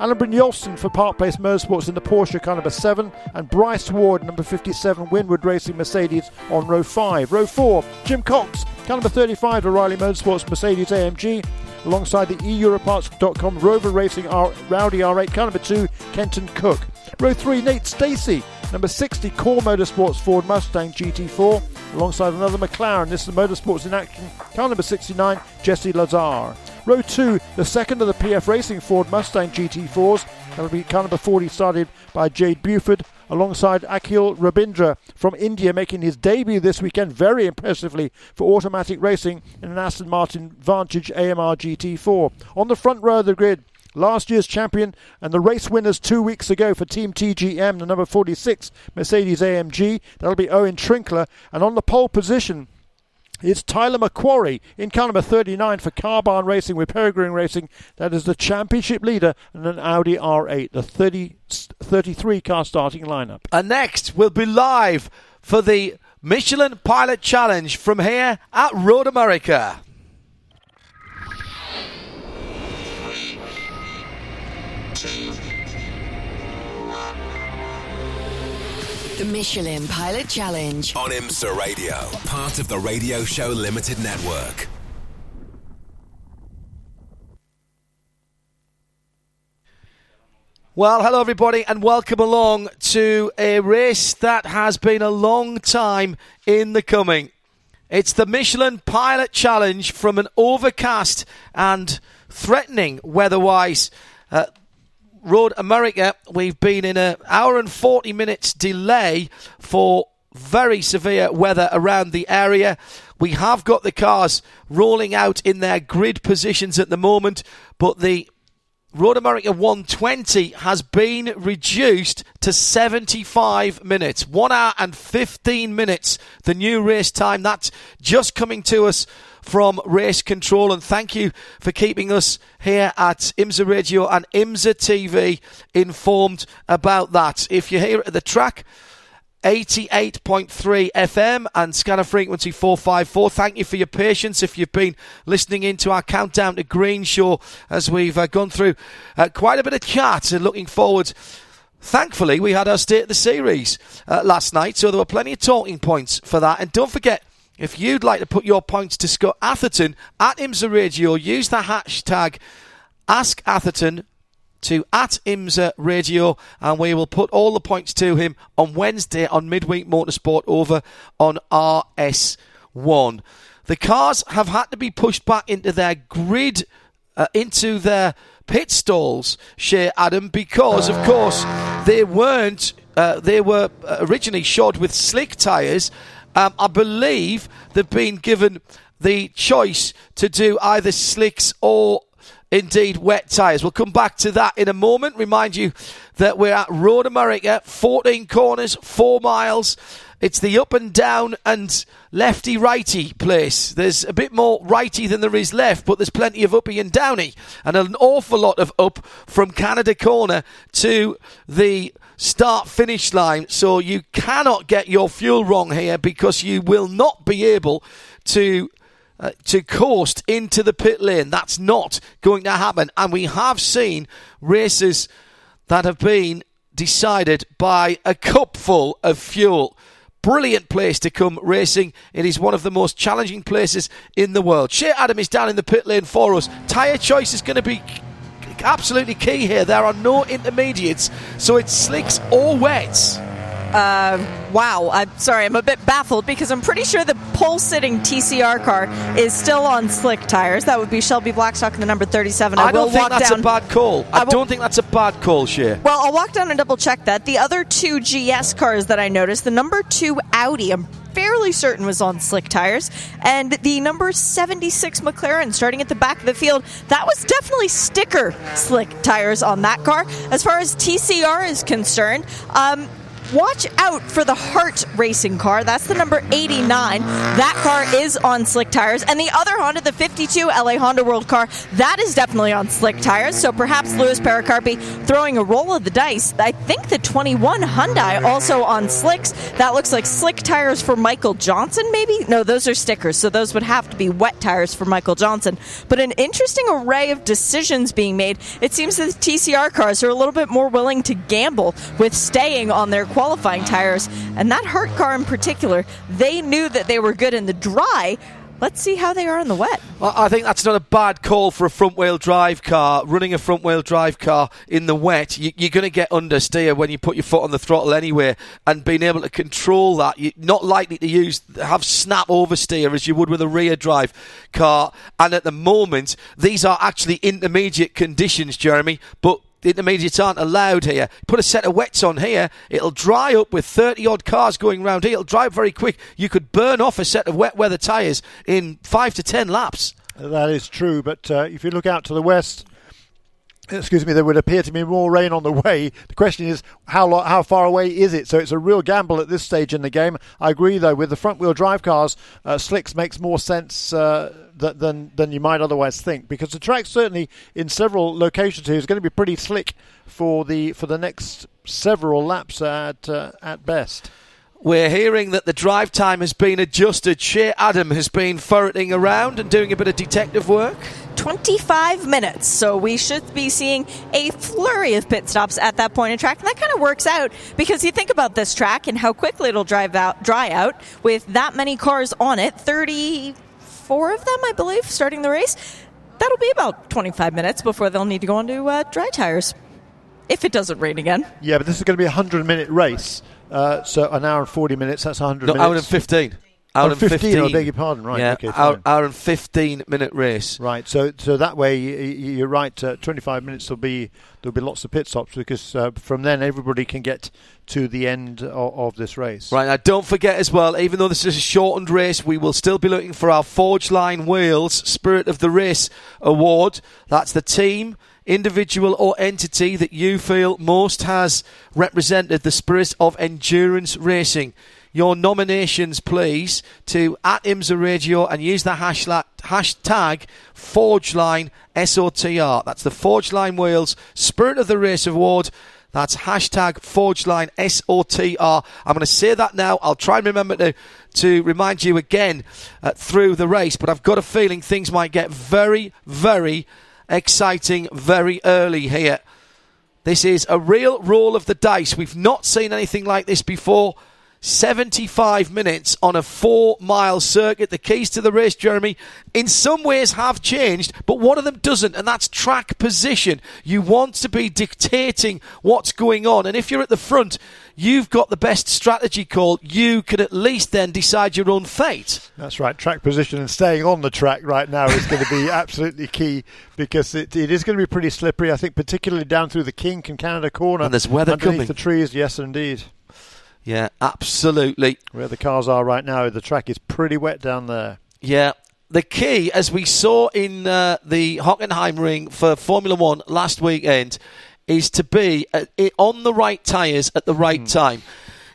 Speaker 8: Alan Brynjolfsson for Park Place Motorsports in the Porsche car number 7, and Bryce Ward, number 57 Winward Racing Mercedes on row 5. Row 4, Jim Cox, car number 35 O'Reilly Motorsports Mercedes AMG, alongside the eEuroparts.com ROWE Racing R- Rowdy R8, car number 2 Kenton Koch. Row 3, Nate Stacey, number 60 KohR Motorsports Ford Mustang GT4, alongside another McLaren. This is Motorsports in Action, car number 69 Jesse Lazare. Row 2, the second of the PF Racing Ford Mustang GT4s. That'll be car number 40, started by Jade Buford, alongside Akhil Rabindra from India, making his debut this weekend very impressively for automatic racing in an Aston Martin Vantage AMR GT4. On the front row of the grid, last year's champion and the race winners two weeks ago for Team TGM, the number 46 Mercedes AMG. That'll be Owen Trinkler. And on the pole position, it's Tyler McQuarrie in car number 39 for Carbahn Racing with Peregrine Racing. That is the championship leader and an Audi R8, the 30, 33 car starting lineup.
Speaker 3: And next, we'll be live for the Michelin Pilot Challenge from here at Road America.
Speaker 2: The Michelin Pilot Challenge.
Speaker 1: On IMSA Radio, part of the Radio Show Limited Network.
Speaker 3: Well, hello everybody, and welcome along to a race that has been a long time in the coming. It's the Michelin Pilot Challenge from an overcast and threatening weather-wise uh, Road America. We've been in an hour and 40 minutes delay for very severe weather around the area. We have got the cars rolling out in their grid positions at the moment, but the Road America 120 has been reduced to 75 minutes. One hour and 15 minutes, the new race time. That's just coming to us from Race Control. And thank you for keeping us here at IMSA Radio and IMSA TV informed about that. If you're here at the track, 88.3 FM and scanner frequency 454. Thank you for your patience if you've been listening into our Countdown to Green show as we've uh, gone through uh, quite a bit of chat and looking forward. Thankfully, we had our State of the Series uh, last night, so there were plenty of talking points for that. And don't forget, if you'd like to put your points to Scott Atherton at IMSA Radio, use the hashtag AskAtherton to at IMSA Radio, and we will put all the points to him on Wednesday on Midweek Motorsport over on RS1. The cars have had to be pushed back into their grid, uh, into their pit stalls, Shea Adam, because of course they weren't. Uh, they were originally shod with slick tyres. Um, I believe they've been given the choice to do either slicks or indeed wet tyres. We'll come back to that in a moment. Remind you that we're at Road America, 14 corners, 4 miles. It's the up and down and lefty righty place. There's a bit more righty than there is left, but there's plenty of uppy and downy, and an awful lot of up from Canada Corner to the start finish line. So you cannot get your fuel wrong here because you will not be able to uh, to coast into the pit lane. That's not going to happen. And we have seen races that have been decided by a cupful of fuel. Brilliant place to come racing. It is one of the most challenging places in the world. Shea Adam is down in the pit lane for us. Tyre choice is going to be absolutely key here. There are no intermediates, so it's slicks or wets.
Speaker 4: Uh, wow. I'm sorry. I'm a bit baffled because I'm pretty sure the pole sitting TCR car is still on slick tires. That would be Shelby Blackstock in the number 37. I,
Speaker 3: I don't think that's
Speaker 4: down.
Speaker 3: a bad call. I,
Speaker 4: I will-
Speaker 3: don't think that's a bad call, Shea.
Speaker 4: Well, I'll walk down and double check that. The other two GS cars that I noticed, the number two Audi, I'm fairly certain was on slick tires, and the number 76 McLaren starting at the back of the field, that was definitely sticker slick tires on that car. As far as TCR is concerned, um, Watch out for the Hart racing car. That's the number 89. That car is on slick tires. And the other Honda, the 52 LA Honda World car, that is definitely on slick tires. So perhaps Lewis Perocarpi throwing a roll of the dice. I think the 21 Hyundai also on slicks. That looks like slick tires for Michael Johnson, maybe? No, those are stickers. So those would have to be wet tires for Michael Johnson. But an interesting array of decisions being made. It seems that the TCR cars are a little bit more willing to gamble with staying on their qualifying tires. And that HART car in particular, they knew that they were good in the dry. Let's see how they are in the wet.
Speaker 3: Well, I think that's not a bad call for a front wheel drive car. Running a front wheel drive car in the wet, you, you're going to get understeer when you put your foot on the throttle anyway, and being able to control that, you're not likely to use have snap oversteer as you would with a rear drive car. And at the moment, these are actually intermediate conditions, Jeremy, but the intermediates aren't allowed here. Put a set of wets on here, it'll dry up with 30 odd cars going round here. It'll dry up very quick. You could burn off a set of wet weather tyres in five to ten laps.
Speaker 8: That is true, but uh, if you look out to the west, excuse me, there would appear to be more rain on the way. The question is, how lo- how far away is it? So it's a real gamble at this stage in the game. I agree, though, with the front wheel drive cars, uh, slicks makes more sense. Uh, th- than than you might otherwise think, because the track certainly in several locations here is going to be pretty slick for the for the next several laps at uh, at best.
Speaker 3: We're hearing that the drive time has been adjusted. Shea Adam has been ferreting around and doing a bit of detective work.
Speaker 4: 25 minutes. So we should be seeing a flurry of pit stops at that point in track. And that kind of works out because you think about this track and how quickly it'll drive out, dry out with that many cars on it 34 of them, I believe, starting the race. That'll be about 25 minutes before they'll need to go onto uh, dry tires. If it doesn't rain again.
Speaker 8: Yeah, but this is going to be a 100 minute race. Uh, so an hour and 40 minutes, that's 100
Speaker 3: No,
Speaker 8: minutes.
Speaker 3: hour and 15. Hour and
Speaker 8: 15,
Speaker 3: 15.
Speaker 8: I beg your pardon. Right,
Speaker 3: Yeah,
Speaker 8: okay,
Speaker 3: hour, hour and 15 minute race.
Speaker 8: Right, so so that way y- y- you're right. Uh, 25 minutes there'll be there'll be lots of pit stops because uh, from then everybody can get to the end of, of this race.
Speaker 3: Right, now don't forget as well, even though this is a shortened race, we will still be looking for our Forgeline Wheels Spirit of the Race award. That's the team, individual, or entity that you feel most has represented the spirit of endurance racing. Your nominations, please, to at IMSA Radio and use the hashla- hashtag ForgeLine SOTR. That's the Forgeline Wheels Spirit of the Race Award. That's hashtag ForgeLine SOTR. I'm going to say that now. I'll try and remember to, to remind you again uh, through the race, but I've got a feeling things might get very, very exciting very early here. This is a real roll of the dice. We've not seen anything like this before. 75 minutes on a four mile circuit. The keys to the race, Jeremy, in some ways have changed, but one of them doesn't, and that's track position. You want to be dictating what's going on, and if you're at the front, you've got the best strategy call. You can at least then decide your own fate.
Speaker 8: That's right. Track position and staying on the track right now is going to be absolutely key because it, it is going to be pretty slippery. I think particularly down through the Kink and Canada corner.
Speaker 3: And there's weather
Speaker 8: underneath
Speaker 3: coming.
Speaker 8: the trees. Yes, indeed.
Speaker 3: Yeah, absolutely.
Speaker 8: Where the cars are right now, the track is pretty wet down there.
Speaker 3: Yeah. The key, as we saw in uh, the Hockenheimring for Formula One last weekend, is to be at, on the right tyres at the right time.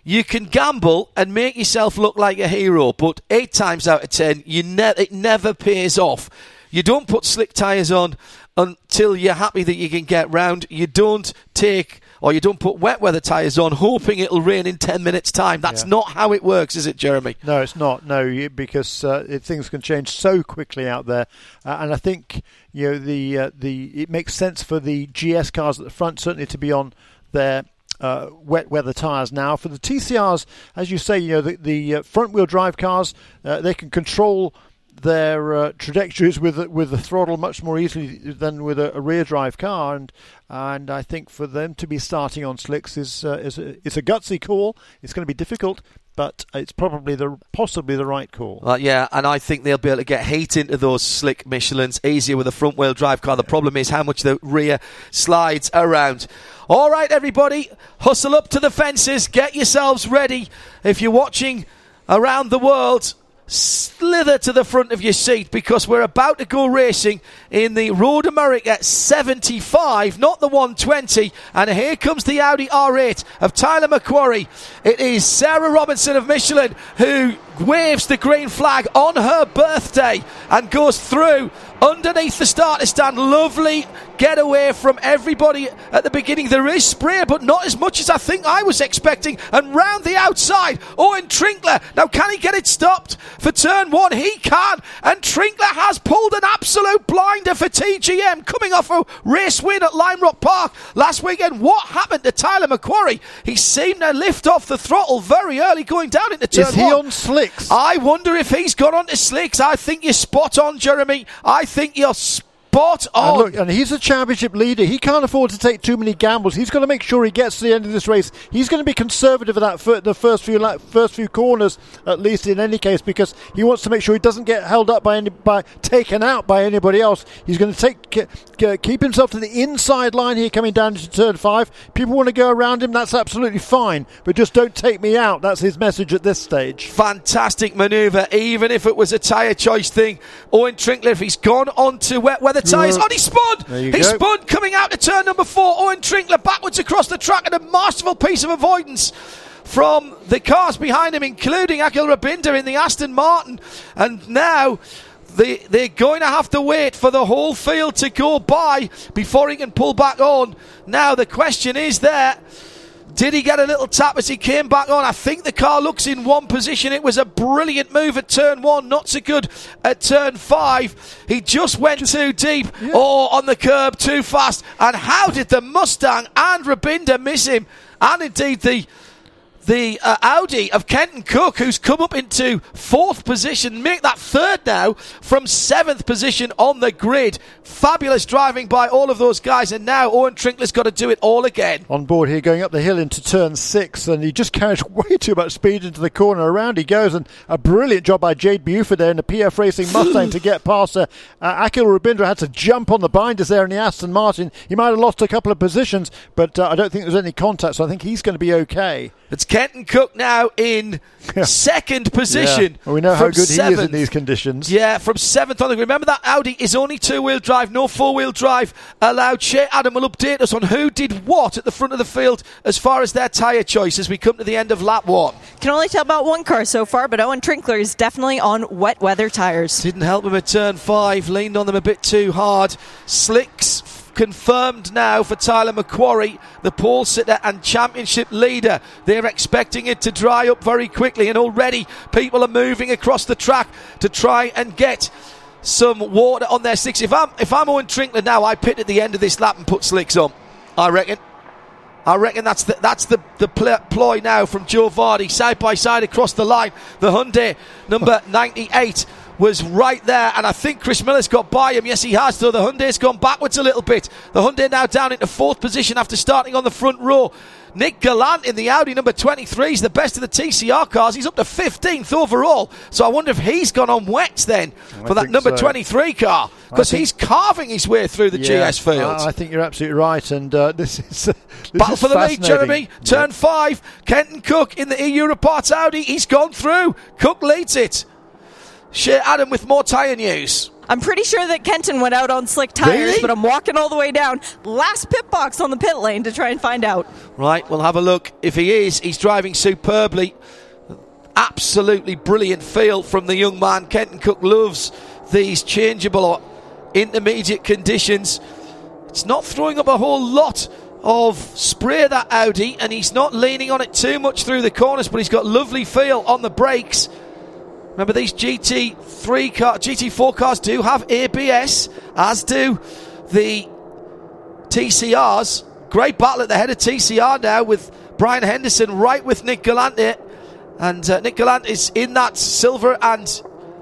Speaker 3: You can gamble and make yourself look like a hero, but eight times out of ten, you ne- it never pays off. You don't put slick tyres on until you're happy that you can get round. You don't take or you don't put wet weather tyres on hoping it'll rain in 10 minutes' time. That's
Speaker 8: Yeah.
Speaker 3: not how it works, is it, Jeremy?
Speaker 8: No, it's not. No, because uh, it, things can change so quickly out there, uh, and I think you know the uh, the it makes sense for the GS cars at the front certainly to be on their. Uh, wet weather tyres now for the TCRs, as you say, you know the, the uh, front wheel drive cars uh, they can control their uh, trajectories with with the throttle much more easily than with a, a, rear drive car, and and I think for them to be starting on slicks is uh, is a, it's a gutsy call. It's going to be difficult, but it's probably the possibly the right call.
Speaker 3: Uh, yeah, and I think they'll be able to get heat into those slick Michelins easier with a front wheel drive car. The problem is how much the rear slides around. All right, everybody, hustle up to the fences, get yourselves ready. If you're watching around the world, slither to the front of your seat because we're about to go racing in the Road America 75, not the 120. And here comes the Audi R8 of Tyler McQuarrie. It is Sarah Robinson of Michelin who waves the green flag on her birthday and goes through underneath the starter stand. Lovely get away from everybody at the beginning. There is spray, but not as much as I think I was expecting. And round the outside, Owen Trinkler. Now, can he get it stopped for turn one? He can. And Trinkler has pulled an absolute blinder for TGM coming off a race win at Lime Rock Park last weekend. What happened to Tyler McQuarrie? He seemed to lift off the throttle very early going down into turn
Speaker 8: is he
Speaker 3: one.
Speaker 8: on slicks?
Speaker 3: I wonder if he's gone on to slicks. I think you're spot on, Jeremy. I think you're spot on.
Speaker 8: And look, and he's a championship leader. He can't afford to take too many gambles. He's going to make sure he gets to the end of this race. He's going to be conservative at that the first few la- first few corners, at least in any case, because he wants to make sure he doesn't get held up by any by taken out by anybody else. He's going to take keep himself to the inside line here, coming down to turn five. People want to go around him. That's absolutely fine, but just don't take me out. That's his message at this stage.
Speaker 3: Fantastic manoeuvre, even if it was a tyre choice thing. Owen Trinkler, if he's gone onto wet weather
Speaker 8: Right.
Speaker 3: oh, he spun! He
Speaker 8: go.
Speaker 3: spun coming out to turn number four. Owen Trinkler backwards across the track and a masterful piece of avoidance from the cars behind him, including Akhil Rabindra in the Aston Martin. And now they, they're going to have to wait for the whole field to go by before he can pull back on. Now, the question is there. Did he get a little tap as he came back on? I think the car looks in one position. It was a brilliant move at turn one, not so good at turn five. He just went too deep or oh, on the curb too fast. And how did the Mustang and Rabindra miss him? And indeed the the uh, Audi of Kenton Koch, who's come up into fourth position, make that third now from seventh position on the grid. Fabulous driving by all of those guys, and now Owen Trinkler's got to do it all again.
Speaker 8: on board here going up the hill into turn six and he just carries way too much speed into the corner around he goes and a brilliant job by Jade Buford there in the PF Racing Mustang to get past uh, uh, Akhil Rabindra had to jump on the binders there in the Aston Martin he might have lost a couple of positions but uh, I don't think there's any contact so I think he's going to be okay
Speaker 3: It's Kenton Koch now in second position.
Speaker 8: Yeah. Well, we know how
Speaker 3: from
Speaker 8: good he is in
Speaker 3: seventh.
Speaker 8: these conditions
Speaker 3: Yeah, from seventh on the grid. Remember that Audi is only two wheel drive, no four wheel drive allowed. Shea Adam will update us on who did what at the front of the field as far as their tyre choice as we come to the end of lap one.
Speaker 4: Can only tell about one car so far, but Owen Trinkler is definitely on wet weather tires.
Speaker 3: Didn't help him at turn five, leaned on them a bit too hard. Slicks f- confirmed now for Tyler McQuarrie, the pole sitter and championship leader. They're expecting it to dry up very quickly, and already people are moving across the track to try and get some water on their slicks. If I'm if I'm Owen Trinkler now, I pit at the end of this lap and put slicks on. I reckon. I reckon that's the that's the the pl- ploy now from Joe Vardy, side by side across the line. The Hyundai number 98 was right there, and I think Chris Miller's got by him. Yes, he has. Though the Hyundai's gone backwards a little bit. The Hyundai now down into fourth position after starting on the front row. Nick Galante in the Audi number 23 is the best of the TCR cars. He's up to 15th overall. So I wonder if he's gone on wet then for that number
Speaker 8: so.
Speaker 3: 23 car because he's carving his way through the
Speaker 8: Yeah,
Speaker 3: GS field.
Speaker 8: I I think you're absolutely right and uh, this is this
Speaker 3: Battle
Speaker 8: is
Speaker 3: for the lead. Jeremy. Turn five. Kenton Koch in the EU Audi. He's gone through. Koch leads it. Shea Adam with more tyre news.
Speaker 4: I'm pretty sure that Kenton went out on slick tires,
Speaker 3: Really?
Speaker 4: but I'm walking all the way down. Last pit box on the pit lane to try and find out.
Speaker 3: Right, we'll have a look. If he is, he's driving superbly. Absolutely brilliant feel from the young man. Kenton Koch loves these changeable or intermediate conditions. It's not throwing up a whole lot of spray that Audi, and he's not leaning on it too much through the corners, but he's got lovely feel on the brakes. Remember, these GT3 car, GT4 cars do have ABS, as do the TCRs. Great battle at the head of TCR now with Brian Henderson right with Nick Galante there. And uh, Nick Galante is in that silver and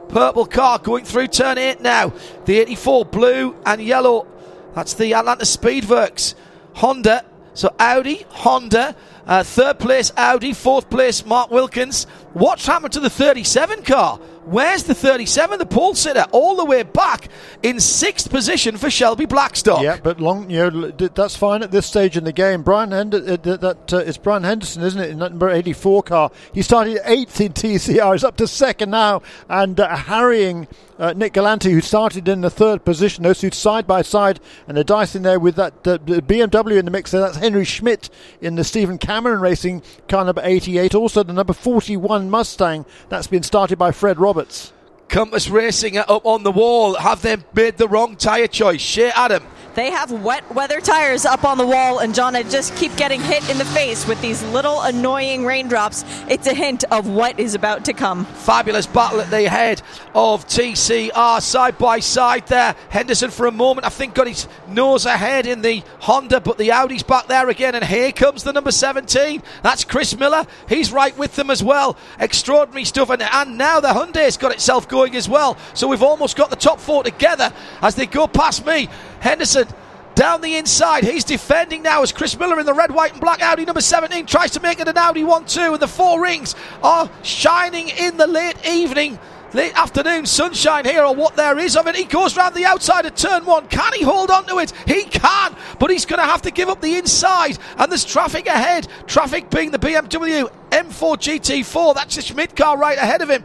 Speaker 3: purple car going through turn 8 now. The 84 blue and yellow. That's the Atlanta Speedwerks. Honda. So Audi, Honda. Uh, third place Audi, fourth place Mark Wilkins. What's happened to the 37 car? Where's the 37, the pole sitter, all the way back in sixth position for Shelby Blackstock?
Speaker 8: Yeah, but long, you know, that's fine at this stage in the game. Brian Hend- uh, that uh, it's Brian Henderson, isn't it, in that number 84 car? He started eighth in TCR. He's up to second now, and uh, harrying uh, Nick Galante, who started in the third position. Those two side by side, and they're dicing there with that uh, BMW in the mix. There, that's Henry Schmidt in the Stephen Cameron Racing car number 88. Also, the number 41 Mustang that's been started by Fred Roberts.
Speaker 3: Compass Racing up on the wall. Have they made the wrong tyre choice? Shea Adam.
Speaker 4: They have wet weather tires up on the wall, and John, I just keep getting hit in the face with these little annoying raindrops. It's a hint of what is about to come.
Speaker 3: Fabulous battle at the head of TCR, side by side there. Henderson, for a moment, I think, got his nose ahead in the Honda, but the Audi's back there again, and here comes the number 17. That's Chris Miller. He's right with them as well. Extraordinary stuff, and, and now the Hyundai's got itself going as well. So we've almost got the top four together as they go past me. Henderson down the inside. He's defending now as Chris Miller in the red, white, and black Audi number 17 tries to make it an Audi 1 2. And the four rings are shining in the late evening. Late afternoon sunshine here, or what there is of it. He goes round the outside of turn one. Can he hold on to it? He can, but he's going to have to give up the inside. And there's traffic ahead. Traffic being the BMW M4 GT4. That's the Schmidt car right ahead of him.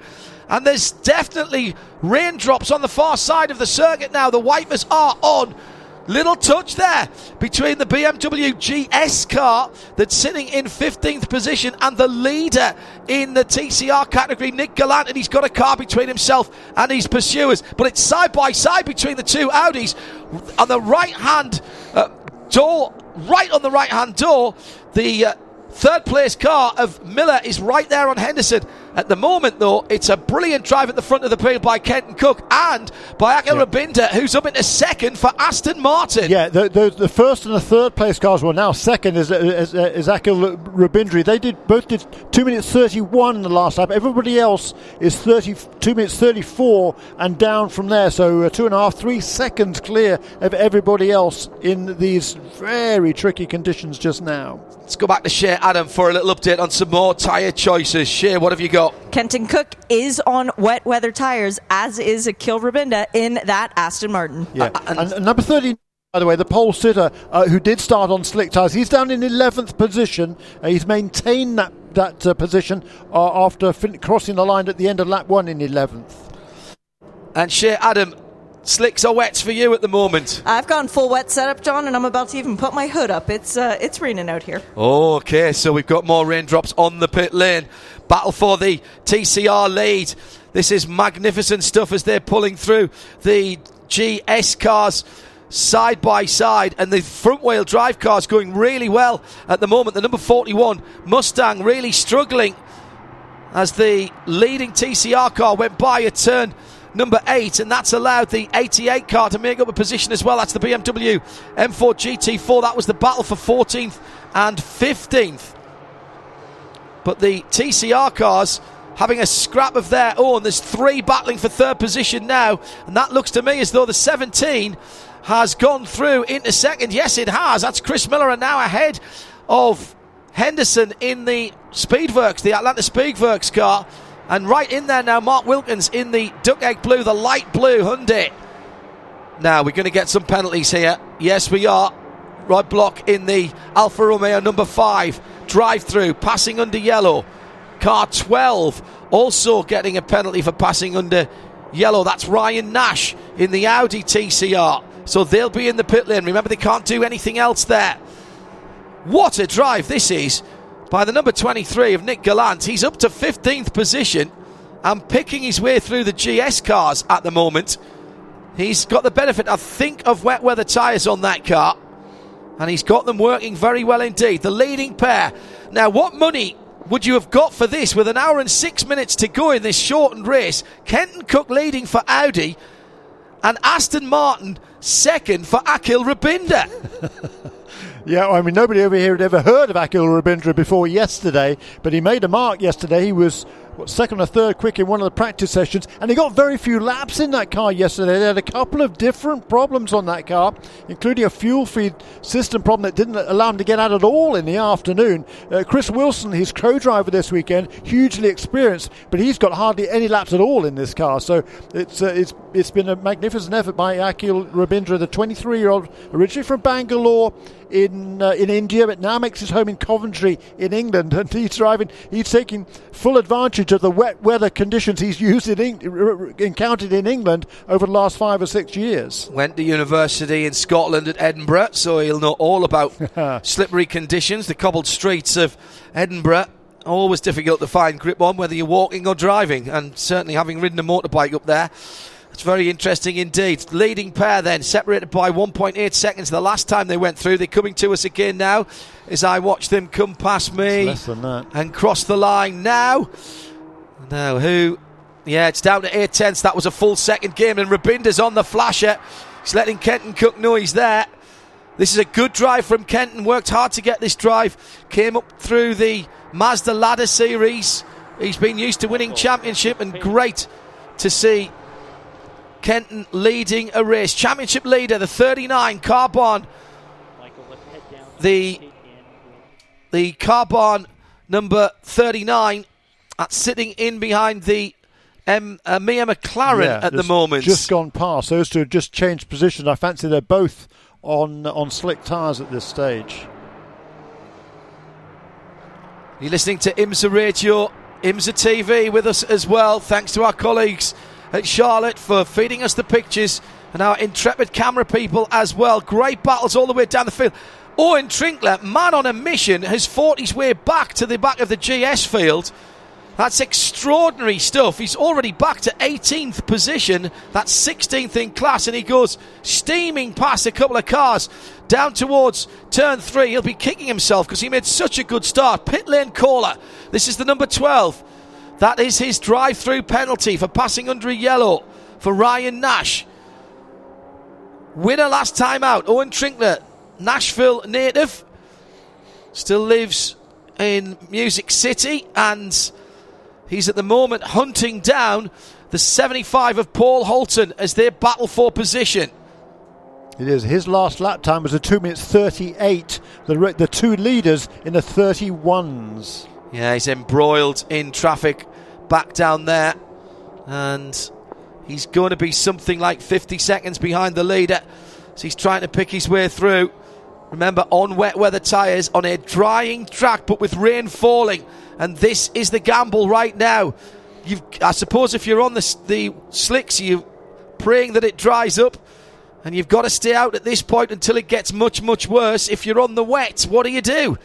Speaker 3: And there's definitely raindrops on the far side of the circuit now. The wipers are on. Little touch there between the BMW GS car that's sitting in 15th position and the leader in the TCR category, Nick Galante, and he's got a car between himself and his pursuers. But it's side by side between the two Audis. On the right hand uh, door, right on the right hand door, the uh, third place car of Miller is right there on Henderson. At the moment, though, it's a brilliant drive at the front of the field by Kenton Koch and by Akhil yeah. Rabindra, who's up into second for Aston Martin.
Speaker 8: Yeah, the, the, the first and the third place cars were now second is, is, is Akhil Rabindra. They did both did two minutes thirty one in the last lap. Everybody else is thirty two minutes thirty four and down from there. So uh, two and a half, three seconds clear of everybody else in these very tricky conditions just now.
Speaker 3: Let's go back to Shea Adam for a little update on some more tyre choices. Shea, what have you got?
Speaker 4: Kenton Koch is on wet weather tires, as is Akhil Rabindra in that Aston Martin.
Speaker 8: Yeah, uh, and, and number 30 by the way, the pole sitter uh, who did start on slick tyres, he's down in 11th position. Uh, he's maintained that that uh, position uh, after fin- crossing the line at the end of lap one in 11th.
Speaker 3: And Shea Adam, Slicks or wets for you at the moment?
Speaker 4: I've gone full wet setup, John, and I'm about to even put my hood up. It's uh, it's raining out here.
Speaker 3: Okay, so we've got more raindrops on the pit lane. Battle for the TCR lead. This is magnificent stuff as they're pulling through the GS cars side by side, and the front wheel drive cars going really well at the moment. The number 41 Mustang really struggling as the leading TCR car went by a turn number eight, and that's allowed the 88 car to make up a position as well. That's the BMW M4 GT4. That was the battle for 14th and 15th. But the TCR cars having a scrap of their own. There's three battling for third position now, and that looks to me as though the 17 has gone through into second. Yes, it has. That's Chris Miller, and now ahead of Henderson in the Speedwerks, the Atlanta Speedwerks car. And right in there now, Mark Wilkins in the duck egg blue, the light blue Hyundai. Now we're going to get some penalties here. Yes, we are. Roy Block in the Alfa Romeo number five. Drive through, passing under yellow. Car 12 also getting a penalty for passing under yellow. That's Ryan Nash in the Audi TCR. So they'll be in the pit lane. Remember, they can't do anything else there. What a drive this is by the number 23 of Nick Galante. He's up to 15th position and picking his way through the GS cars at the moment. He's got the benefit, I think, of wet weather tyres on that car. And he's got them working very well indeed. The leading pair. Now, what money would you have got for this with an hour and six minutes to go in this shortened race? Kenton Koch leading for Audi and Aston Martin second for Akhil Rabindra.
Speaker 8: Yeah, I mean, nobody over here had ever heard of Akhil Rabindra before yesterday, but he made a mark yesterday. He was what, second or third quick in one of the practice sessions, and he got very few laps in that car yesterday. They had a couple of different problems on that car, including a fuel feed system problem that didn't allow him to get out at all in the afternoon. Uh, Chris Wilson, his co-driver this weekend, hugely experienced, but he's got hardly any laps at all in this car. So it's uh, it's it's been a magnificent effort by Akhil Rabindra, the 23-year-old, originally from Bangalore in uh, in India, but now makes his home in Coventry in England, and he's driving. He's taking full advantage of the wet weather conditions he's used in encountered in England over the last five or six years.
Speaker 3: Went to university in Scotland at Edinburgh, so he'll know all about slippery conditions. The cobbled streets of Edinburgh always difficult to find grip on, whether you're walking or driving, and certainly having ridden a motorbike up there. It's very interesting indeed. Leading pair then, separated by 1.8 seconds the last time they went through. They're coming to us again now as I watch them come past me and cross the line now. Now, who? Yeah, it's down to 8 tenths. That was a full second game, and Rabindra's on the flasher. He's letting Kenton Koch know he's there. This is a good drive from Kenton. Worked hard to get this drive. Came up through the Mazda Ladder Series. He's been used to winning championship, and great to see Kenton leading a race. Championship leader, the 39 Carbahn. The the Carbahn number 39 at sitting in behind the um, uh, Mia McLaren
Speaker 8: Yeah,
Speaker 3: at the moment.
Speaker 8: Just gone past. Those two have just changed position. I fancy they're both on on slick tyres at this stage.
Speaker 3: You're listening to IMSA Radio, IMSA TV with us as well. Thanks to our colleagues at Charlotte for feeding us the pictures and our intrepid camera people as well. Great battles all the way down the field. Owen Trinkler, man on a mission, has fought his way back to the back of the GS field. That's extraordinary stuff. He's already back to 18th position. That's 16th in class, and he goes steaming past a couple of cars down towards turn three. He'll be kicking himself because he made such a good start. Pit lane caller. This is the number 12. That is his drive through penalty for passing under a yellow for Ryan Nash. Winner last time out, Owen Trinkler, Nashville native, still lives in Music City, and he's at the moment hunting down the 75 of Paul Holton as they battle for position.
Speaker 8: It is. His last lap time was a 2 minutes 38. The, the two leaders in the 31s.
Speaker 3: Yeah, he's embroiled in traffic back down there, and he's going to be something like 50 seconds behind the leader. So he's trying to pick his way through. Remember, on wet weather tyres, on a drying track, but with rain falling. And this is the gamble right now. You've, I suppose if you're on the, the slicks, you're praying that it dries up. And you've got to stay out at this point until it gets much, much worse. If you're on the wet, what do you do?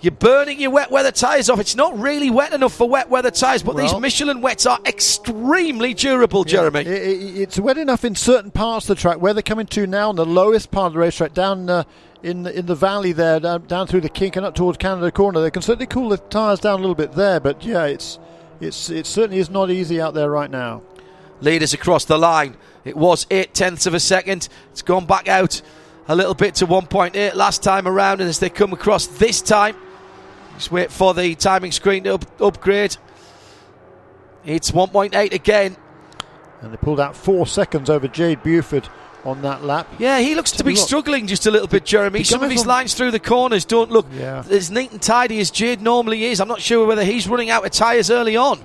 Speaker 3: You're burning your wet weather tyres off. It's not really wet enough for wet weather tyres, but these Michelin wets are extremely durable, Jeremy.
Speaker 8: Yeah, i- i- it's wet enough in certain parts of the track where they're coming to now on the lowest part of the racetrack, down uh, in the, in the valley there, down, down through the kink and up towards Canada Corner. They can certainly cool the tyres down a little bit there, but yeah, it's it's it certainly is not easy out there right now.
Speaker 3: Leaders across the line. It was eight tenths of a second. It's gone back out a little bit to 1.8 last time around, and as they come across this time, just wait for the timing screen to up- upgrade. It's 1.8 again.
Speaker 8: And they pulled out four seconds over Jade Buford on that lap.
Speaker 3: Yeah, he looks to be struggling just a little bit, Jeremy. Some of his lines through the corners don't look
Speaker 8: Yeah.
Speaker 3: as neat and tidy as Jade normally is. I'm not sure whether he's running out of tyres early on.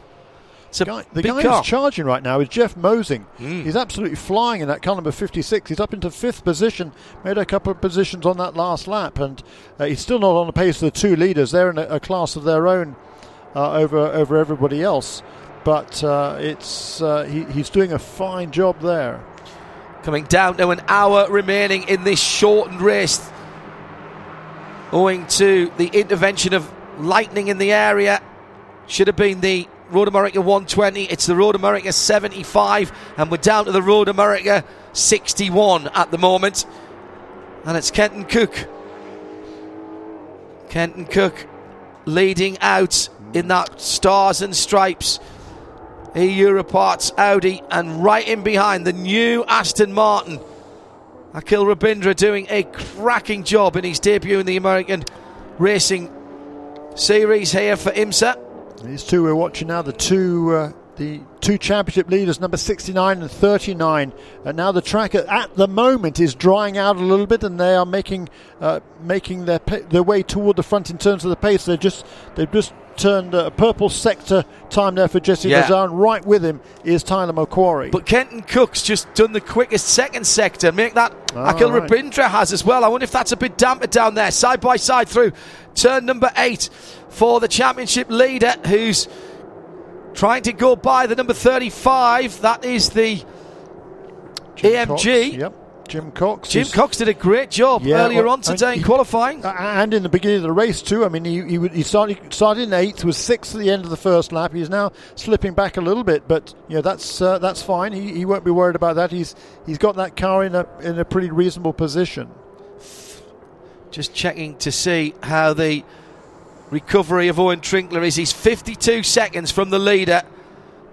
Speaker 3: It's a
Speaker 8: Guy, the
Speaker 3: big
Speaker 8: guy
Speaker 3: car.
Speaker 8: who's charging right now is Jeff Mosing.
Speaker 3: Mm.
Speaker 8: He's absolutely flying in that car number 56. He's up into fifth position, made a couple of positions on that last lap, and uh, he's still not on the pace of the two leaders. They're in a, a class of their own uh, over over everybody else. But uh, it's uh, he, he's doing a fine job there.
Speaker 3: Coming down to an hour remaining in this shortened race, owing to the intervention of lightning in the area. Should have been the Road America 120. It's the Road America 75, and we're down to the Road America 61 at the moment. And it's Kenton Koch. Kenton Koch leading out in that stars and stripes. EU Europarts Audi, and right in behind the new Aston Martin. Akhil Rabindra doing a cracking job in his debut in the American Racing Series here for IMSA.
Speaker 8: These two we're watching now, the two uh, the two championship leaders, number 69 and 39. And now the track at the moment is drying out a little bit, and they are making uh, making their their way toward the front in terms of the pace. They just they've just turned a purple sector time there for Jesse yeah. Right with him is Tyler McQuarrie.
Speaker 3: But Kenton Koch's just done the quickest second sector. Make that oh, Akhil right. Rabindra has as well. I wonder if that's a bit damper down there, side by side through turn number eight for the championship leader, who's trying to go by the number 35. That is the Jim AMG.
Speaker 8: Cox, yep. Jim Cox.
Speaker 3: Jim Cox did a great job yeah, earlier well, on today in qualifying.
Speaker 8: And in the beginning of the race, too. I mean, he, he, he, started, started in eighth, was sixth at the end of the first lap. He's now slipping back a little bit, but you know, that's uh, that's fine. He, he won't be worried about that. He's He's got that car in a, in a pretty reasonable position.
Speaker 3: Just checking to see how the recovery of Owen Trinkler is. He's 52 seconds from the leader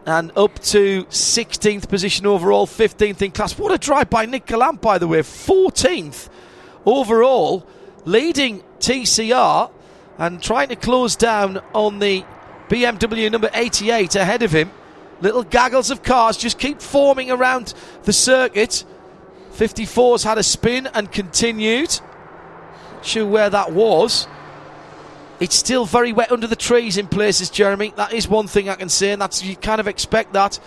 Speaker 3: and up to 16th position overall, 15th in class. What a drive by Nick Galante, by the way, 14th overall, leading TCR and trying to close down on the BMW number 88 ahead of him. Little gaggles of cars just keep forming around the circuit. 54's had a spin and continued. Not sure where that was. It's still very wet under the trees in places, Jeremy. That is one thing I can say, and that's you kind of expect that.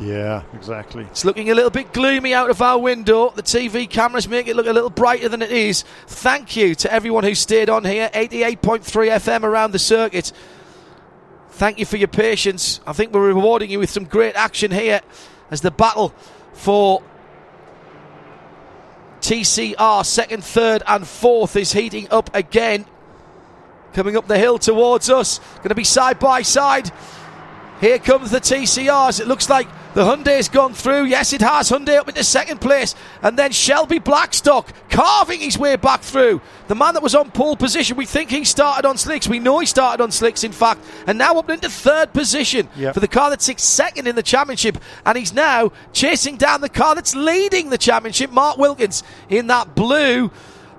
Speaker 8: Yeah, exactly.
Speaker 3: It's looking a little bit gloomy out of our window. The TV cameras make it look a little brighter than it is. Thank you to everyone who stayed on here. 88.3 FM around the circuit. Thank you for your patience. I think we're rewarding you with some great action here as the battle for TCR second, third, and fourth is heating up again coming up the hill towards us. Going to be side by side. Here comes the TCRs. It looks like the Hyundai's gone through. Yes, it has. Hyundai up into second place. And then Shelby Blackstock carving his way back through. The man that was on pole position, we think he started on slicks. We know he started on slicks, in fact. And now up into third position yep. for the car that's second in the championship. And he's now chasing down the car that's leading the championship, Mark Wilkins, in that blue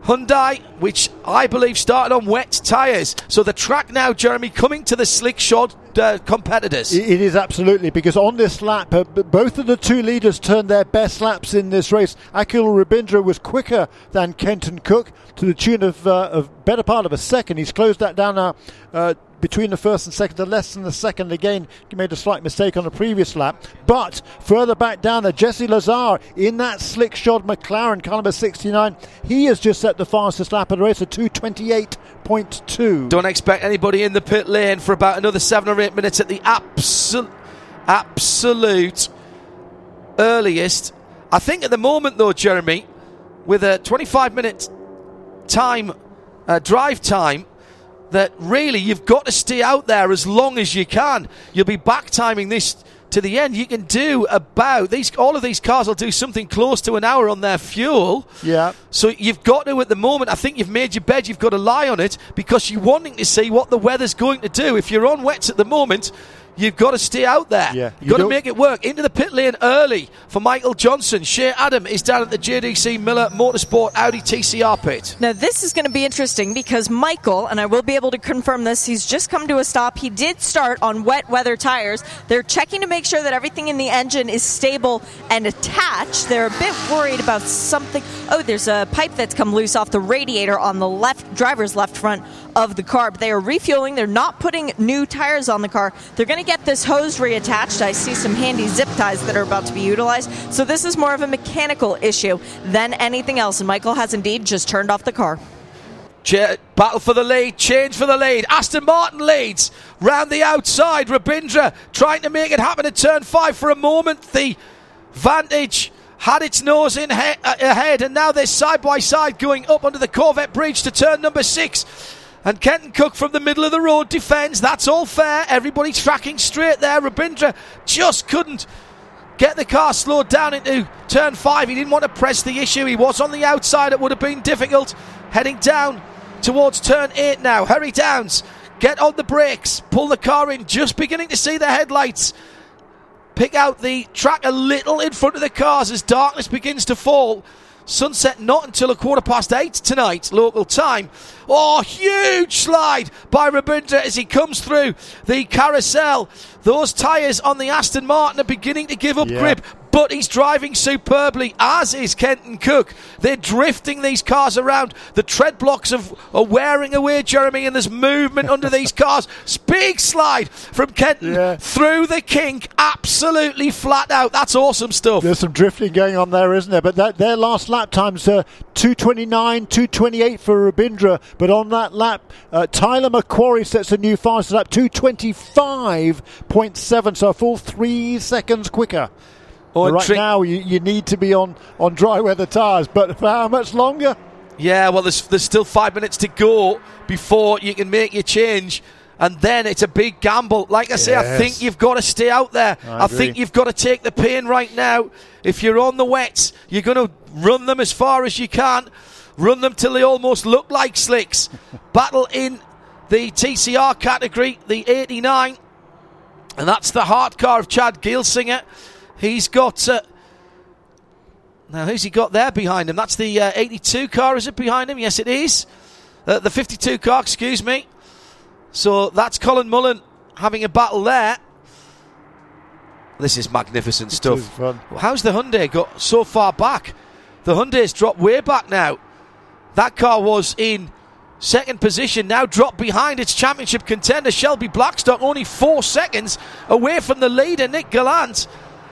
Speaker 3: Hyundai, which I believe started on wet tyres. So the track now, Jeremy, coming to the slick shod uh, competitors.
Speaker 8: It is absolutely because on this lap, uh, both of the two leaders turned their best laps in this race. Akhil Rabindra was quicker than Kenton Koch to the tune of, uh, of better part of a second. He's closed that down now uh, between the first and second to less than the second. Again, he made a slight mistake on the previous lap. But further back down there, Jesse Lazare in that slick shod McLaren, car number 69. He has just set the fastest lap of the race at 228.2.
Speaker 3: Don't expect anybody in the pit lane for about another seven or eight minutes at the absolute, absolute earliest. I think at the moment, though, Jeremy, with a 25 minute time, uh, drive time, that really you've got to stay out there as long as you can. You'll be back timing this to the end. You can do about these. All of these cars will do something close to an hour on their fuel.
Speaker 8: Yeah.
Speaker 3: So you've got to at the moment. I think you've made your bed. You've got to lie on it because you're wanting to see what the weather's going to do. If you're on wets at the moment, You've got to stay out there.
Speaker 8: Yeah,
Speaker 3: You've got to make it work. Into the pit lane early for Michael Johnson. Shea Adam is down at the JDC Miller Motorsport Audi TCR pit.
Speaker 4: Now, this is going to be interesting because Michael, and I will be able to confirm this, he's just come to a stop. He did start on wet weather tires. They're checking to make sure that everything in the engine is stable and attached. They're a bit worried about something. Oh, there's a pipe that's come loose off the radiator on the left driver's left front of the car. But they are refueling. They're not putting new tires on the car. They're going to get this hose reattached. I see some handy zip ties that are about to be utilized. So this is more of a mechanical issue than anything else. And Michael has indeed just turned off the car.
Speaker 3: Ch- battle for the lead, change for the lead. Aston Martin leads round the outside. Rabindra trying to make it happen at turn five for a moment. The Vantage had its nose in he- uh, ahead, and now they're side by side going up under the Corvette bridge to turn number six. And Kenton Koch from the middle of the road defends. That's all fair. Everybody's tracking straight there. Rabindra just couldn't get the car slowed down into turn five. He didn't want to press the issue. He was on the outside. It would have been difficult. Heading down towards turn eight now. Hurry Downs. Get on the brakes. Pull the car in. Just beginning to see the headlights. Pick out the track a little in front of the cars as darkness begins to fall. Sunset not until a quarter past eight tonight, local time. Oh, huge slide by Rabindra as he comes through the carousel. Those tyres on the Aston Martin are beginning to give up
Speaker 8: Yeah.
Speaker 3: grip but he's driving superbly, as is Kenton Koch. They're drifting these cars around. The tread blocks of, are wearing away, Jeremy, and there's movement under these cars. Big slide from Kenton
Speaker 8: Yeah.
Speaker 3: through the kink, absolutely flat out. That's awesome stuff.
Speaker 8: There's some drifting going on there, isn't there? But that, their last lap times uh, are 229, 228 for Rabindra. But on that lap, uh, Tyler McQuarrie sets a new fastest lap, 225.7, so a full three seconds quicker.
Speaker 3: Oh,
Speaker 8: right
Speaker 3: Trick-
Speaker 8: now, you, you need to be on, on dry weather tyres, but for how much longer?
Speaker 3: Yeah, well, there's, there's still five minutes to go before you can make your change. And then it's a big gamble. Like I say, I think you've got to stay out there.
Speaker 8: I
Speaker 3: I, think you've got to take the pain right now. If you're on the wets, you're going to run them as far as you can. Run them till they almost look like slicks. Battle in the TCR category, the 89. And that's the HART car of Chad Gilsinger. He's got. Uh, now, who's he got there behind him? That's the uh, 82 car, is it behind him? Yes, it is. Uh, the 52 car, excuse me. So that's Colin Mullan having a battle there. This is magnificent stuff.
Speaker 8: is.
Speaker 3: How's the Hyundai got so far back? The Hyundai's dropped way back now. That car was in second position, now dropped behind its championship contender, Shelby Blackstock, only four seconds away from the leader, Nick Galante,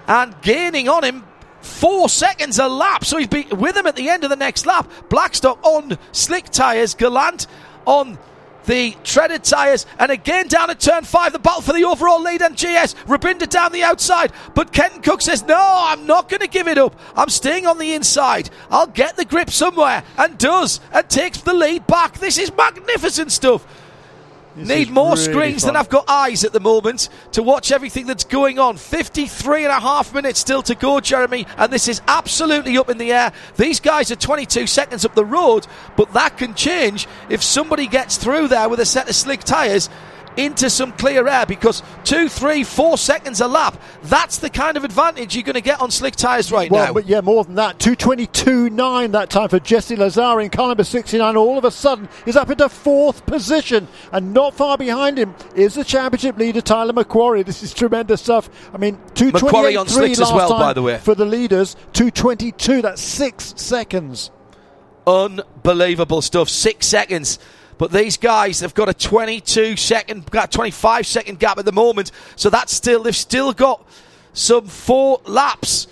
Speaker 3: and gaining on him four seconds a lap. So he's with him at the end of the next lap. Blackstock on slick tyres, Galante on the treaded tyres, and again down at turn five, the battle for the overall lead and GS. Rabindra down the outside, but Kenton Koch says, No, I'm not going to give it up. I'm staying on the inside. I'll get the grip somewhere, and does, and takes the lead back. This is magnificent stuff.
Speaker 8: This
Speaker 3: Need more
Speaker 8: really
Speaker 3: screens
Speaker 8: fun.
Speaker 3: than I've got eyes at the moment to watch everything that's going on. 53 and a half minutes still to go, Jeremy, and this is absolutely up in the air. These guys are 22 seconds up the road, but that can change if somebody gets through there with a set of slick tyres into some clear air because two, three, four seconds a lap. That's the kind of advantage you're going to get on slick tyres right
Speaker 8: Well,
Speaker 3: now.
Speaker 8: but yeah, more than that. 222.9 that time for Jesse Lazare in car number 69. All of a sudden, is up into fourth position. And not far behind him is the championship leader, Tyler McQuarrie. This is tremendous stuff. I mean, 228
Speaker 3: on slicks as well,
Speaker 8: time
Speaker 3: by the way.
Speaker 8: For the leaders, 222. That's six seconds.
Speaker 3: unbelievable stuff. Six seconds. But these guys have got a 22 second, got 25 second gap at the moment. So that's still, they've still got some four laps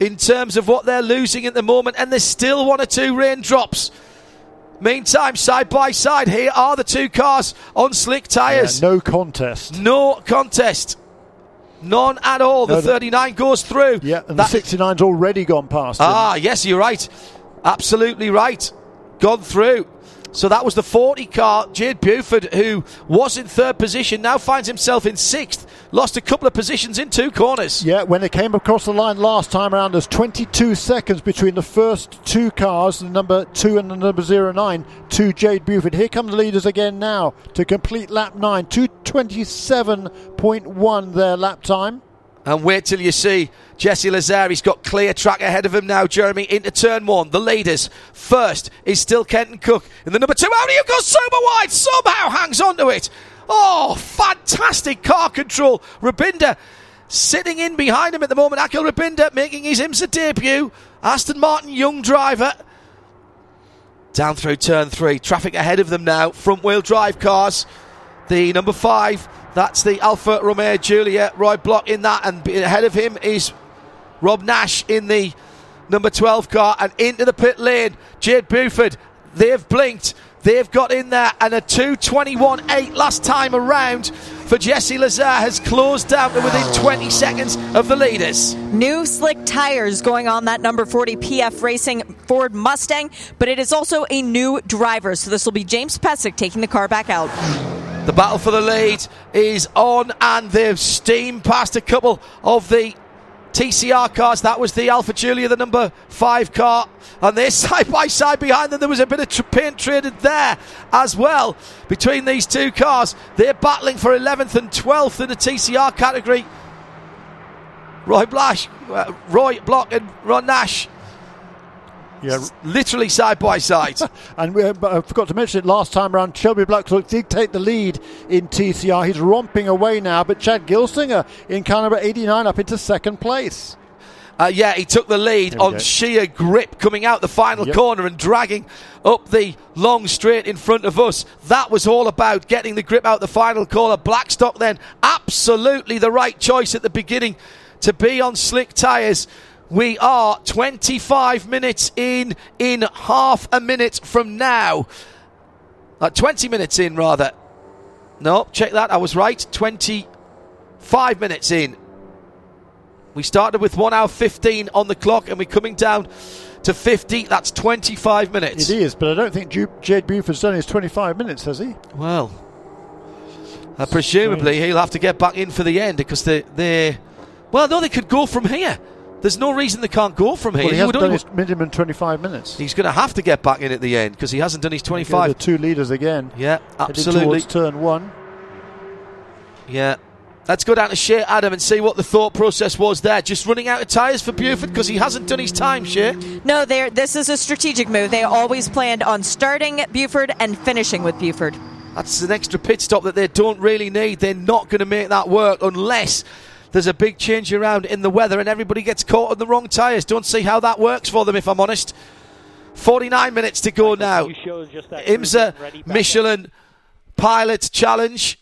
Speaker 3: in terms of what they're losing at the moment. And there's still one or two raindrops. Meantime, side by side, here are the two cars on slick tyres.
Speaker 8: Yeah, no contest.
Speaker 3: no contest. None at all.
Speaker 8: No,
Speaker 3: the
Speaker 8: the-
Speaker 3: 39 goes through.
Speaker 8: Yeah, and
Speaker 3: That-
Speaker 8: the 69's already gone past him.
Speaker 3: Ah, yes, you're right. Absolutely right. Gone through. So that was the 40 car. Jade Buford, who was in third position, now finds himself in sixth. Lost a couple of positions in two corners.
Speaker 8: Yeah, when they came across the line last time around, there's 22 seconds between the first two cars, the number two and the number 09, to Jade Buford. Here come the leaders again now to complete lap nine, 227.1 their lap time.
Speaker 3: And wait till you see Jesse Lazare. He's got clear track ahead of him now, Jeremy, into turn one. The leaders. First is still Kenton Koch. In the number two, out he goes super wide. Somehow hangs onto it. Oh, fantastic car control. Rabindra sitting in behind him at the moment. Akhil Rabindra making his IMSA debut. Aston Martin young driver. Down through turn three. Traffic ahead of them now. Front wheel drive cars. The number five, that's the Alfa Romeo Giulia. Roy Block in that, and ahead of him is Rob Nash in the number 12 car, and into the pit lane. Jade Buford, they've blinked. They've got in there, and a 221.8 last time around for Jesse Lazare has closed down to within 20 seconds of the leaders.
Speaker 4: New slick tires going on that number 40 PF Racing Ford Mustang, but it is also a new driver. So this will be James Pesek taking the car back out.
Speaker 3: The battle for the lead is on, and they've steamed past a couple of the TCR cars. That was the Alfa Giulia, the number five car. And they're side by side behind them. There was a bit of tr- paint traded there as well between these two cars. They're battling for 11th and 12th in the TCR category. Roy Blash, uh, Roy Block, and Ron Nash
Speaker 8: Yeah.
Speaker 3: S- literally side by side.
Speaker 8: And we, but I forgot to mention it last time around. Shelby Blackstock did take the lead in TCR. He's romping away now, but Chad Gilsinger in car number 89 up into second place.
Speaker 3: Uh, yeah, he took the lead on
Speaker 8: go.
Speaker 3: sheer grip coming out the final
Speaker 8: Yep.
Speaker 3: corner and dragging up the long straight in front of us. That was all about getting the grip out the final corner. Blackstock then absolutely the right choice at the beginning to be on slick tyres. We are 25 minutes in, in half a minute from now. Uh, 20 minutes in, rather. No, check that. I was right. 25 minutes in. We started with 1 hour 15 on the clock and we're coming down to 50. That's 25 minutes.
Speaker 8: It is, but I don't think Jade Buford's done his 25 minutes, has he?
Speaker 3: Well, uh, presumably he'll have to get back in for the end because they, they. Well, no, they could go from here. There's no reason they can't go from here.
Speaker 8: Well, he hasn't
Speaker 3: would
Speaker 8: done
Speaker 3: only-
Speaker 8: his minimum 25 minutes.
Speaker 3: He's going to have to get back in at the end because he hasn't done his 25.
Speaker 8: The two leaders again.
Speaker 3: Yeah,
Speaker 8: Heading
Speaker 3: absolutely.
Speaker 8: towards turn one.
Speaker 3: Yeah. Let's go down to Shea Adam and see what the thought process was there. Just running out of tyres for Buford because he hasn't done his time, Shea.
Speaker 4: No, they're, this is a strategic move. They always planned on starting Buford and finishing with Buford.
Speaker 3: That's an extra pit stop that they don't really need. They're not going to make that work unless there's a big change around in the weather and everybody gets caught on the wrong tyres. Don't see how that works for them, if I'm honest. 49 minutes to go now. IMSA Michelin Pilot Challenge.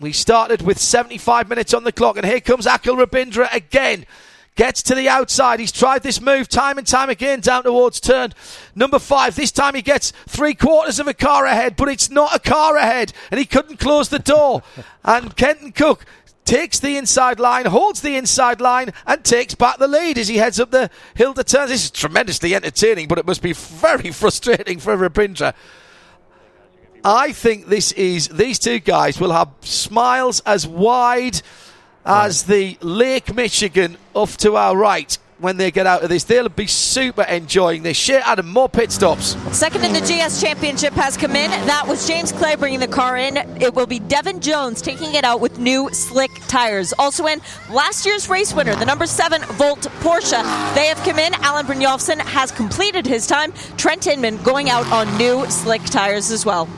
Speaker 3: We started with 75 minutes on the clock, and here comes Akhil Rabindra again. Gets to the outside. He's tried this move time and time again down towards turn number five. This time he gets three quarters of a car ahead, but it's not a car ahead, and he couldn't close the door. and Kenton Koch takes the inside line, holds the inside line, and takes back the lead as he heads up the hill to turns. This is tremendously entertaining, but it must be very frustrating for Rabindra. I think this is these two guys will have smiles as wide as the Lake Michigan off to our right when they get out of this. They'll be super enjoying this. Shea, Adam, more pit stops.
Speaker 4: Second in the GS Championship has come in. That was James Clay bringing the car in. It will be Devin Jones taking it out with new slick tires. Also in last year's race winner, the number seven Volt Porsche. They have come in. Alan Brynjolfsson has completed his time. Trent Hindman going out on new slick tires as well.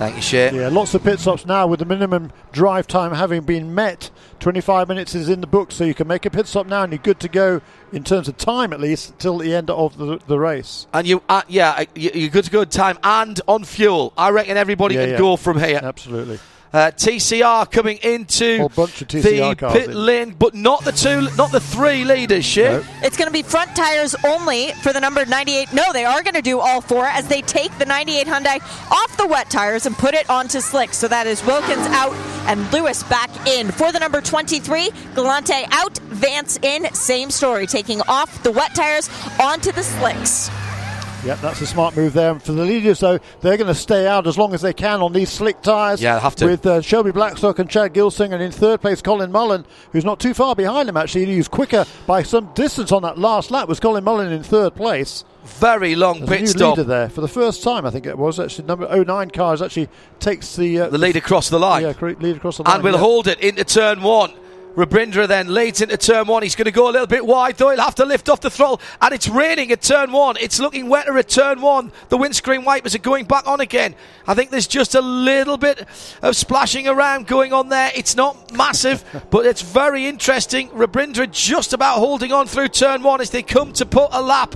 Speaker 3: Thank you, Shea.
Speaker 8: Yeah, lots of pit stops now with the minimum drive time having been met. 25 minutes is in the book, so you can make a pit stop now and you're good to go in terms of time at least till the end of the, the race.
Speaker 3: And you, uh, yeah, you- you're good to go in time and on fuel. I reckon everybody
Speaker 8: Yeah,
Speaker 3: can
Speaker 8: yeah.
Speaker 3: go from here.
Speaker 8: Absolutely.
Speaker 3: Uh, TCR coming into
Speaker 8: Whole bunch of
Speaker 3: the
Speaker 8: cars
Speaker 3: pit
Speaker 8: in.
Speaker 3: lane, but not the two, not the three leaders. Shea.
Speaker 8: No.
Speaker 4: It's going to be front tires only for the number 98. No, they are going to do all four as they take the 98 Hyundai off the wet tires and put it onto slicks. So that is Wilkins out and Lewis back in. For the number 23, Galante out, Vance in. Same story, taking off the wet tires onto the slicks.
Speaker 8: Yep, that's a smart move there. And for the leaders, though, they're going to stay out as long as they can on these slick tyres.
Speaker 3: Yeah, have to.
Speaker 8: With uh, Shelby Blackstock and Chad Gilsing, and in third place, Colin Mullan, who's not too far behind him, actually. He was quicker by some distance on that last lap, was Colin Mullan in third place.
Speaker 3: Very long
Speaker 8: There's a
Speaker 3: pit
Speaker 8: new
Speaker 3: stop.
Speaker 8: leader there for the first time, I think it was. Actually, number 09 cars actually takes the. Uh,
Speaker 3: The lead across the line.
Speaker 8: Yeah, lead across the line.
Speaker 3: and will
Speaker 8: yeah.
Speaker 3: hold it into turn one. Rabindra then leads into turn one. He's going to go a little bit wide, though. He'll have to lift off the throttle. And it's raining at turn one. It's looking wetter at turn one. The windscreen wipers are going back on again. I think there's just a little bit of splashing around going on there. It's not massive, but it's very interesting. Rabindra just about holding on through turn one as they come to put a lap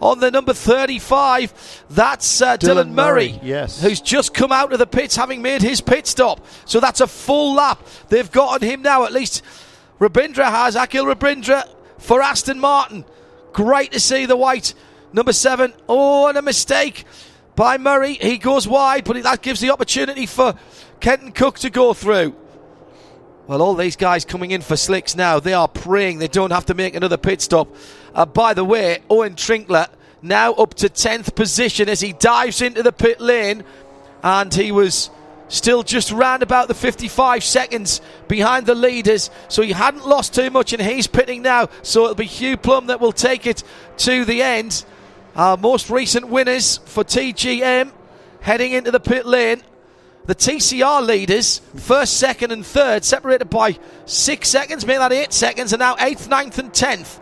Speaker 3: on the number 35. That's uh, Dylan,
Speaker 8: Dylan
Speaker 3: Murray,
Speaker 8: Murray, yes.
Speaker 3: who's just come out of the pits having made his pit stop. So that's a full lap they've got on him now. At least Rabindra has. Akhil Rabindra for Aston Martin. Great to see the white number seven. Oh, and a mistake by Murray. He goes wide, but that gives the opportunity for Kenton Koch to go through. Well, all these guys coming in for slicks now, they are praying they don't have to make another pit stop. Uh, by the way, Owen Trinkler now up to 10th position as he dives into the pit lane, and he was still just round about the 55 seconds behind the leaders, so he hadn't lost too much, and he's pitting now. So it'll be Hugh Plumb that will take it to the end. Our most recent winners for TGM heading into the pit lane. The TCR leaders, first, second, and third, separated by six seconds, make that eight seconds, and now eighth, ninth, and tenth.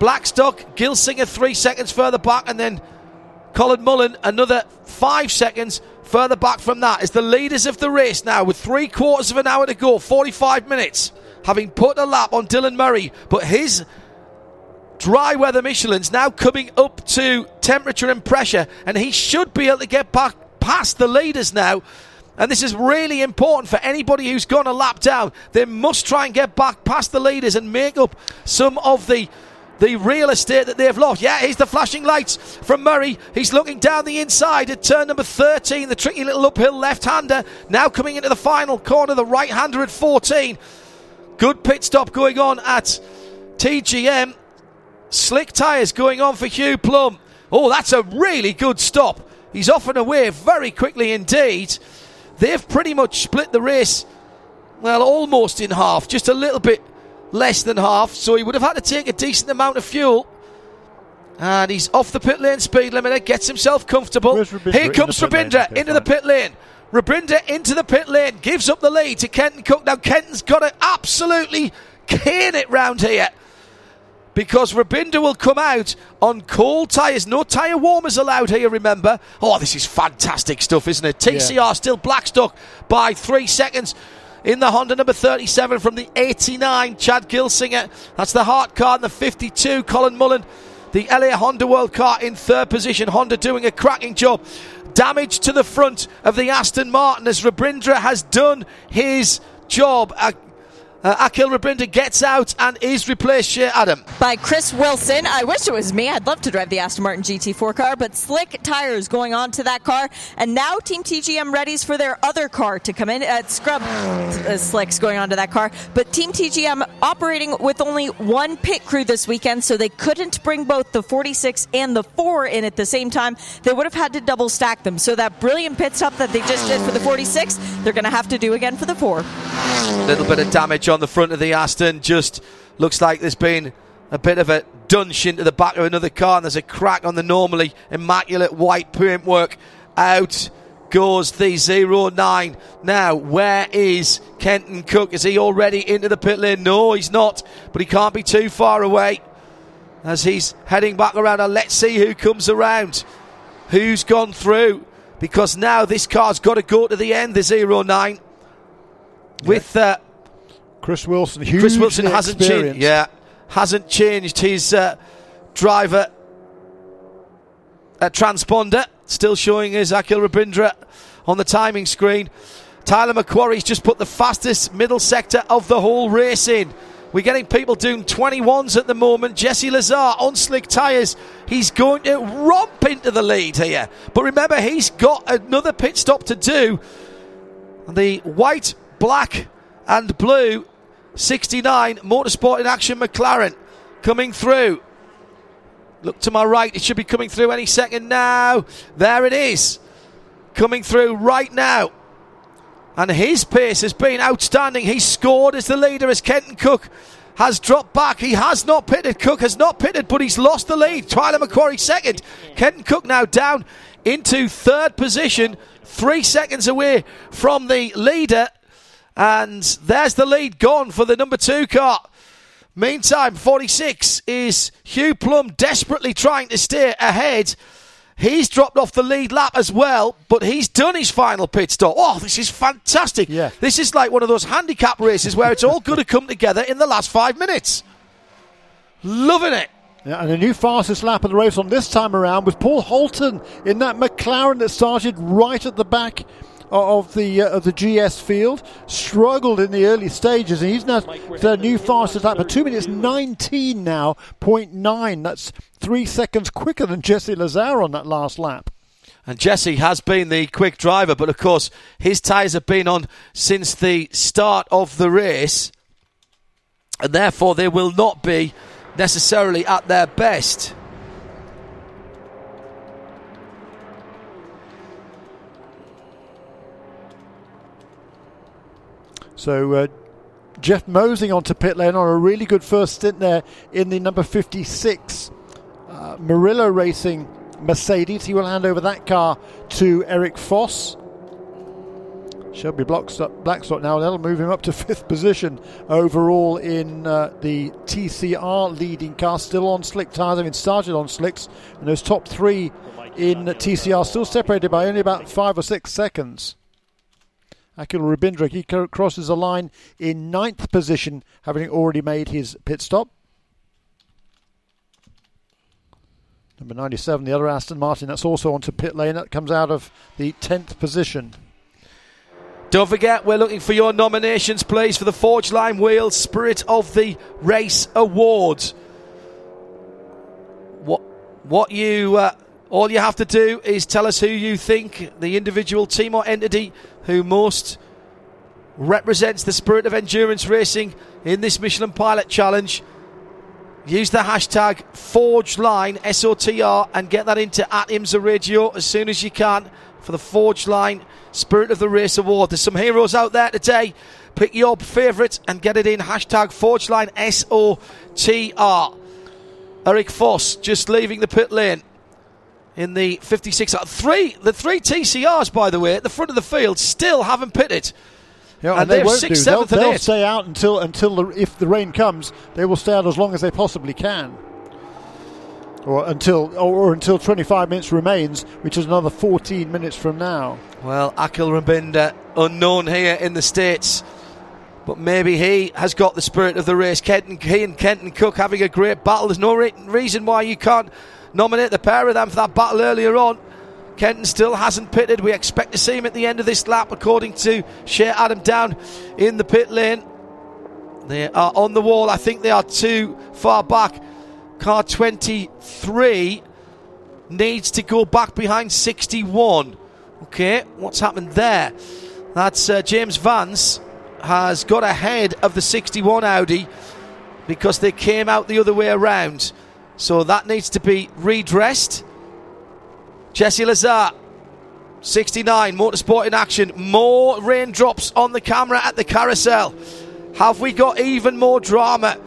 Speaker 3: Blackstock, Gilsinger three seconds further back, and then Colin Mullan another five seconds further back from that. Is the leaders of the race now, with three quarters of an hour to go, 45 minutes, having put a lap on Dylan Murray, but his dry weather Michelin's now coming up to temperature and pressure, and he should be able to get back past the leaders now. And this is really important for anybody who's gone a lap down. They must try and get back past the leaders and make up some of the the real estate that they've lost. Yeah, here's the flashing lights from Murray. He's looking down the inside at turn number 13, the tricky little uphill left hander. Now coming into the final corner, the right hander at 14. Good pit stop going on at TGM. Slick tyres going on for Hugh Plumb. Oh, that's a really good stop. He's off and away very quickly indeed. They've pretty much split the race, well, almost in half, just a little bit less than half, so he would have had to take a decent amount of fuel. And he's off the pit lane speed limiter, gets himself comfortable. Here comes Rabindra into the pit lane. Rabindra into the pit lane, gives up the lead to Kenton Koch. Now, Kenton's got to absolutely cane it round here because Rabindra will come out on cold tyres. No tyre warmers allowed here, remember. Oh, this is fantastic stuff, isn't it? TCR yeah. still Blackstock by three seconds in the Honda number 37 from the 89, Chad Gilsinger. That's the Hart car in the 52, Colin Mullan. The LA Honda World car in third position. Honda doing a cracking job. Damage to the front of the Aston Martin as Rabindra has done his job. Uh, Akhil Rabindra gets out and is replaced, Shea Adam.
Speaker 4: By Chris Wilson. I wish it was me. I'd love to drive the Aston Martin GT4 car, but slick tires going on to that car. And now Team TGM readies for their other car to come in. Uh, scrub uh, slicks going on to that car. But Team TGM operating with only one pit crew this weekend, so they couldn't bring both the 46 and the 4 in at the same time. They would have had to double stack them. So that brilliant pit stop that they just did for the 46, they're going to have to do again for the 4.
Speaker 3: A little bit of damage on on the front of the Aston. Just looks like there's been a bit of a dunch into the back of another car, and there's a crack on the normally immaculate white paintwork. Out goes the 09. Now, where is Kenton Koch? Is he already into the pit lane? No, he's not, but he can't be too far away as he's heading back around. And let's see who comes around, who's gone through, because now this car's got to go to the end, the 09, with uh,
Speaker 8: Chris Wilson,
Speaker 3: Chris Wilson hasn't changed. Yeah, hasn't changed his uh, driver uh, transponder. Still showing his Akhil Rabindra on the timing screen. Tyler McQuarrie's just put the fastest middle sector of the whole race in. We're getting people doing 21s at the moment. Jesse Lazare on slick tyres. He's going to romp into the lead here. But remember, he's got another pit stop to do. The white, black, and blue 69, Motorsport in Action McLaren coming through. Look to my right, it should be coming through any second now. There it is, coming through right now. And his pace has been outstanding. He scored as the leader as Kenton Koch has dropped back. He has not pitted. Koch has not pitted, but he's lost the lead. Tyler McQuarrie second. Kenton Koch now down into third position, three seconds away from the leader. And there's the lead gone for the number two car. Meantime, 46 is Hugh Plumb desperately trying to steer ahead. He's dropped off the lead lap as well, but he's done his final pit stop. Oh, this is fantastic.
Speaker 8: Yeah.
Speaker 3: This is like one of those handicap races where it's all going to come together in the last five minutes. Loving it.
Speaker 8: Yeah, and a new fastest lap of the race on this time around was Paul Holton in that McLaren that started right at the back of the uh, of the GS field. Struggled in the early stages, and he's now the new fastest lap of two minutes nineteen now, point nine. That's three seconds quicker than Jesse Lazare on that last lap.
Speaker 3: And Jesse has been the quick driver, but of course his tyres have been on since the start of the race, and therefore they will not be necessarily at their best.
Speaker 8: So uh, Jeff Mosing onto pit lane on a really good first stint there in the number 56 uh, Murillo Racing Mercedes. He will hand over that car to Eric Foss. Shelby Blackstock, Blackstock now, that'll move him up to fifth position overall in uh, the TCR leading car. Still on slick tyres, I mean, started on slicks, and those top three in TCR still separated by only about five or six seconds. Akhil Rabindra, he crosses the line in ninth position, having already made his pit stop. Number 97, the other Aston Martin, that's also onto pit lane. That comes out of the 10th position.
Speaker 3: Don't forget, we're looking for your nominations, please, for the Forgeline Wheels Spirit of the Race Award. What, what you, uh, all you have to do is tell us who you think the individual team or entity who most represents the spirit of endurance racing in this Michelin Pilot Challenge. Use the hashtag Forgeline, SOTR, and get that into at IMSA Radio as soon as you can for the Forgeline Spirit of the Race Award. There's some heroes out there today. Pick your favourite and get it in. Hashtag Forgeline SOTR. Eric Foss just leaving the pit lane in the 56. Uh, three, the three TCRs, by the way, at the front of the field still haven't pitted.
Speaker 8: Yeah, and, and they won't six, do. They'll, they'll stay out until until the, if the rain comes, they will stay out as long as they possibly can, or until or, or until 25 minutes remains, which is another 14 minutes from now.
Speaker 3: Well, Akhil Rabindra, unknown here in the states, but maybe he has got the spirit of the race. Kenton, he and Kenton Koch having a great battle. There's no re- reason why you can't nominate the pair of them for that battle earlier on. Kenton still hasn't pitted. We expect to see him at the end of this lap, according to Shea Adam down in the pit lane. They are on the wall. I think they are too far back. Car 23 needs to go back behind 61. Okay, what's happened there? That's uh, James Vance has got ahead of the 61 Audi because they came out the other way around. So that needs to be redressed. Jesse Lazare, 69, motorsport in action. More raindrops on the camera at the carousel. Have we got even more drama?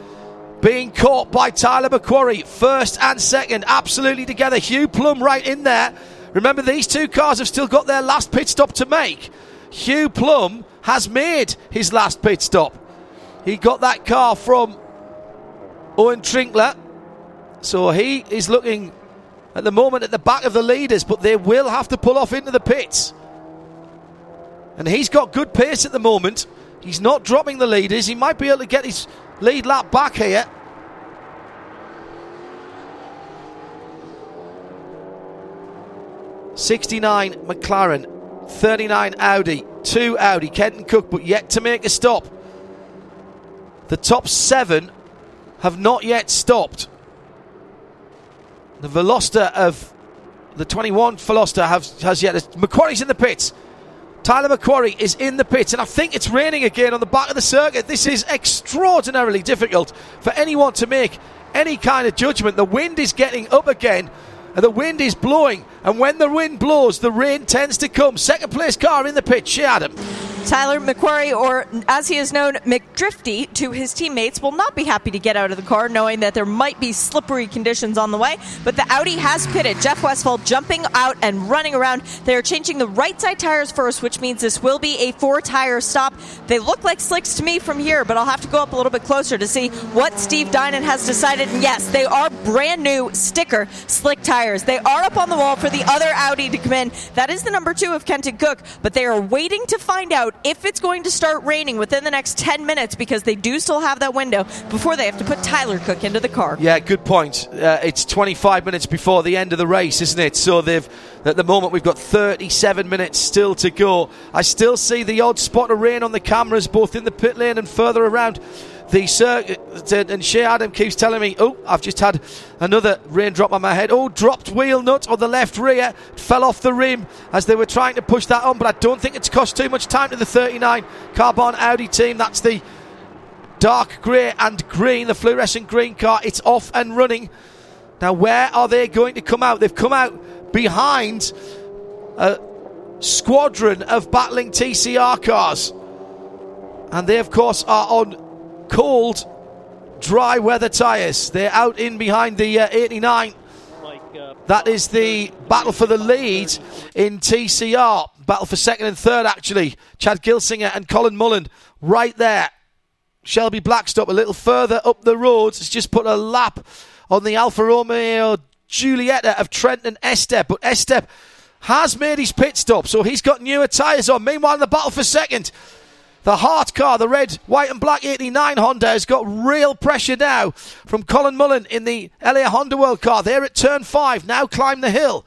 Speaker 3: Being caught by Tyler McQuarrie, first and second, absolutely together. Hugh Plumb right in there. Remember, these two cars have still got their last pit stop to make. Hugh Plumb has made his last pit stop. He got that car from Owen Trinkler so he is looking at the moment at the back of the leaders, but they will have to pull off into the pits. And he's got good pace at the moment. He's not dropping the leaders. He might be able to get his lead lap back here. Sixty-nine McLaren, thirty-nine Audi, two Audi, Kenton Koch, but yet to make a stop. The top seven have not yet stopped. The Veloster of the 21 Veloster have, has yet. McQuarrie's in the pits. Tyler McQuarrie is in the pits, and I think it's raining again on the back of the circuit. This is extraordinarily difficult for anyone to make any kind of judgment. The wind is getting up again, and the wind is blowing. And when the wind blows, the rain tends to come. Second place car in the pit, Shea Adam.
Speaker 4: Tyler McQuarrie, or as he is known, McDrifty, to his teammates, will not be happy to get out of the car knowing that there might be slippery conditions on the way. But the Audi has pitted. Jeff Westphal jumping out and running around. They are changing the right side tires first, which means this will be a four tire stop. They look like slicks to me from here, but I'll have to go up a little bit closer to see what Steve Dinan has decided. And yes, they are brand new sticker slick tires. They are up on the wall for the other Audi to come in. That is the number two of Kenton Koch, but they are waiting to find out if it's going to start raining within the next 10 minutes because they do still have that window before they have to put Tyler Cook into the car.
Speaker 3: Yeah, good point. Uh, it's 25 minutes before the end of the race, isn't it? So they've at the moment we've got 37 minutes still to go. I still see the odd spot of rain on the cameras both in the pit lane and further around the circuit. And Shea Adam keeps telling me, oh, I've just had another raindrop on my head. Oh, dropped wheel nut on the left rear, fell off the rim as they were trying to push that on. But I don't think it's cost too much time to the 39 Carbahn Audi team. That's the dark grey and green, the fluorescent green car. It's off and running. Now, where are they going to come out? They've come out behind a squadron of battling TCR cars. And they, of course, are on cold, dry weather tyres. They're out in behind the uh, 89 That is the battle for the lead in TCR. Battle for second and third, actually. Chad Gilsinger and Colin Mullan right there. Shelby Blackstock a little further up the road has just put a lap on the Alfa Romeo Giulietta of Trenton Estep. But Estep has made his pit stop, so he's got newer tyres on. Meanwhile, in the battle for second, the Hart car, the red, white, and black 89 Honda, has got real pressure now from Colin Mullan in the LA Honda World car. They're at turn five, now climb the hill.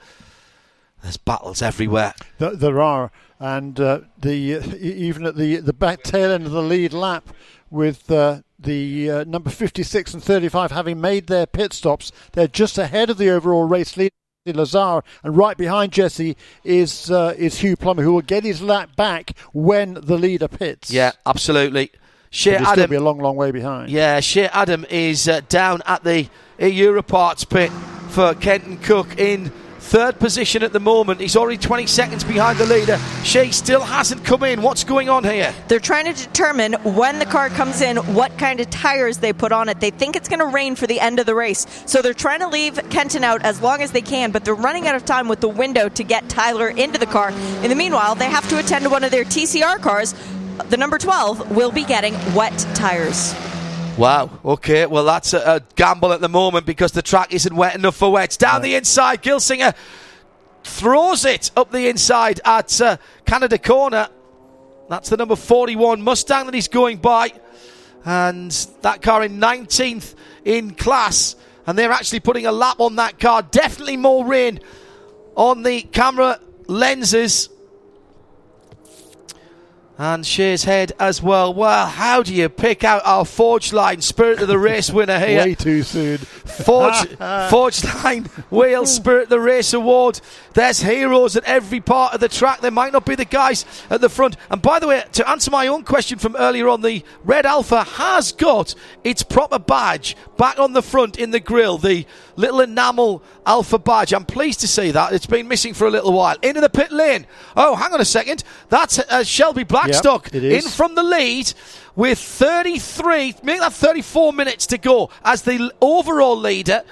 Speaker 3: There's battles everywhere.
Speaker 8: There, there are, and uh, the uh, even at the the back tail end of the lead lap, with uh, the uh, number 56 and 35 having made their pit stops, they're just ahead of the overall race lead. Lazare, and right behind Jesse is uh, is Hugh Plummer, who will get his lap back when the leader pits.
Speaker 3: Yeah, absolutely.
Speaker 8: He'll still be a long, long way behind.
Speaker 3: Yeah, Shea Adam is uh, down at the Europarts pit for Kenton Koch in third position at the moment. He's already 20 seconds behind the leader. Shea still hasn't come in. What's going on here?
Speaker 4: They're trying to determine when the car comes in, what kind of tires they put on it. They think it's going to rain for the end of the race. So they're trying to leave Kenton out as long as they can, but they're running out of time with the window to get Tyler into the car. In the meanwhile, they have to attend to one of their TCR cars. The number 12 will be getting wet tires.
Speaker 3: Wow. Okay. Well, that's a, a, gamble at the moment because the track isn't wet enough for wets. Down the inside, Gilsinger throws it up the inside at uh, Canada Corner. That's the number 41 Mustang that he's going by. And that car in 19th in class. And they're actually putting a lap on that car. Definitely more rain on the camera lenses and Shea's head as well. Well, how do you pick out our Forgeline Spirit of the Race winner here?
Speaker 8: Way too soon.
Speaker 3: Forge, Forge Line Wales Spirit of the Race Award. There's heroes at every part of the track. There might not be the guys at the front. And by the way, to answer my own question from earlier on, the Red Alfa has got its proper badge back on the front in the grill. The little enamel Alfa badge. I'm pleased to see that. It's been missing for a little while. Into the pit lane. Oh, hang on a second. That's uh, Shelby Blackstock
Speaker 8: Yep,
Speaker 3: in from the lead with 33, make that 34 minutes to go as the overall leader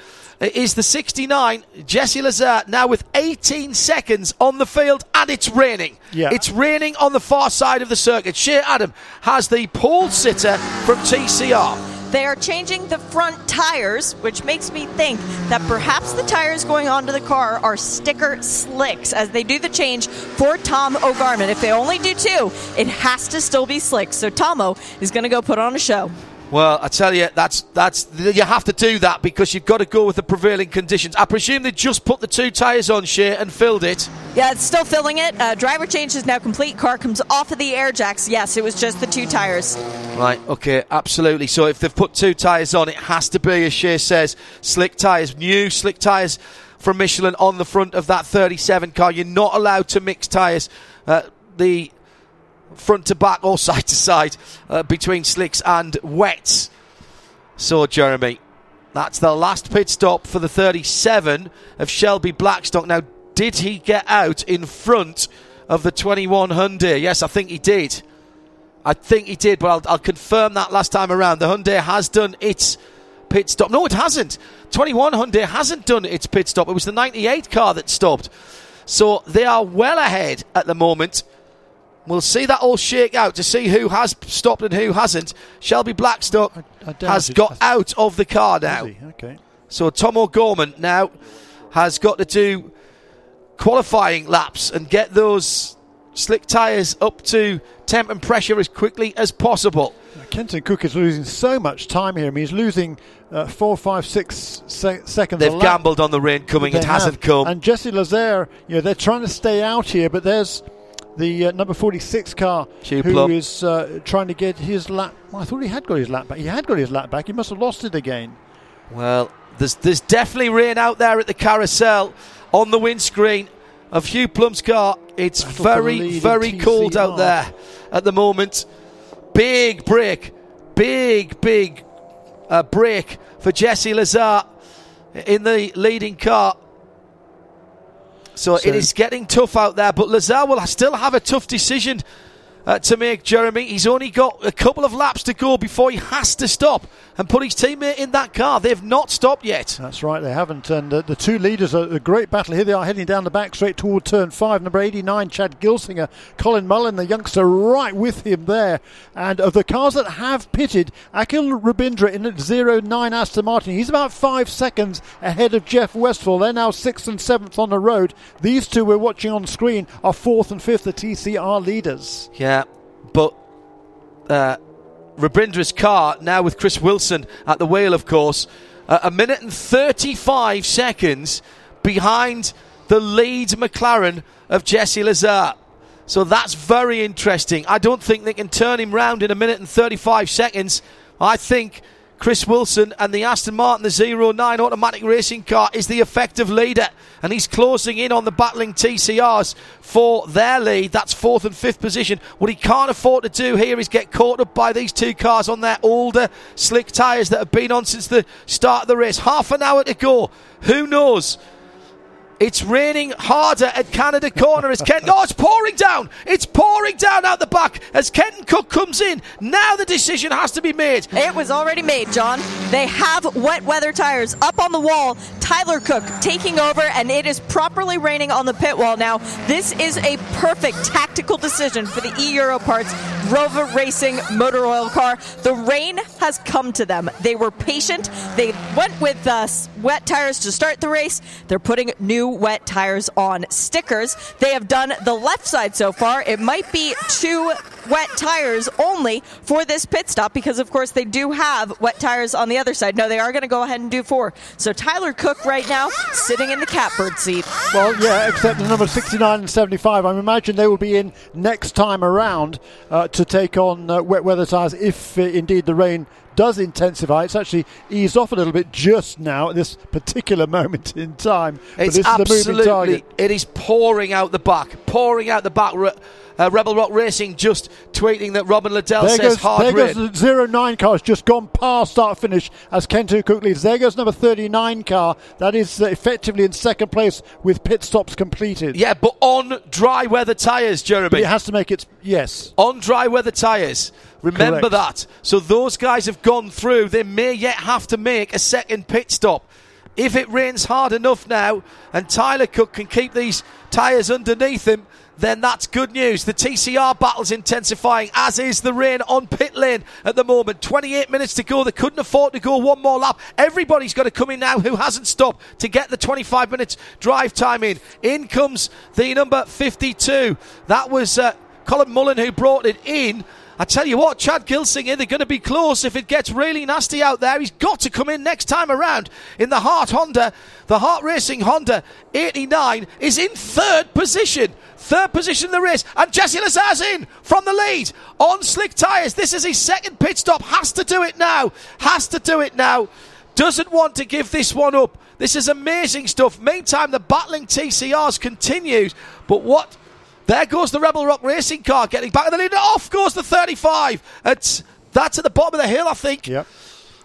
Speaker 3: is the 69 Jesse Lazare now with 18 seconds on the field and it's raining.
Speaker 8: Yeah.
Speaker 3: It's raining on the far side of the circuit. Shea Adam has the pole sitter from TCR.
Speaker 4: They are changing the front tires, which makes me think that perhaps the tires going onto the car are sticker slicks as they do the change for Tom O'Gorman. If they only do two, it has to still be slicks. So Tomo is going to go put on a show.
Speaker 3: Well, I tell you, that's that's you have to do that because you've got to go with the prevailing conditions. I presume they just put the two tyres on Shea and filled it.
Speaker 4: Yeah, it's still filling it. Uh, driver change is now complete. Car comes off of the air jacks. Yes, it was just the two tires.
Speaker 3: Right, okay, absolutely. So if they've put two tyres on, it has to be, as Shea says, slick tyres, new slick tyres from Michelin on the front of that 37 car. You're not allowed to mix tyres. Uh, the front to back or side to side uh, between slicks and wets. So, Jeremy, that's the last pit stop for the 37 of Shelby Blackstock. Now, did he get out in front of the 21 Hyundai? Yes, I think he did. I think he did, but I'll, I'll confirm that last time around. The Hyundai has done its pit stop. No, it hasn't. 21 Hyundai hasn't done its pit stop. It was the 98 car that stopped. So they are well ahead at the moment. We'll see that all shake out to see who has stopped and who hasn't. Shelby Blackstock
Speaker 8: I doubt
Speaker 3: has got out of the car now.
Speaker 8: Okay.
Speaker 3: So Tom O'Gorman now has got to do qualifying laps and get those slick tyres up to temp and pressure as quickly as possible.
Speaker 8: Kenton Cook is losing so much time here. I mean, he's losing uh, four, five, six se- seconds.
Speaker 3: They've gambled on the rain coming.
Speaker 8: They
Speaker 3: It hasn't come.
Speaker 8: And Jesse Lazare, you know, they're trying to stay out here, but there's the uh, number 46 car
Speaker 3: Hugh
Speaker 8: who
Speaker 3: Plumb.
Speaker 8: is uh, trying to get his lap. Well, I thought he had got his lap back. He had got his lap back. He must have lost it again.
Speaker 3: Well, there's there's definitely rain out there at the carousel on the windscreen of Hugh Plumb's car. It's
Speaker 8: Battle
Speaker 3: very very cold out there at the moment. Big break, big big uh, break for Jesse Lazare in the leading car. So,
Speaker 8: So-
Speaker 3: it is getting tough out there, but Lazare will still have a tough decision uh, to make, Jeremy. He's only got a couple of laps to go before he has to stop and put his teammate in that car. They've not stopped yet.
Speaker 8: That's right, they haven't. And uh, the two leaders are a great battle. Here they are heading down the back straight toward turn five. Number 89, Chad Gilsinger. Colin Mullan, the youngster, right with him there. And of the cars that have pitted, Akhil Rabindra in at 09 Aston Martin. He's about five seconds ahead of Jeff Westphal. They're now sixth and seventh on the road. These two we're watching on screen are fourth and fifth, the TCR leaders.
Speaker 3: Yeah, but uh, Rabindra's car now with Chris Wilson at the wheel, of course, uh, a minute and 35 seconds behind the lead McLaren of Jesse Lazare. So that's very interesting. I don't think they can turn him round in a minute and 35 seconds. I think Chris Wilson and the Aston Martin, the 09 automatic racing car, is the effective leader. And he's closing in on the battling TCRs for their lead. That's fourth and fifth position. What he can't afford to do here is get caught up by these two cars on their older, slick tyres that have been on since the start of the race. Half an hour to go. Who knows? It's raining harder at Canada Corner as Kent. Oh, it's pouring down. It's pouring down out the back as Kenton Koch comes in. Now the decision has to be made.
Speaker 4: It was already made, John. They have wet weather tires up on the wall. Tyler Cook taking over, and it is properly raining on the pit wall now. This is a perfect tactical decision for the E Euro Parts ROWE Racing motor oil car. The rain has come to them. They were patient. They went with uh, wet tires to start the race. They're putting new wet tires on stickers. They have done the left side so far. It might be two wet tires only for this pit stop because, of course, they do have wet tires on the other side. No, they are going to go ahead and do four. So Tyler Cook right now sitting in the catbird seat.
Speaker 8: Well, yeah, except the number 69 and 75. I imagine they will be in next time around uh, to take on uh, wet weather tyres if uh, indeed the rain does intensify. It's actually eased off a little bit just now at this particular moment in time.
Speaker 3: It's absolutely,
Speaker 8: is the moving target.
Speaker 3: it is pouring out the back, pouring out the back. Uh, Rebel Rock Racing just tweeting that Robin Liddell
Speaker 8: there
Speaker 3: says
Speaker 8: goes,
Speaker 3: hard
Speaker 8: there goes the zero nine car has just gone past start finish as Kenton Koch leads. There goes number 39 car. That is uh, effectively in second place with pit stops completed.
Speaker 3: Yeah, but on dry weather tyres, Jeremy.
Speaker 8: But it has to make it, yes.
Speaker 3: On dry weather tyres. Remember
Speaker 8: Correct.
Speaker 3: that. So those guys have gone through. They may yet have to make a second pit stop. If it rains hard enough now and Tyler Cook can keep these tyres underneath him, then that's good news. The TCR battle's intensifying, as is the rain on pit lane at the moment. 28 minutes to go. They couldn't afford to go one more lap. Everybody's got to come in now who hasn't stopped to get the 25 minutes drive time in. In comes the number 52. That was uh, Colin Mullan who brought it in. I tell you what, Chad Gilsinger, eh, they're going to be close if it gets really nasty out there. He's got to come in next time around in the Hart Honda. The Hart Racing Honda 89 is in third position. Third position in the race. And Jesse Lazare's in from the lead on slick tyres. This is his second pit stop. Has to do it now. Has to do it now. Doesn't want to give this one up. This is amazing stuff. Meantime, the battling TCRs continues. But what there goes the Rebel Rock racing car getting back in the lead. Off goes the 35. It's, that's at the bottom of the hill, I think.
Speaker 8: Yep.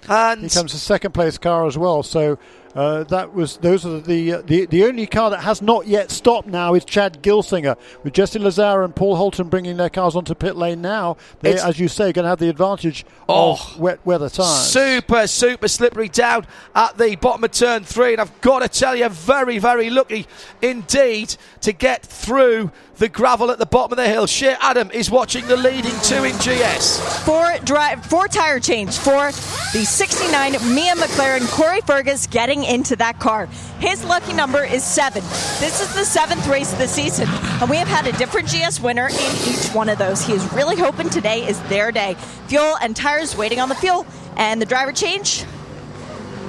Speaker 3: And
Speaker 8: Here comes the second place car as well. So uh, that was those are the, uh, the the only car that has not yet stopped now is Chad Gilsinger with Jesse Lazare and Paul Holton bringing their cars onto pit lane now. They,
Speaker 3: It's-
Speaker 8: as you say, going to have the advantage
Speaker 3: Oh,
Speaker 8: of wet weather tyres.
Speaker 3: Super, super slippery down at the bottom of turn three. And I've got to tell you, very, very lucky indeed to get through the gravel at the bottom of the hill. Shea Adam is watching the leading two in GS.
Speaker 4: Four drive, four tire change for the 69 Mia McLaren. Corey Fergus getting into that car. His lucky number is seven. This is the seventh race of the season, and we have had a different GS winner in each one of those. He is really hoping today is their day. Fuel and tires waiting on the fuel, and the driver change.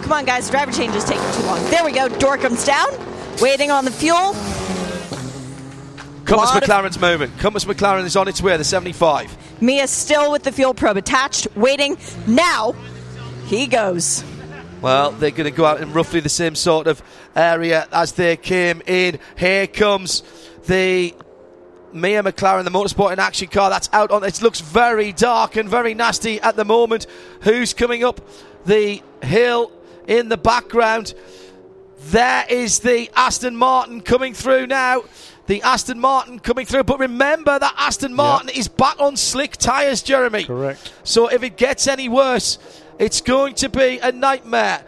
Speaker 4: Come on, guys, the driver change is taking too long. There we go. Door comes down, waiting on the fuel.
Speaker 3: Compass
Speaker 4: Lot of-
Speaker 3: McLaren's moving. Compass McLaren is on its way, the 75.
Speaker 4: Mia still with the fuel probe attached, waiting. Now, he goes.
Speaker 3: Well, they're going to go out in roughly the same sort of area as they came in. Here comes the Mia McLaren, the motorsport in action car. That's out on. It looks very dark and very nasty at the moment. Who's coming up the hill in the background? There is the Aston Martin coming through now. the Aston Martin coming through. But remember that Aston Martin is back on slick tyres, Jeremy.
Speaker 8: Correct.
Speaker 3: So if it gets any worse, it's going to be a nightmare.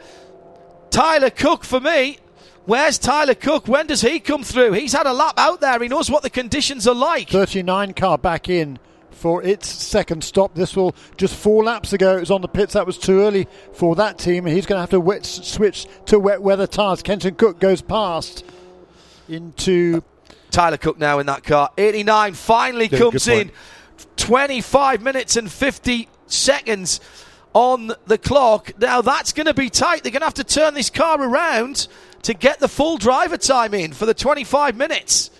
Speaker 3: Tyler Cook for me. Where's Tyler Cook? When does he come through? He's had a lap out there. He knows what the conditions are like.
Speaker 8: 39 car back in for its second stop. This will just four laps ago. It was on the pits. That was too early for that team. He's going to have to wet, switch to wet weather tyres. Kenton Koch goes past into
Speaker 3: Tyler Cook now in that car. 89 finally
Speaker 8: Yeah,
Speaker 3: comes in. 25 minutes and 50 seconds on the clock. Now that's going to be tight. They're going to have to turn this car around to get the full driver time in for the 25 minutes.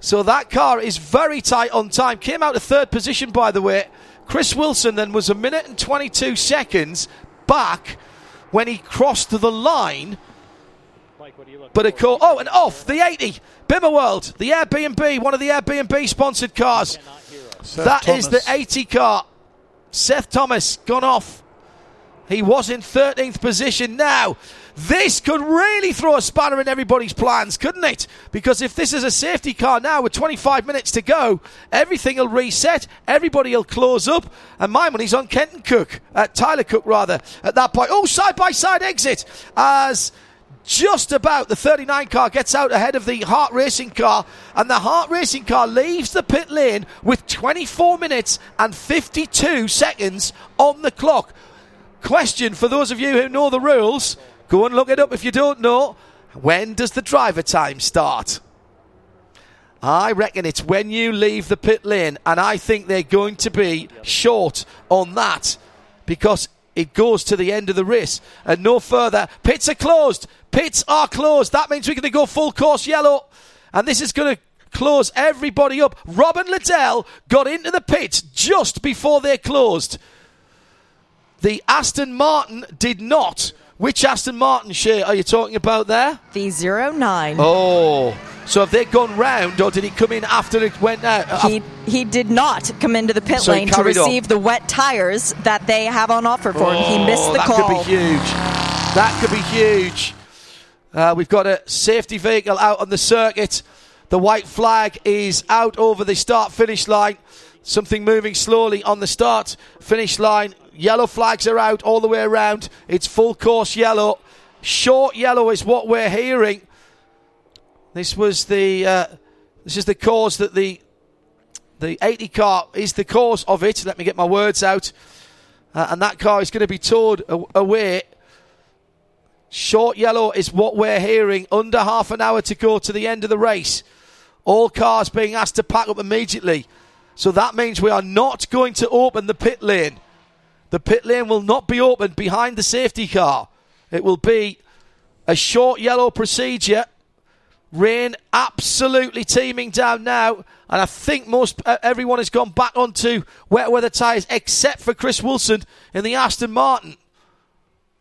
Speaker 3: So that car is very tight on time. Came out of third position, by the way. Chris Wilson then was a minute and 22 seconds back when he crossed the line. But of course, oh, and off the 80 BimmerWorld, the Airbnb, one of the Airbnb sponsored cars.
Speaker 8: Seth
Speaker 3: That is
Speaker 8: Thomas.
Speaker 3: the 80 car. Seth Thomas gone off. He was in 13th position now. This could really throw a spanner in everybody's plans, couldn't it? Because if this is a safety car now with 25 minutes to go, everything will reset, everybody will close up, and my money's on Kenton Koch, uh, Tyler Cook rather, at that point. Oh, side by side exit as just about the 39 car gets out ahead of the Hart Racing car, and the Hart Racing car leaves the pit lane with 24 minutes and 52 seconds on the clock. Question for those of you who know the rules go and look it up if you don't know. When does the driver time start? I reckon it's when you leave the pit lane, and I think they're going to be short on that because it goes to the end of the race and no further. Pits are closed. Pits are closed. That means we're going to go full course yellow, and this is going to close everybody up. Robin Liddell got into the pits just before they closed. The Aston Martin did not. Which Aston Martin share are you talking about there?
Speaker 4: The 09.
Speaker 3: Oh, so have they gone round, or did he come in after it went out? Uh,
Speaker 4: He he did not come into the pit
Speaker 3: So
Speaker 4: lane to
Speaker 3: carried on.
Speaker 4: receive the wet tires that they have on offer for him. He missed
Speaker 3: Oh,
Speaker 4: the
Speaker 3: that
Speaker 4: call.
Speaker 3: That could be huge. That could be huge. Uh, we've got a safety vehicle out on the circuit. The white flag is out over the start finish line. Something moving slowly on the start finish line. Yellow flags are out all the way around. It's full course yellow. Short yellow is what we're hearing. This was the uh, this is the cause that the the 80 car is the cause of it. Let me get my words out. Uh, and that car is going to be towed away. Short yellow is what we're hearing. Under half an hour to go to the end of the race. All cars being asked to pack up immediately. So that means we are not going to open the pit lane. The pit lane will not be opened behind the safety car. It will be a short yellow procedure. Rain absolutely teeming down now, and I think most uh, everyone has gone back onto wet weather tyres except for Chris Wilson in the Aston Martin.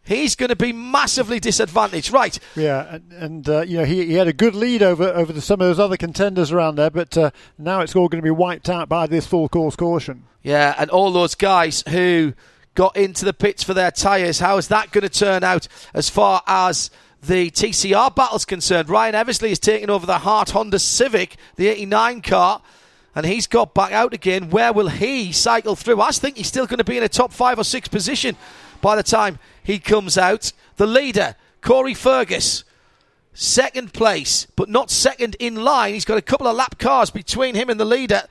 Speaker 3: He's going to be massively disadvantaged. Right,
Speaker 8: Yeah, and, and uh, you know he, he had a good lead over over the, some of those other contenders around there, but uh, now it's all going to be wiped out by this full course caution.
Speaker 3: Yeah, and all those guys who got into the pits for their tyres, how is that going to turn out as far as the TCR battle's concerned? Ryan Eversley is taking over the Hart Honda Civic, the 89 car, and he's got back out again. Where will he cycle through? I think he's still going to be in a top five or six position by the time he comes out. The leader, Corey Fergus. Second place, but not second in line. He's got a couple of lap cars between him and the leader.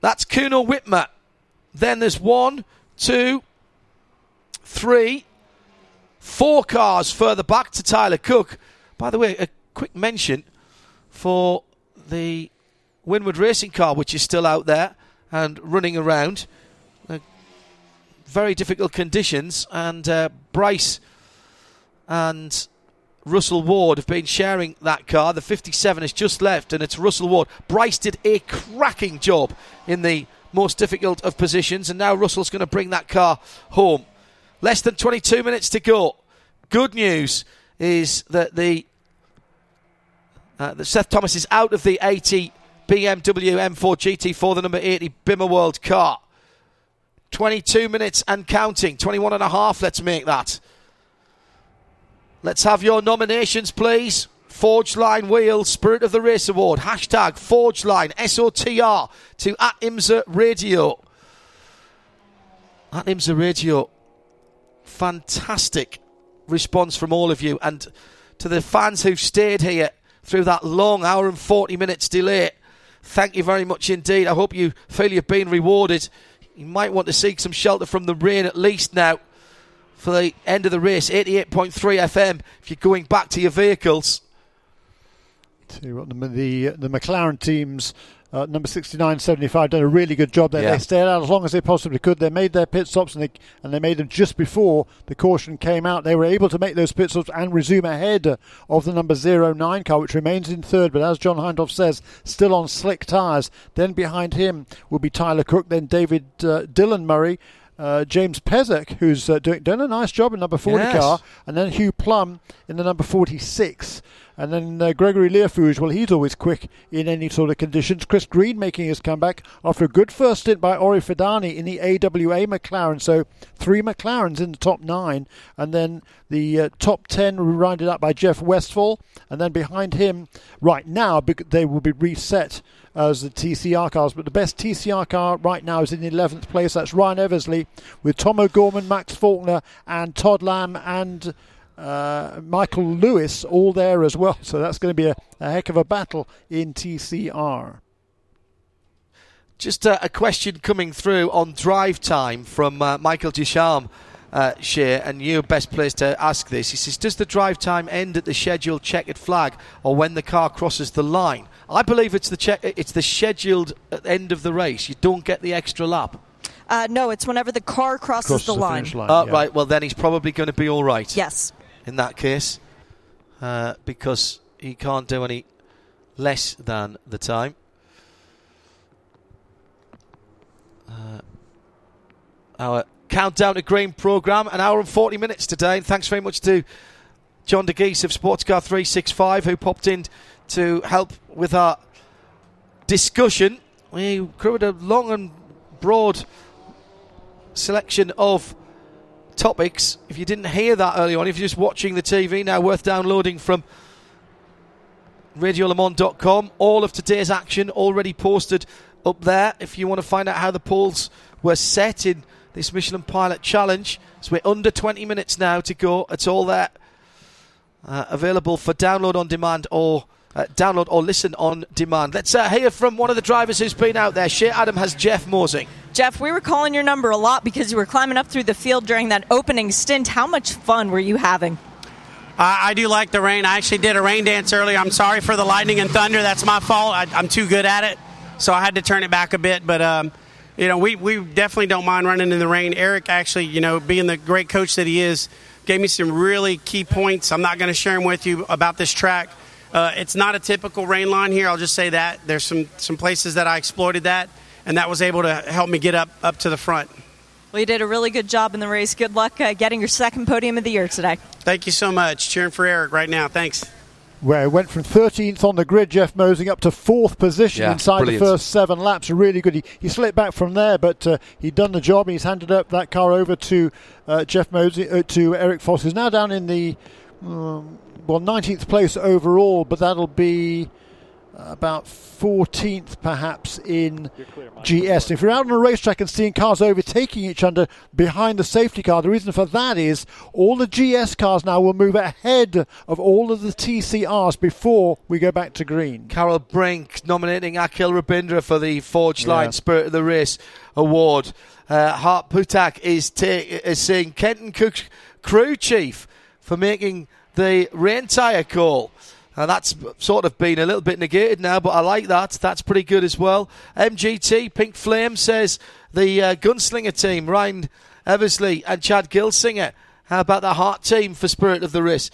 Speaker 3: That's Kuno Wittmer. Then there's one, two, three, four cars further back to Tyler Cook. By the way, a quick mention for the Winward Racing car, which is still out there and running around. Very difficult conditions, and uh, Bryce and Russell Ward have been sharing that car. The 57 has just left, and it's Russell Ward. Bryce did a cracking job in the most difficult of positions, and now Russell's going to bring that car home. Less than 22 minutes to go. Good news is that the uh, that Seth Thomas is out of the 80 BMW M4 GT4, the number 80 BimmerWorld car. 22 minutes and counting. 21 and a half, let's make that. Let's have your nominations, please, Forgeline Wheel Spirit of the Race Award. Hashtag Forgeline SOTR to at IMSA Radio. At IMSA Radio. Fantastic response from all of you. And to the fans who've stayed here through that long hour and 40 minutes delay, thank you very much indeed. I hope you feel you've been rewarded. You might want to seek some shelter from the rain at least now for the end of the race. 88.3 FM if you're going back to your vehicles.
Speaker 8: See what the the, the McLaren teams. Uh, number 69, 75 done a really good job there.
Speaker 3: Yeah.
Speaker 8: They stayed out as long as they possibly could. They made their pit stops and they and they made them just before the caution came out. They were able to make those pit stops and resume ahead of the number 09 car, which remains in third. But as John Hindhaugh says, still on slick tyres. Then behind him will be Tyler Cook, then David uh, Dylan Murray. Uh, James Pesek, who's uh, doing, doing a nice job in number 40
Speaker 3: Yes.
Speaker 8: car, and then Hugh Plumb in the number 46. And then uh, Gregory Liefooghe, well, he's always quick in any sort of conditions. Chris Green making his comeback after a good first stint by Orey Fidani in the AWA McLaren. So three McLarens in the top nine. And then the uh, top ten rounded up by Jeff Westphal. And then behind him, right now, they will be reset as the TCR cars. But the best TCR car right now is in the 11th place. That's Ryan Eversley with Tom O'Gorman, Max Faulkner, and Todd Lamb and uh, Michael Lewis all there as well. So that's going to be a, a heck of a battle in TCR.
Speaker 3: Just uh, a question coming through on drive time from uh, Michael Ducharme. Uh, Shea, and you're best placed to ask this. He says, Does the drive time end at the scheduled checkered flag or when the car crosses the line? I believe it's the check, it's the scheduled uh, end of the race. You don't get the extra lap.
Speaker 4: Uh, no, it's whenever the car crosses
Speaker 8: Crosses
Speaker 4: the,
Speaker 8: the
Speaker 4: line.
Speaker 8: line.
Speaker 3: Oh,
Speaker 8: yeah.
Speaker 3: right. Well, then he's probably going to be all right.
Speaker 4: Yes.
Speaker 3: In that case, uh, because he can't do any less than the time. Uh, our countdown to green program, an hour and 40 minutes today. Thanks very much to John De Dagys of Sportscar 365 who popped in to help with our discussion. We covered a long and broad selection of topics. If you didn't hear that early on, if you're just watching the TV now, worth downloading from radiolemans.com. All of today's action already posted up there. If you want to find out how the polls were set in this Michelin Pilot Challenge, so we're under 20 minutes now to go. It's all there, uh, available for download on demand or. Uh, download or listen on demand. Let's uh, hear from one of the drivers who's been out there. Shea Adam has Jeff Mosing.
Speaker 4: Jeff, we were calling your number a lot because you were climbing up through the field during that opening stint. How much fun were you having?
Speaker 10: I, do like the rain. I actually did a rain dance earlier. I'm sorry for the lightning and thunder. That's my fault. I, I'm too good at it, so I had to turn it back a bit. But um, you know, we we definitely don't mind running in the rain. Eric actually, you know, being the great coach that he is, gave me some really key points. I'm not going to share them with you about this track. Uh, it's not a typical rain line here. I'll just say that there's some some places that I exploited that, and that was able to help me get up up to the front.
Speaker 4: Well, you did a really good job in the race. Good luck uh, getting your second podium of the year today.
Speaker 10: Thank you so much. Cheering for Eric right now. Thanks.
Speaker 8: Where it went from 13th on the grid, Jeff Mosing, up to fourth position
Speaker 3: Yeah,
Speaker 8: inside
Speaker 3: brilliant.
Speaker 8: the first seven laps. Really good. He, he slipped back from there, but uh, he'd done the job. He's handed up that car over to uh, Jeff Mosing, uh, to Eric Foss, who's now down in the um, well 19th place overall, but that'll be about 14th perhaps in GS. If you're out on a racetrack and seeing cars overtaking each other behind the safety car, the reason for that is all the GS cars now will move ahead of all of the TCRs before we go back to green.
Speaker 3: Carol Brink nominating Akhil Rabindra for the Forgeline
Speaker 8: Yeah.
Speaker 3: Spirit of the Race award. Uh, Hart Putak is, ta- is saying Kenton Koch crew chief for making the rain tyre call. And that's sort of been a little bit negated now, but I like that. That's pretty good as well. MGT Pink Flame says the uh, gunslinger team, Ryan Eversley and Chad Gilsinger. How about the HART team for Spirit of the Race?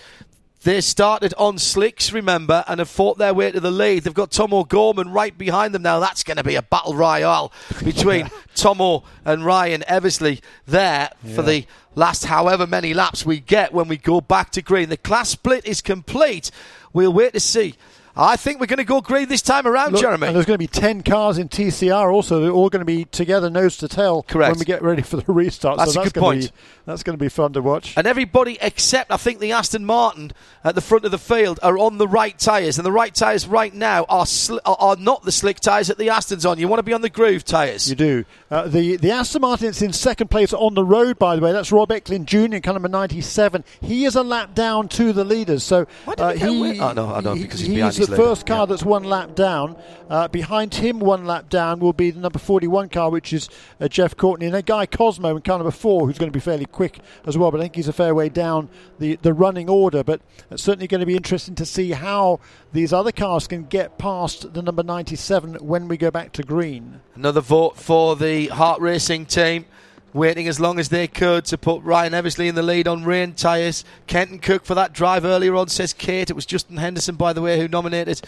Speaker 3: They started on slicks, remember, and have fought their way to the lead. They've got Tom O'Gorman right behind them now. That's going to be a battle royale between Tomo and Ryan Eversley there for the last however many laps we get when we go back to green. The class split is complete. We'll wait to see I think we're going to go green this time around,
Speaker 8: Look,
Speaker 3: Jeremy.
Speaker 8: And there's going to be 10 cars in TCR also. They're all going to be together nose to tail
Speaker 3: Correct.
Speaker 8: when we get ready for the restart.
Speaker 3: That's
Speaker 8: so
Speaker 3: a
Speaker 8: that's
Speaker 3: good
Speaker 8: going
Speaker 3: point.
Speaker 8: To be, that's going to be fun to watch.
Speaker 3: And everybody except, I think, the Aston Martin at the front of the field are on the right tyres. And the right tyres right now are, are not the slick tyres that the Aston's on. You want to be on the groove tyres.
Speaker 8: You do. Uh, the the Aston Martin's in second place on the road, by the way. That's Rob Ecklin Jr. car number 97. He is a lap down to the leaders. So uh,
Speaker 3: he get a win? Oh, no, I know, because he's
Speaker 8: he's
Speaker 3: behind
Speaker 8: the
Speaker 3: his
Speaker 8: first car
Speaker 3: Yeah.
Speaker 8: that's one lap down. Uh, behind him, one lap down, will be the number 41 car, which is uh, Jeff Courtney. And a guy Cosmo in car number four, who's going to be fairly quick as well. But I think he's a fair way down the, the running order. But it's certainly going to be interesting to see how these other cars can get past the number 97 when we go back to green.
Speaker 3: Another vote for the Hart Racing team. Waiting as long as they could to put Ryan Eversley in the lead on rain tyres. Kenton Koch for that drive earlier on, says Kate. It was Justin Henderson, by the way, who nominated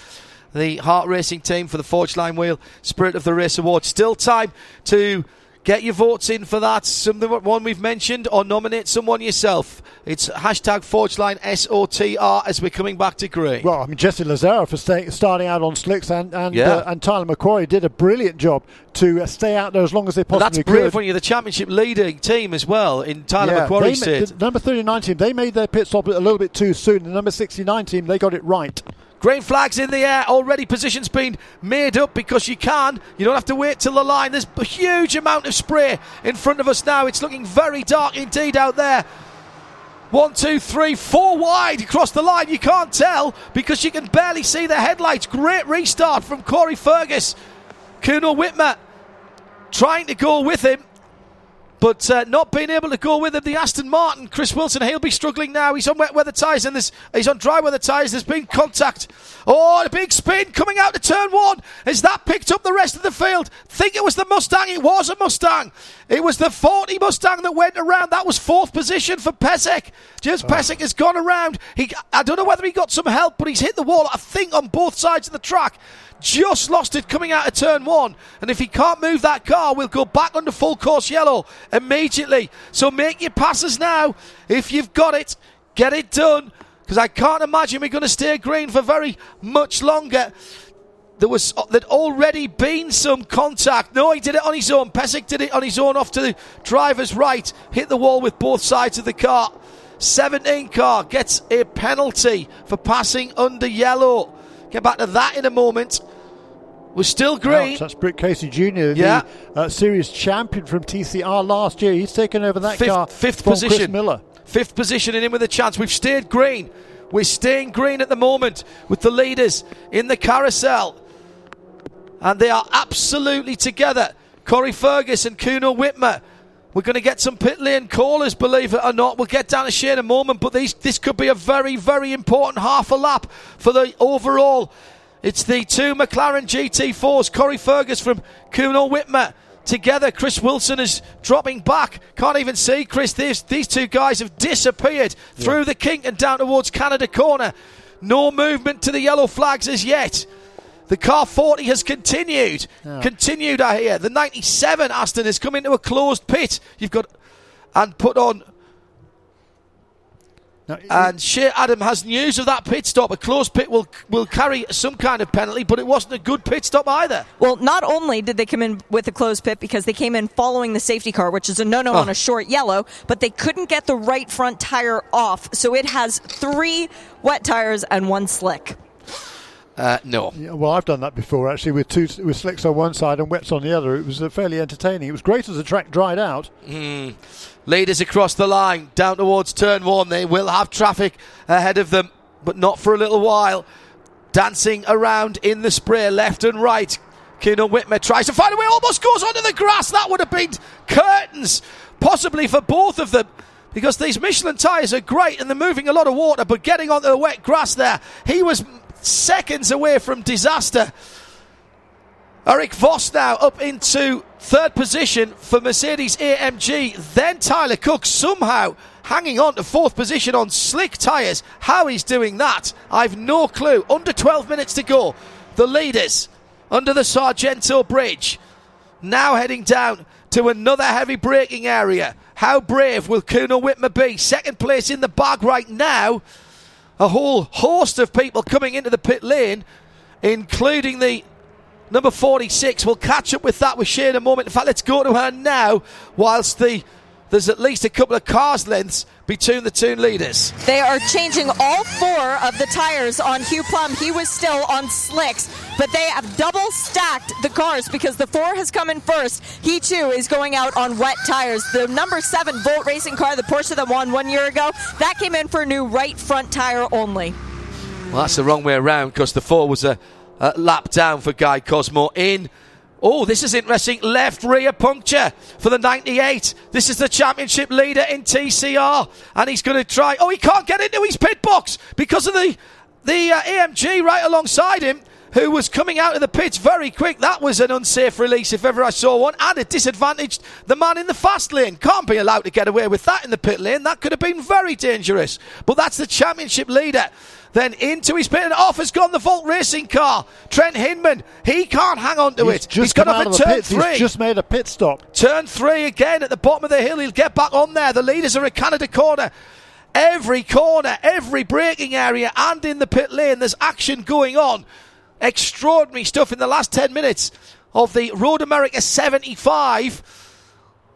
Speaker 3: the Hart Racing team for the Forgeline Wheel Spirit of the Race Award. Still time to get your votes in for that. Something one we've mentioned, or nominate someone yourself. It's hashtag Forgeline SOTR as we're coming back to green.
Speaker 8: Well, I mean, Jesse Lazare for stay, starting out on slicks, and and,
Speaker 3: Yeah.
Speaker 8: uh, and Tyler McQuarrie did a brilliant job to uh, stay out there as long as they possibly
Speaker 3: that's brave
Speaker 8: could.
Speaker 3: when you're the championship leading team as well in Tyler
Speaker 8: Yeah,
Speaker 3: McQuarrie's
Speaker 8: they ma-
Speaker 3: state.
Speaker 8: number 39 team, they made their pit stop a little bit too soon. The number 69 team, they got it right.
Speaker 3: Green flags in the air. Already positions been made up because you can. You don't have to wait till the line. There's a huge amount of spray in front of us now. It's looking very dark indeed out there. One, two, three, four wide across the line. You can't tell because you can barely see the headlights. Great restart from Corey Fergus. Kuno Wittmer trying to go with him. But uh, not being able to go with him, the Aston Martin, Chris Wilson, he'll be struggling now. He's on wet weather tyres and there's, he's on dry weather tyres. There's been contact. Oh, a big spin coming out to turn one. Has that picked up the rest of the field? Think it was the Mustang. It was a Mustang. It was the 40 Mustang that went around. That was fourth position for Pesek. James Pesek has gone around. He, I don't know whether he got some help, but he's hit the wall, I think, on both sides of the track just lost it coming out of turn one. And if he can't move that car, we'll go back under full course yellow immediately. So make your passes now. If you've got it, get it done. Because I can't imagine we're going to stay green for very much longer. There was uh, there'd already been some contact. No, he did it on his own. Pesek did it on his own off to the driver's right. Hit the wall with both sides of the car. 17 car gets a penalty for passing under yellow. Get back to that in a moment. We're still green.
Speaker 8: Ouch, that's Britt Casey Jr.,
Speaker 3: Yeah.
Speaker 8: the uh, series champion from TCR last year. He's taken over that
Speaker 3: Fifth,
Speaker 8: car
Speaker 3: fifth position.
Speaker 8: Chris Miller.
Speaker 3: Fifth position and in with a chance. We've stayed green. We're staying green at the moment with the leaders in the carousel. And they are absolutely together. Corey Fergus and Kuno Wittmer. We're going to get some pit lane callers, believe it or not. We'll get down to Shea in a moment, but these, this could be a very, very important half a lap for the overall. It's the two McLaren GT4s, Corey Fergus from Kuno Wittmer. Together, Chris Wilson is dropping back. Can't even see Chris. These, these two guys have disappeared through the kink and down towards Canada Corner. No movement to the yellow flags as yet. The car 40 has continued. Continued, I hear. The 97 Aston has come into a closed pit. You've got. And put on.
Speaker 8: Now,
Speaker 3: And Shea Adam has news of that pit stop. A closed pit will will carry some kind of penalty, but it wasn't a good pit stop either.
Speaker 4: Well, not only did they come in with a closed pit because they came in following the safety car, which is a no no
Speaker 3: Oh.
Speaker 4: on a short yellow, but they couldn't get the right front tire off. So it has three wet tires and one slick.
Speaker 3: Uh, no.
Speaker 8: Yeah, well, I've done that before actually with two with slicks on one side and wets on the other. It was uh, fairly entertaining. It was great as the track dried out.
Speaker 3: Leaders across the line, down towards turn one. They will have traffic ahead of them, but not for a little while. Dancing around in the spray, left and right. Kuno Wittmer tries to find a way, almost goes onto the grass. That would have been curtains, possibly for both of them. Because these Michelin tyres are great and they're moving a lot of water, but getting onto the wet grass there, he was seconds away from disaster. Eric Foss now up into third position for Mercedes AMG. Then Tyler Cook somehow hanging on to fourth position on slick tyres. How he's doing that, I've no clue. Under 12 minutes to go. The leaders under the Sargento Bridge. Now heading down to another heavy braking area. How brave will Kuno Wittmer be? Second place in the bag right now. A whole host of people coming into the pit lane, including the number 46. We'll catch up with that with Shea in a moment. In fact, let's go to her now, whilst the there's at least a couple of cars lengths between the two leaders.
Speaker 4: They are changing all four of the tires on Hugh Plumb. He was still on slicks, but they have double stacked the cars because the four has come in first. He too is going out on wet tires. The number seven Volt Racing car, the Porsche that won one year ago, that came in for a new right front tire only.
Speaker 3: Well, that's the wrong way around because the four was a, a lap down for Guy Cosmo in. Oh, this is interesting. Left rear puncture for the 98. This is the championship leader in TCR. And he's going to try. Oh, he can't get into his pit box because of the, the uh, AMG right alongside him, who was coming out of the pits very quick. That was an unsafe release if ever I saw one. And it disadvantaged the man in the fast lane. Can't be allowed to get away with that in the pit lane. That could have been very dangerous. But that's the championship leader. Then into his pit and off has gone the Volt Racing car. Trent Hindman, he can't hang on to
Speaker 8: He's
Speaker 3: it.
Speaker 8: just
Speaker 3: He's gone off at turn
Speaker 8: pits.
Speaker 3: three.
Speaker 8: He's just made a pit stop.
Speaker 3: Turn three again at the bottom of the hill. He'll get back on there. The leaders are at Canada corner. Every corner, every braking area, and in the pit lane, there's action going on. Extraordinary stuff in the last 10 minutes of the Road America 75.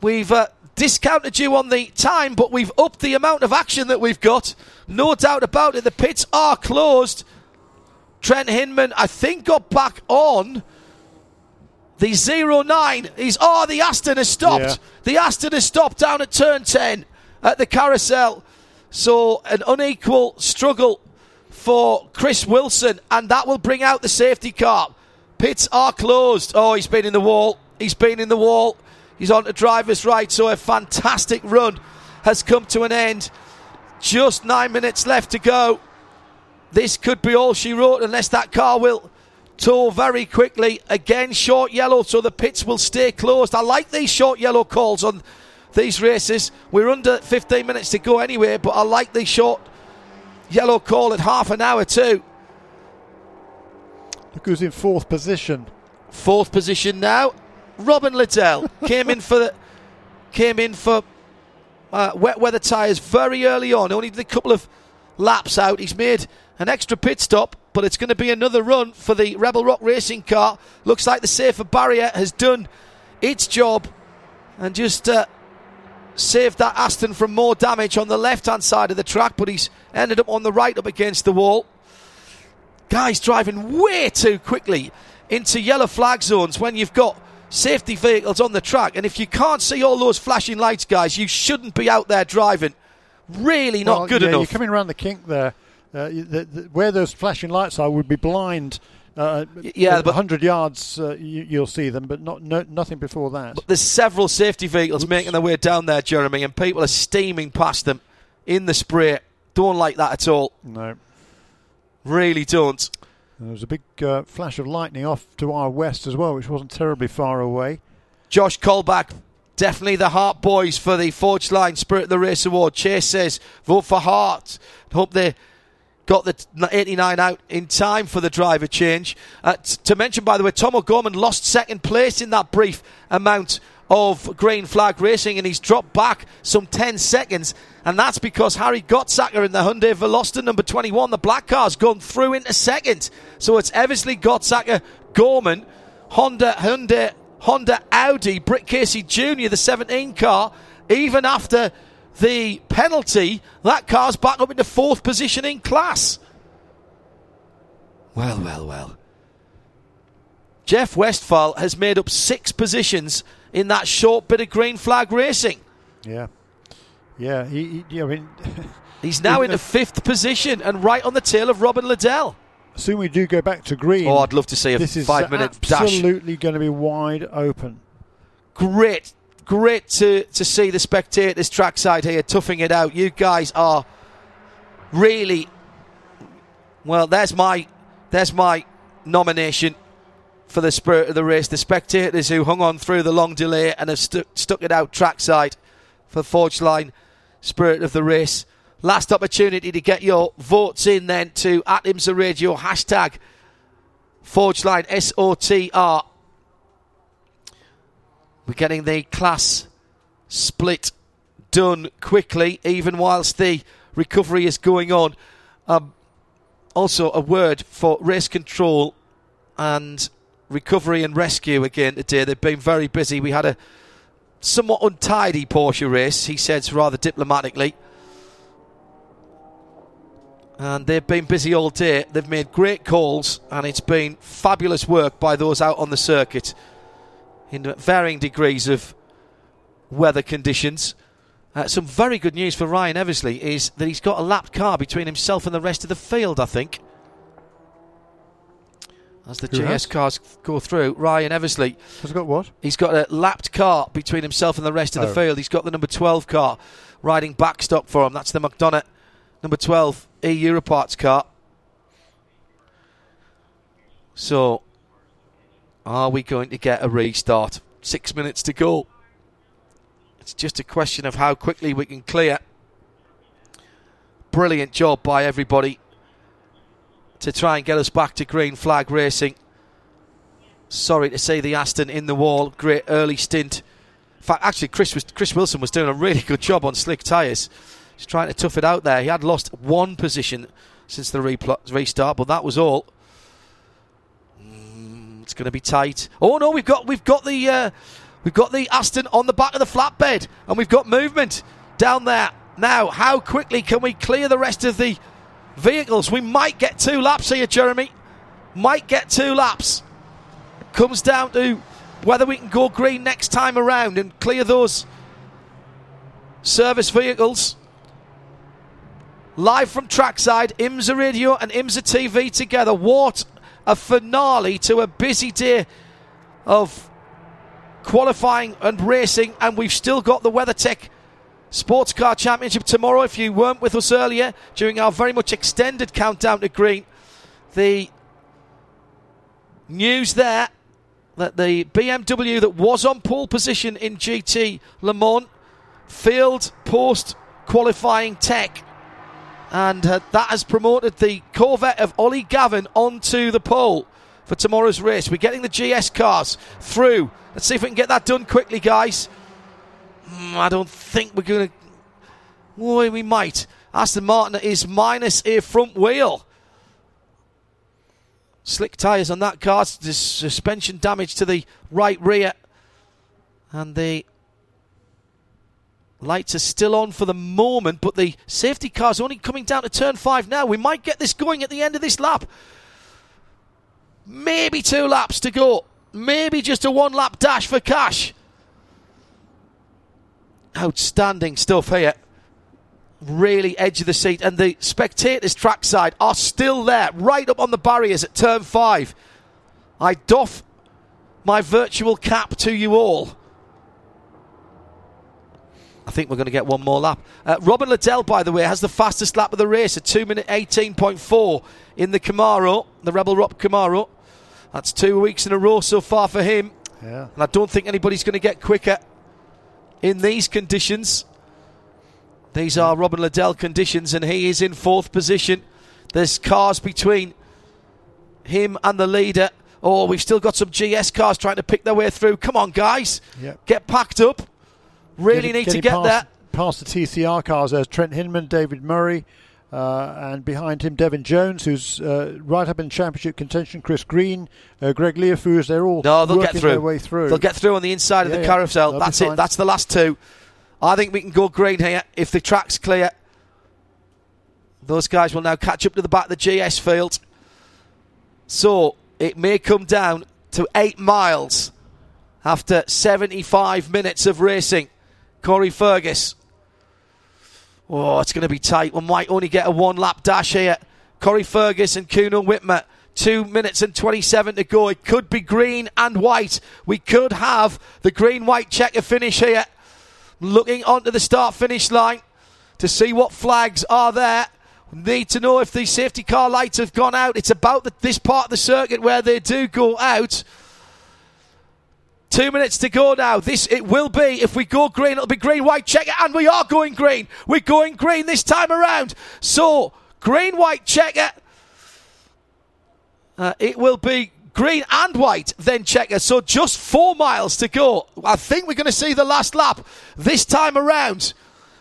Speaker 3: We've uh, discounted you on the time, but we've upped the amount of action that we've got. No doubt about it. The pits are closed. Trent Hindman, I think, got back on. The 09 is. Oh, the Aston has stopped.
Speaker 8: Yeah.
Speaker 3: The Aston has stopped down at turn 10 at the carousel. So, an unequal struggle for Chris Wilson, and that will bring out the safety car. Pits are closed. Oh, he's been in the wall. He's been in the wall. He's on to driver's right. So, a fantastic run has come to an end. Just nine minutes left to go. This could be all she wrote unless that car will tow very quickly. Again, short yellow, so the pits will stay closed. I like these short yellow calls on these races. We're under 15 minutes to go anyway, but I like the short yellow call at half an hour too.
Speaker 8: Look who's in fourth position.
Speaker 3: Fourth position now. Robin Liddell came in for came in for uh, wet weather tyres very early on. Only did a couple of laps out. He's made an extra pit stop, but it's going to be another run for the Rebel Rock racing car. Looks like the safer barrier has done its job and just uh, saved that Aston from more damage on the left hand side of the track, but he's ended up on the right up against the wall. Guys driving way too quickly into yellow flag zones when you've got safety vehicles on the track. And if you can't see all those flashing lights, guys, you shouldn't be out there driving. Really not
Speaker 8: Well,
Speaker 3: good
Speaker 8: yeah,
Speaker 3: enough.
Speaker 8: You're coming around the kink there. Uh, the, the, where those flashing lights are would be blind. Uh,
Speaker 3: yeah, but-
Speaker 8: 100 yards uh, you, you'll see them, but not no, nothing before that.
Speaker 3: There's several safety vehicles making their way down there, Jeremy, and people are steaming past them in the spray. Don't like that at all.
Speaker 8: no.
Speaker 3: Really don't.
Speaker 8: There was a big uh, flash of lightning off to our west as well, which wasn't terribly far away.
Speaker 3: Josh Colback, definitely the Hart boys for the Forgeline Spirit of the Race Award. Chase says, vote for Hart. Hope they got the 89 out in time for the driver change. Uh, t- to mention, by the way, Tom O'Gorman lost second place in that brief amount of green flag racing and he's dropped back some 10 seconds. And that's because Harry Gottsacker in the Hyundai Veloster number 21, the black car's gone through into second. So it's Eversley, Gottsacker, Gorman, Honda, Hyundai, Honda, Audi, Britt Casey Jr., the 17 car. Even after the penalty, that car's back up into fourth position in class. Well, well, well. Jeff Westphal has made up six positions in that short bit of green flag racing.
Speaker 8: Yeah. Yeah, he, he, I mean,
Speaker 3: He's now in the fifth position and right on the tail of Robin Liddell.
Speaker 8: soon we do go back to green.
Speaker 3: Oh, I'd love to see a
Speaker 8: this is
Speaker 3: five minute dash.
Speaker 8: absolutely going to be wide open.
Speaker 3: Great, great to, to see the spectators trackside here toughing it out. You guys are really well. There's my there's my nomination for the spirit of the race. The spectators who hung on through the long delay and have stu- stuck it out trackside for Forgeline Spirit of the Race. Last opportunity to get your votes in then to at Radio hashtag Forgeline S O T R. We're getting the class split done quickly, even whilst the recovery is going on. Um, also, a word for race control and recovery and rescue again today. They've been very busy. We had a somewhat untidy Porsche race, he says rather diplomatically. And they've been busy all day. They've made great calls, and it's been fabulous work by those out on the circuit in varying degrees of weather conditions. Uh, some very good news for Ryan Eversley is that he's got a lapped car between himself and the rest of the field, I think. As the
Speaker 8: Who
Speaker 3: GS
Speaker 8: has?
Speaker 3: cars go through, Ryan Eversley.
Speaker 8: Has got what?
Speaker 3: He's got a lapped car between himself and the rest of the
Speaker 8: Oh.
Speaker 3: field. He's got the number 12 car riding backstop for him. That's the McDonough number 12 E Europarts car. So, are we going to get a restart? Six minutes to go. It's just a question of how quickly we can clear. Brilliant job by everybody to try and get us back to green flag racing. Sorry to see the Aston in the wall. Great early stint. In fact, actually, Chris was Chris Wilson was doing a really good job on slick tyres. He's trying to tough it out there. He had lost one position since the repl- restart, but that was all. Mm, it's going to be tight. Oh no, we've got we've got the uh, we've got the Aston on the back of the flatbed, and we've got movement down there. Now, how quickly can we clear the rest of the vehicles? We might get two laps here, Jeremy. Might get two laps. Comes down to whether we can go green next time around and clear those service vehicles. Live from trackside, IMSA Radio and IMSA TV together. What a finale to a busy day of qualifying and racing, and we've still got the WeatherTech Sports Car Championship tomorrow. If you weren't with us earlier during our very much extended countdown to green, the news there that the BMW that was on pole position in GT Le Mans failed post qualifying tech. And uh, that has promoted the Corvette of Ollie Gavin onto the pole for tomorrow's race. We're getting the GS cars through. Let's see if we can get that done quickly, guys. Mm, I don't think we're going to. Boy, we might. Aston Martin is minus a front wheel. Slick tyres on that car. There's suspension damage to the right rear. And the lights are still on for the moment, but the safety car's only coming down to turn five now. We might get this going at the end of this lap. Maybe two laps to go. Maybe just a one lap dash for cash. Outstanding stuff here. Really edge of the seat. And the spectators trackside are still there, right up on the barriers at turn five. I doff my virtual cap to you all. I think we're going to get one more lap. Uh, Robin Liddell, by the way, has the fastest lap of the race at 2 minute 18.4 in the Camaro, the Rebel Rob Camaro. That's two weeks in a row so far for him.
Speaker 8: Yeah.
Speaker 3: And I don't think anybody's going to get quicker in these conditions. These are Robin Liddell conditions, and he is in fourth position. There's cars between him and the leader. Oh, we've still got some GS cars trying to pick their way through. Come on, guys.
Speaker 8: Yep.
Speaker 3: Get packed up. Really
Speaker 8: Getting-
Speaker 3: need to get
Speaker 8: past,
Speaker 3: there.
Speaker 8: Past the TCR cars, there's Trent Hindman, David Murray, uh, and behind him Devin Jones, who's uh, right up in championship contention. Chris Green, uh, Greg Liefooghe, they're all
Speaker 3: No, they'll
Speaker 8: working
Speaker 3: get through.
Speaker 8: their way through.
Speaker 3: They'll get through on the inside of the
Speaker 8: yeah.
Speaker 3: carousel.
Speaker 8: They'll
Speaker 3: That's it.
Speaker 8: fine.
Speaker 3: That's the last two. I think we can go green here if the track's clear. Those guys will now catch up to the back of the GS field. So it may come down to eight miles after 75 minutes of racing. Corey Fergus. Oh, it's going to be tight. We might only get a one lap dash here. Corey Fergus and Kuno Wittmer. Two minutes and 27 to go. It could be green and white. We could have the green white checker finish here. Looking onto the start finish line to see what flags are there. Need to know if the safety car lights have gone out. It's about the, this part of the circuit where they do go out. Two minutes to go now. This it will be. If we go green, it'll be green, white, checker, and we are going green. We're going green this time around. So green, white, checker. Uh, it will be green and white, then checker. So just four miles to go. I think we're going to see the last lap this time around.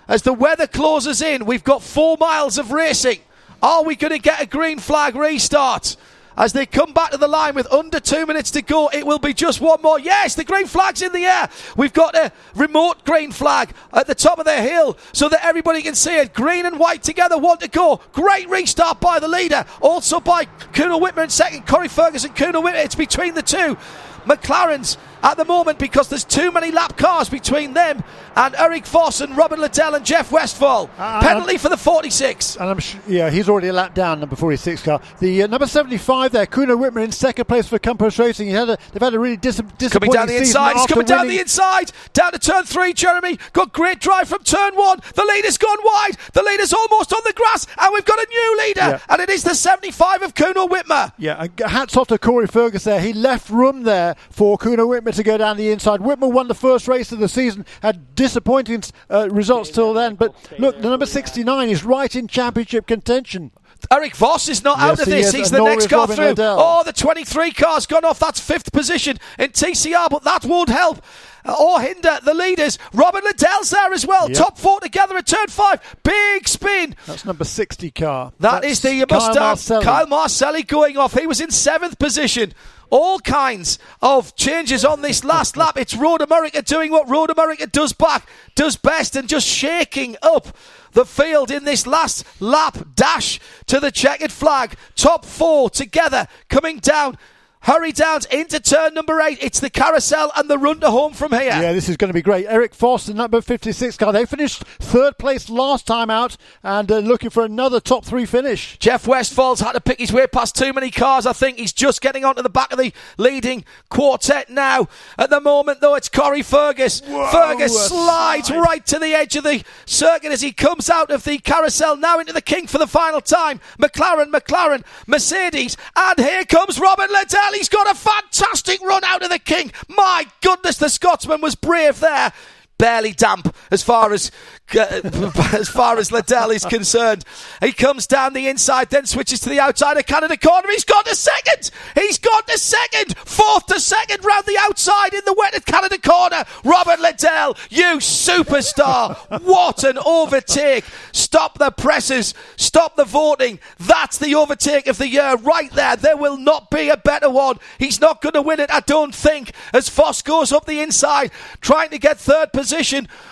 Speaker 3: As the weather closes in, we've got four miles of racing. Are we going to get a green flag restart? As they come back to the line with under two minutes to go, it will be just one more. Yes, the green flag's in the air. We've got a remote green flag at the top of the hill so that everybody can see it. Green and white together, one to go. Great restart by the leader. Also by Kuno Wittmer second. Corey Ferguson, Kuno Wittmer. It's between the two. McLaren's at the moment because there's too many lap cars between them and Eric Foss and Robert Liddell and Jeff Westphal.
Speaker 8: Uh,
Speaker 3: Penalty for the 46.
Speaker 8: And I'm sh- yeah, he's already a lap down, number 46 car. The uh, number 75 there, Kuno Wittmer in second place for Compass Racing. He had a, they've had a really dis- disappointing
Speaker 3: Coming down the inside, he's coming down
Speaker 8: winning-
Speaker 3: the inside, down to turn three. Jeremy got great drive from turn one. The leader's gone wide. The leader's almost on the grass, and we've got a new leader,
Speaker 8: Yeah.
Speaker 3: and it is the 75 of Kuno Wittmer.
Speaker 8: Yeah, and hats off to Corey Fergus there. He left room there for Kuno Wittmer to go down the inside. Wittmer won the first race of the season, had disappointing uh, results till then. But look, the number 69 is right in championship contention.
Speaker 3: Eric Foss is not out of this.
Speaker 8: is,
Speaker 3: He's the next car
Speaker 8: Robin
Speaker 3: through. Oh, the 23 car's gone off. That's fifth position in TCR, but that won't help. uh, Or hinder the leaders. Robin Liddell's there as well.
Speaker 8: Yep.
Speaker 3: Top four together at turn five. Big spin.
Speaker 8: That's number 60 car.
Speaker 3: That
Speaker 8: That's
Speaker 3: is the
Speaker 8: Kyle
Speaker 3: Mustang.
Speaker 8: Marcelli.
Speaker 3: Kyle Marcelli going off. He was in seventh position. All kinds of changes on this last lap. It's Road America doing what Road America does back, does best, and just shaking up the field in this last lap dash to the checkered flag. Top four together coming down. Hurry down into turn number eight. It's the carousel and the run to home from here.
Speaker 8: Yeah, this is going to be great. Eric Foss, the number 56 car. They finished third place last time out and uh, looking for another top three finish.
Speaker 3: Jeff Westphal's had to pick his way past too many cars. I think he's just getting onto the back of the leading quartet now. At the moment, though, it's Corey Fergus. Fergus slides
Speaker 8: slide.
Speaker 3: right to the edge of the circuit as he comes out of the carousel now into the kink for the final time. McLaren, McLaren, Mercedes, and here comes Robin Liddell. He's got a fantastic run out of the kink. My goodness, the Scotsman was brave there. Barely damp as far as as far as Liddell is concerned. He comes down the inside, then switches to the outside of Canada corner. He's got a second. He's got a second. Fourth to second round the outside in the wet at Canada corner. Robert Liddell, you superstar. what an overtake. Stop the presses. Stop the voting. That's the overtake of the year right there. There will not be a better one. He's not going to win it, I don't think, as Foss goes up the inside, trying to get third position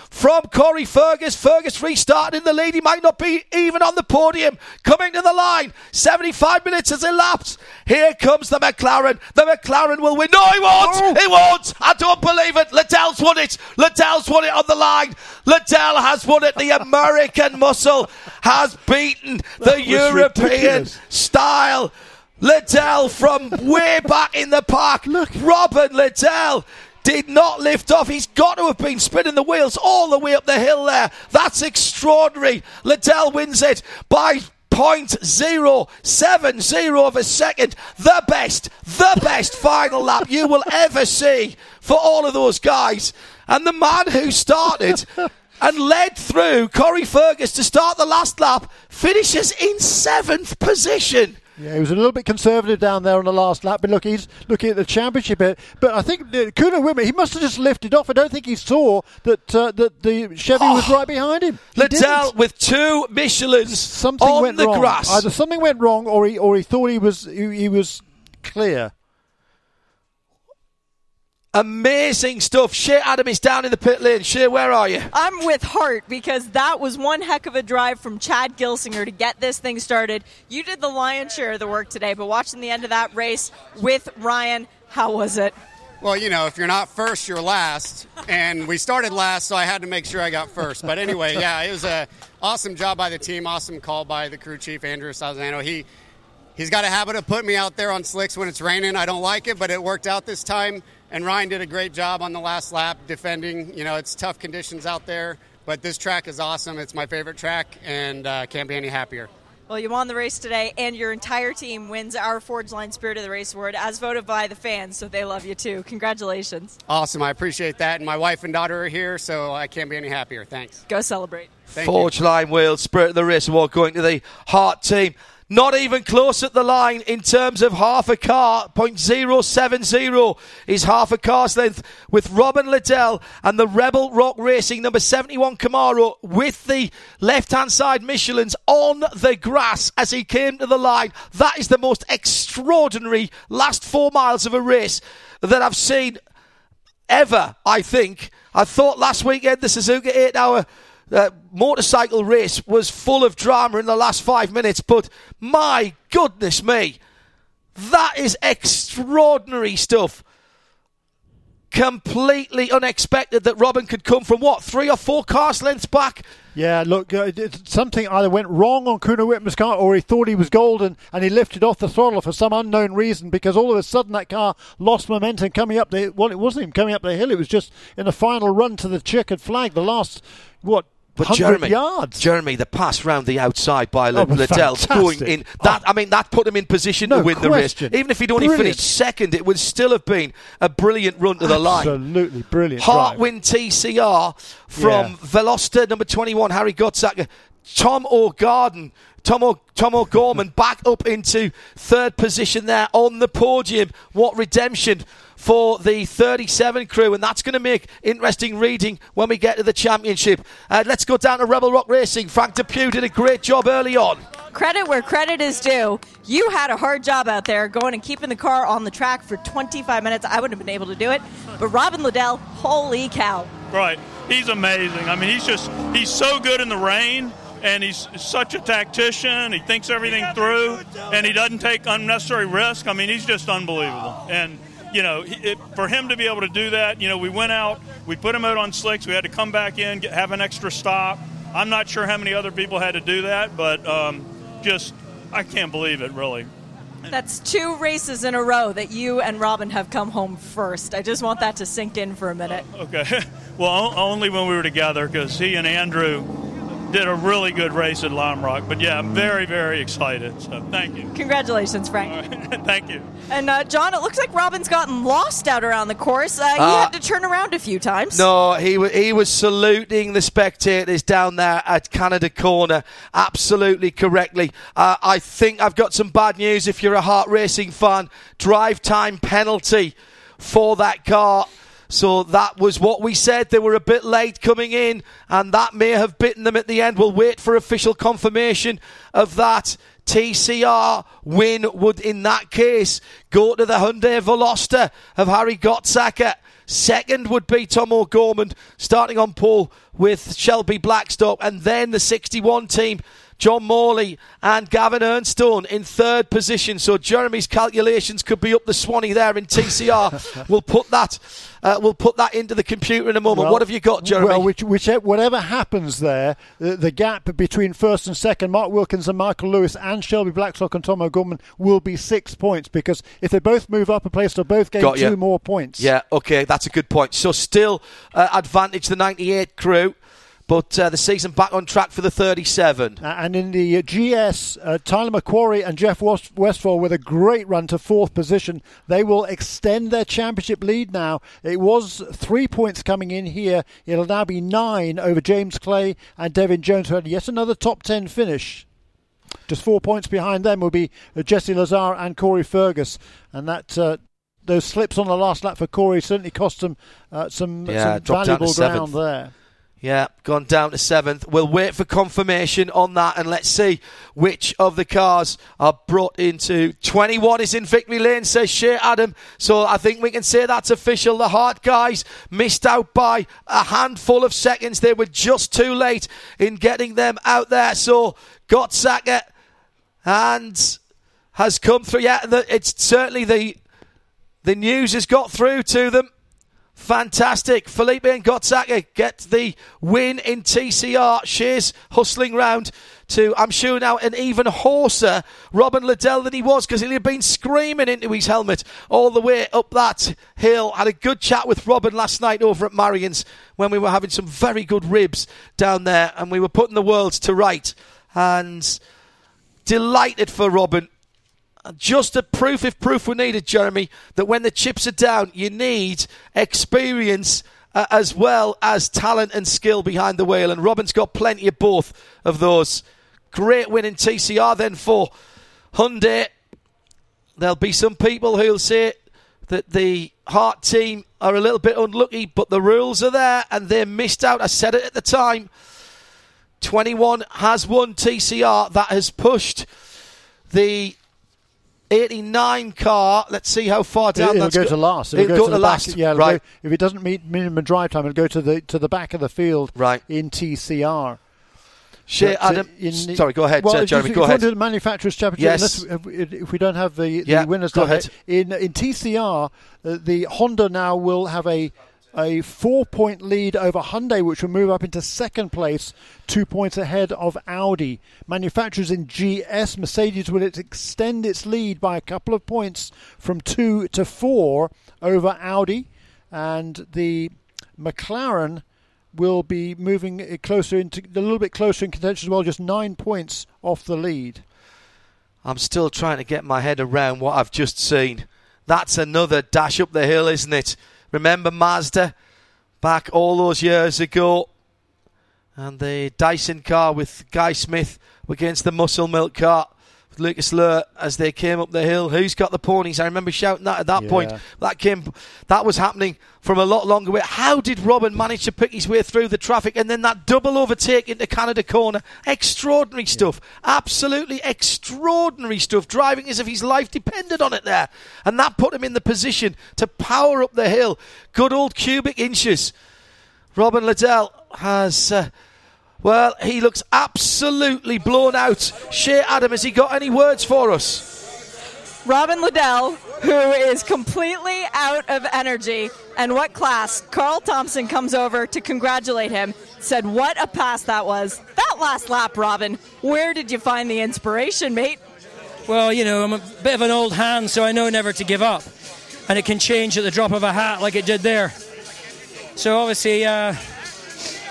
Speaker 3: from Corey Fergus. Fergus restarted in the lead. He might not be even on the podium. Coming to the line. 75 minutes has elapsed. Here comes the McLaren. The McLaren will win. No, he won't. He won't. I don't believe it. Liddell's won it. Liddell's won it on the line. Liddell has won it. The American muscle has beaten the European
Speaker 8: ridiculous.
Speaker 3: style. Liddell from way back in the park.
Speaker 8: Look.
Speaker 3: Robin Liddell did not lift off. He's got to have been spinning the wheels all the way up the hill there. That's extraordinary. Liddell wins it by. 0.070 of a second. The best, the best final lap you will ever see for all of those guys. And the man who started and led through Corey Fergus to start the last lap finishes in seventh position.
Speaker 8: Yeah, he was a little bit conservative down there on the last lap, but look, he's looking at the championship here. But I think uh, Kuno Wittmer, he must have just lifted off. I don't think he saw that uh, that the Chevy was right behind him. He
Speaker 3: Liddell
Speaker 8: didn't.
Speaker 3: with two Michelins
Speaker 8: something
Speaker 3: on
Speaker 8: went
Speaker 3: the
Speaker 8: wrong.
Speaker 3: grass.
Speaker 8: Either something went wrong, or he or he thought he was he, he was clear.
Speaker 3: Amazing stuff. Shea Adam is down in the pit lane. Shea, where are you?
Speaker 4: I'm with Hart because that was one heck of a drive from Chad Gilsinger to get this thing started. You did the lion's share of the work today, but watching the end of that race with Ryan, how was it?
Speaker 11: Well, you know, if you're not first, you're last. And we started last, so I had to make sure I got first. But anyway, yeah, it was a awesome job by the team, awesome call by the crew chief Andrew Salzano. He he's got a habit of putting me out there on slicks when it's raining. I don't like it, but it worked out this time. And Ryan did a great job on the last lap defending. You know, it's tough conditions out there, but this track is awesome. It's my favorite track, and uh, can't be any happier.
Speaker 4: Well, you won the race today, and your entire team wins our Forgeline Spirit of the Race Award as voted by the fans, so they love you too. Congratulations.
Speaker 11: Awesome, I appreciate that. And my wife and daughter are here, so I can't be any happier. Thanks.
Speaker 4: Go celebrate.
Speaker 11: Thank you.
Speaker 3: Line Wheels, Spirit of the Race Award going to the Hart team. Not even close at the line in terms of half a car. 0.070 is half a car's length with Robin Liddell and the Rebel Rock Racing number 71 Camaro with the left hand side Michelin's on the grass as he came to the line. That is the most extraordinary last four miles of a race that I've seen ever, I think. I thought last weekend the Suzuka 8 hour uh, motorcycle race was full of drama in the last five minutes, but my goodness me, that is extraordinary stuff. Completely unexpected that Robin could come from what three or four cars lengths back.
Speaker 8: Yeah, look, uh, something either went wrong on Kuno Wittmer's car or he thought he was golden and he lifted off the throttle for some unknown reason because all of a sudden that car lost momentum coming up the. Well, it wasn't even coming up the hill, it was just in the final run to the checkered flag, the last, what,
Speaker 3: But Jeremy,
Speaker 8: yards.
Speaker 3: Jeremy, the pass round the outside by
Speaker 8: Oh, was
Speaker 3: Liddell going in that I mean that put him in position
Speaker 8: No
Speaker 3: to win the race. Even if he'd only
Speaker 8: Brilliant.
Speaker 3: finished second, it would still have been a brilliant run to the line.
Speaker 8: Absolutely brilliant. drive.
Speaker 3: Heartwind TCR from
Speaker 8: Yeah.
Speaker 3: Veloster number 21, Harry Gottsacker. Tom O'Garden, Tom, o- Tom O'Gorman back up into third position there on the podium. What redemption for the 37 crew, and that's going to make interesting reading when we get to the championship. Uh, let's go down to Rebel Rock Racing. Frank Depew did a great job early on.
Speaker 4: Credit where credit is due. You had a hard job out there going and keeping the car on the track for 25 minutes. I wouldn't have been able to do it. But Robin Liddell, holy cow.
Speaker 12: Right. He's amazing. I mean, he's just, he's so good in the rain, and he's such a tactician. He thinks everything through, and he doesn't take unnecessary risk. I mean, he's just unbelievable. And, you know, it, for him to be able to do that, you know, we went out, we put him out on slicks, we had to come back in, get, have an extra stop. I'm not sure how many other people had to do that, but um, just, I can't believe it, really.
Speaker 4: That's two races in a row that you and Robin have come home first. I just want that to sink in for a minute.
Speaker 12: Okay. Well, only when we were together because he and Andrew did a really good race at Lime Rock. But yeah, I'm very, very excited. So thank you.
Speaker 4: Congratulations, Frank.
Speaker 12: thank you.
Speaker 4: And uh, John, it looks like Robin's gotten lost out around the course. Uh, he
Speaker 3: Uh,
Speaker 4: had to turn around a few times.
Speaker 3: No, he wa- he was saluting the spectators down there at Canada Corner absolutely correctly. Uh, I think I've got some bad news if you're a Hart Racing fan. Drive time penalty for that car. So that was what we said. They were a bit late coming in, and that may have bitten them at the end. We'll wait for official confirmation of that. TCR win would, in that case, go to the Hyundai Veloster of Harry Gottsacker. Second would be Tom O'Gorman, starting on pole with Shelby Blackstock, and then the 61 team, Jon Morley and Gavin Ernstone in third position. So Jeremy's calculations could be up the Swanee there in TCR. we'll put that, uh, we'll put that into the computer in a moment.
Speaker 8: Well-
Speaker 3: what have you got, Jeremy?
Speaker 8: Well, which, which, whatever happens there, the, the gap between first and second, Mark Wilkins and Michael Lewis, and Shelby Blackstock and Tom O'Gorman will be six points because if they both move up a place, they'll both gain two more points.
Speaker 3: Yeah, okay, that's a good point. So still uh, advantage the 98 crew, but uh, the season back on track for the 37.
Speaker 8: Uh, And in the uh, GS, uh, Tyler McQuarrie and Jeff Westphal with a great run to fourth position. They will extend their championship lead now. It was three points coming in here. It'll now be nine over James Clay and Devin Jones, who had yet another top ten finish. Just four points behind them will be uh, Jesse Lazare and Corey Fergus. And that. Uh, those slips on the last lap for Corey certainly cost them uh, some,
Speaker 3: Yeah,
Speaker 8: some
Speaker 3: dropped down to
Speaker 8: valuable ground there.
Speaker 3: Yeah, gone down to seventh. We'll wait for confirmation on that and let's see which of the cars are brought into. 21 is in victory lane, says Shea Adam. So I think we can say that's official. The Hart guys missed out by a handful of seconds. They were just too late in getting them out there. So Gottsacker and has come through. Yeah, it's certainly the the news has got through to them. Fantastic. Felipe and Gottsacker get the win in TCR. Shea's hustling round to, I'm sure now, an even hoarser Robin Liddell than he was because he had been screaming into his helmet all the way up that hill. Had a good chat with Robin last night over at Marion's when we were having some very good ribs down there and we were putting the world to right. And delighted for Robin just a proof, if proof were needed, Jeremy, that when the chips are down, you need experience uh, as well as talent and skill behind the wheel. And Robin's got plenty of both of those. Great win in TCR then for Hyundai, there'll be some people who'll say that the Hart team are a little bit unlucky, but the rules are there and they missed out. I said it at the time. 21 has won TCR. That has pushed the 89 car. Let's see how far down
Speaker 8: it'll
Speaker 3: that's
Speaker 8: go to last. It'll,
Speaker 3: It'll
Speaker 8: go,
Speaker 3: go
Speaker 8: to,
Speaker 3: to
Speaker 8: the
Speaker 3: last.
Speaker 8: Back, yeah,
Speaker 3: right.
Speaker 8: go- if it doesn't meet minimum drive time, it'll go to the to the back of the field.
Speaker 3: Right.
Speaker 8: In TCR.
Speaker 3: Shea
Speaker 8: uh,
Speaker 3: Adam.
Speaker 8: in-
Speaker 3: sorry, go ahead,
Speaker 8: well,
Speaker 3: uh,
Speaker 8: if
Speaker 3: Jeremy.
Speaker 8: you-
Speaker 3: Go
Speaker 8: if
Speaker 3: ahead.
Speaker 8: to the manufacturers championship.
Speaker 3: Yes.
Speaker 8: unless- if, if we don't have the, the
Speaker 3: Yeah,
Speaker 8: winners
Speaker 3: go ahead.
Speaker 8: in in TCR, uh, the Honda now will have a a four point lead over Hyundai, which will move up into second place, two points ahead of Audi. Manufacturers in GS, Mercedes will extend its lead by a couple of points from two to four over Audi, and the McLaren will be moving closer into a little bit closer in contention as well, just nine points off the lead.
Speaker 3: I'm still trying to get my head around what I've just seen. That's another dash up the hill, isn't it? Remember Mazda back all those years ago? And the Dyson car with Guy Smith against the Muscle Milk car Lucas Luhr as they came up the hill. Who's got the ponies? I remember shouting that at that
Speaker 8: Yeah.
Speaker 3: point. That came that was happening from a lot longer way. How did Robin manage to pick his way through the traffic and then that double overtake into Canada corner? Extraordinary stuff. Absolutely extraordinary stuff. Driving as if his life depended on it there. And that put him in the position to power up the hill. Good old cubic inches. Robin Liddell has. Uh, well, he looks absolutely blown out. Shea Adam, has he got any words for us?
Speaker 4: Robin Liddell, who is completely out of energy. And what class? Carl Thompson comes over to congratulate him. Said, What a pass that was. That last lap, Robin. Where did you find the inspiration, mate?
Speaker 13: Well, you know, I'm a bit of an old hand, so I know never to give up. And it can change at the drop of a hat like it did there. So obviously, uh,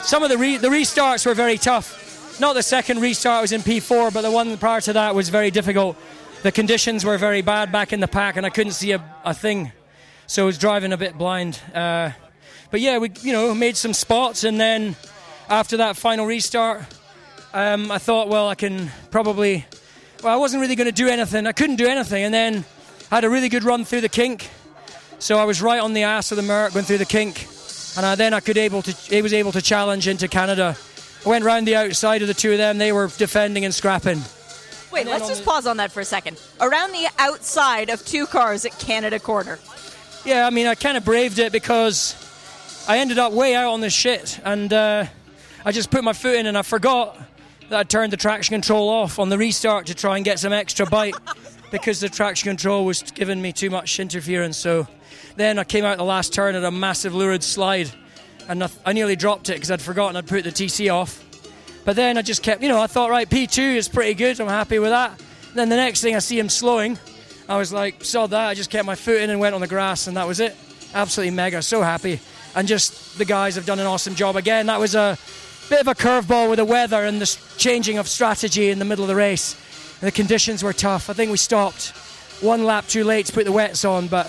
Speaker 13: some of the, re- the restarts were very tough. Not the second restart was in P4, but the one prior to that was very difficult. The conditions were very bad back in the pack, and I couldn't see a, a thing. So I was driving a bit blind. Uh, but yeah, we you know made some spots, and then after that final restart, um, I thought, well, I can probably. Well, I wasn't really going to do anything. I couldn't do anything, and then I had a really good run through the kink. So I was right on the ass of the Merc going through the kink, and I, then I could able to. He was able to challenge into Canada. I went round the outside of the two of them. They were defending and scrapping.
Speaker 4: Wait, let's just pause on that for a second. Around the outside of two cars at Canada Corner.
Speaker 13: Yeah, I mean, I kind of braved it because I ended up way out on this shit, and uh, I just put my foot in and I forgot that I turned the traction control off on the restart to try and get some extra bite because the traction control was giving me too much interference. So then I came out the last turn at a massive lurid slide, and I, I nearly dropped it because I'd forgotten I'd put the TC off. But then I just kept, you know, I thought, right, P2 is pretty good. I'm happy with that. Then the next thing I see him slowing, I was like, saw that. I just kept my foot in and went on the grass, and that was it. Absolutely mega. So happy. And just the guys have done an awesome job again. That was a bit of a curveball with the weather and the changing of strategy in the middle of the race. The conditions were tough. I think we stopped one lap too late to put the wets on, but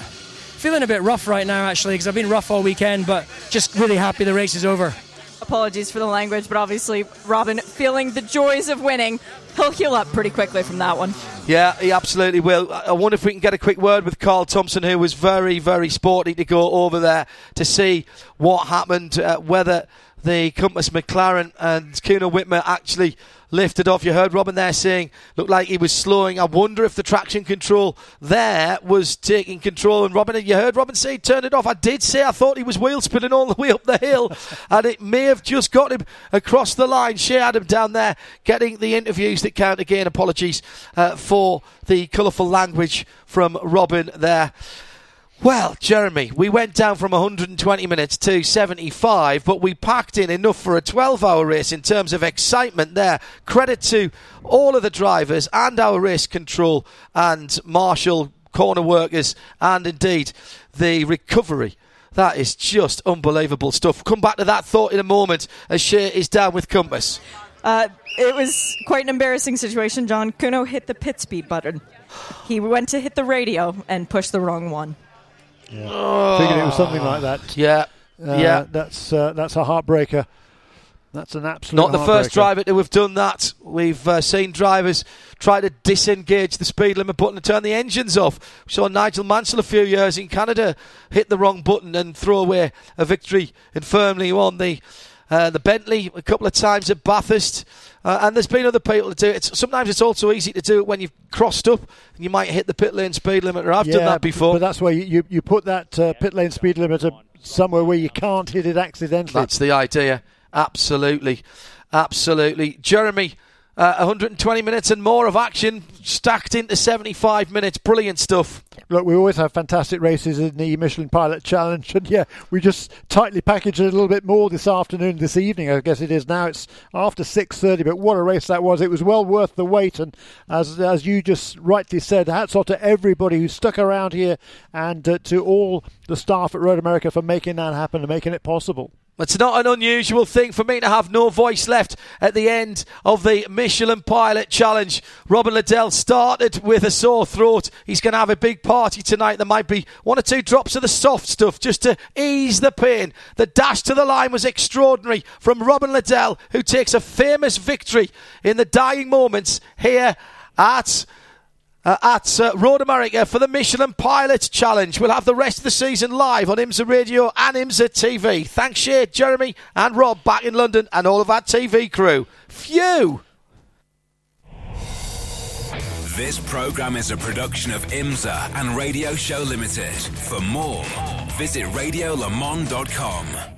Speaker 13: feeling a bit rough right now actually because I've been rough all weekend, but just really happy the race is over.
Speaker 4: Apologies for the language, but obviously Robin feeling the joys of winning. He'll heal up pretty quickly from that one.
Speaker 3: Yeah, he absolutely will. I I wonder if we can get a quick word with Carl Thompson, who was very, very sporty to go over there to see what happened, uh, whether the Compass McLaren and Kuno Wittmer actually lifted off. You heard Robin there saying, looked like he was slowing. I wonder if the traction control there was taking control. And Robin, you heard Robin say, turn it off. I did say I thought he was wheel spinning all the way up the hill, and it may have just got him across the line. Shea Adam down there getting the interviews that count again. Apologies uh, for the colourful language from Robin there. Well, Jeremy, we went down from 120 minutes to 75, but we packed in enough for a 12 hour race in terms of excitement there. Credit to all of the drivers and our race control and Marshall corner workers and indeed the recovery. That is just unbelievable stuff. Come back to that thought in a moment as Shea is down with Compass.
Speaker 4: Uh, it was quite an embarrassing situation, John. Kuno hit the pit speed button. He went to hit the radio and pushed the wrong one.
Speaker 8: Figured it was something like that.
Speaker 3: Yeah,
Speaker 8: Uh,
Speaker 3: yeah.
Speaker 8: That's uh, that's a heartbreaker. That's an absolute.
Speaker 3: Not the first driver to have done that. We've uh, seen drivers try to disengage the speed limit button and turn the engines off. We saw Nigel Mansell a few years in Canada hit the wrong button and throw away a victory and firmly won the uh, the Bentley a couple of times at Bathurst. Uh, and there's been other people to do it. It's, sometimes it's also easy to do it when you've crossed up and you might hit the pit lane speed limiter. I've done that before.
Speaker 8: But that's where you, you, you put that uh, pit lane speed limiter somewhere where you can't hit it accidentally.
Speaker 3: That's the idea. Absolutely. Absolutely. Jeremy, uh, 120 minutes and more of action stacked into 75 minutes. Brilliant stuff.
Speaker 8: Look, we always have fantastic races in the Michelin Pilot Challenge, and yeah, we just tightly packaged it a little bit more this afternoon, this evening. I guess it is now. It's after six thirty, but what a race that was! It was well worth the wait, and as as you just rightly said, hats off to everybody who stuck around here, and uh, to all the staff at Road America for making that happen and making it possible.
Speaker 3: It's not an unusual thing for me to have no voice left at the end of the Michelin Pilot Challenge. Robin Liddell started with a sore throat. He's going to have a big party tonight. There might be one or two drops of the soft stuff just to ease the pain. The dash to the line was extraordinary from Robin Liddell, who takes a famous victory in the dying moments here at uh, at uh, Road America for the Michelin Pilot Challenge. We'll have the rest of the season live on IMSA Radio and IMSA TV. Thanks, Shea, Jeremy, and Rob back in London, and all of our TV crew. Phew!
Speaker 1: This program is a production of IMSA and Radio Show Limited. For more, visit radiolemans.com.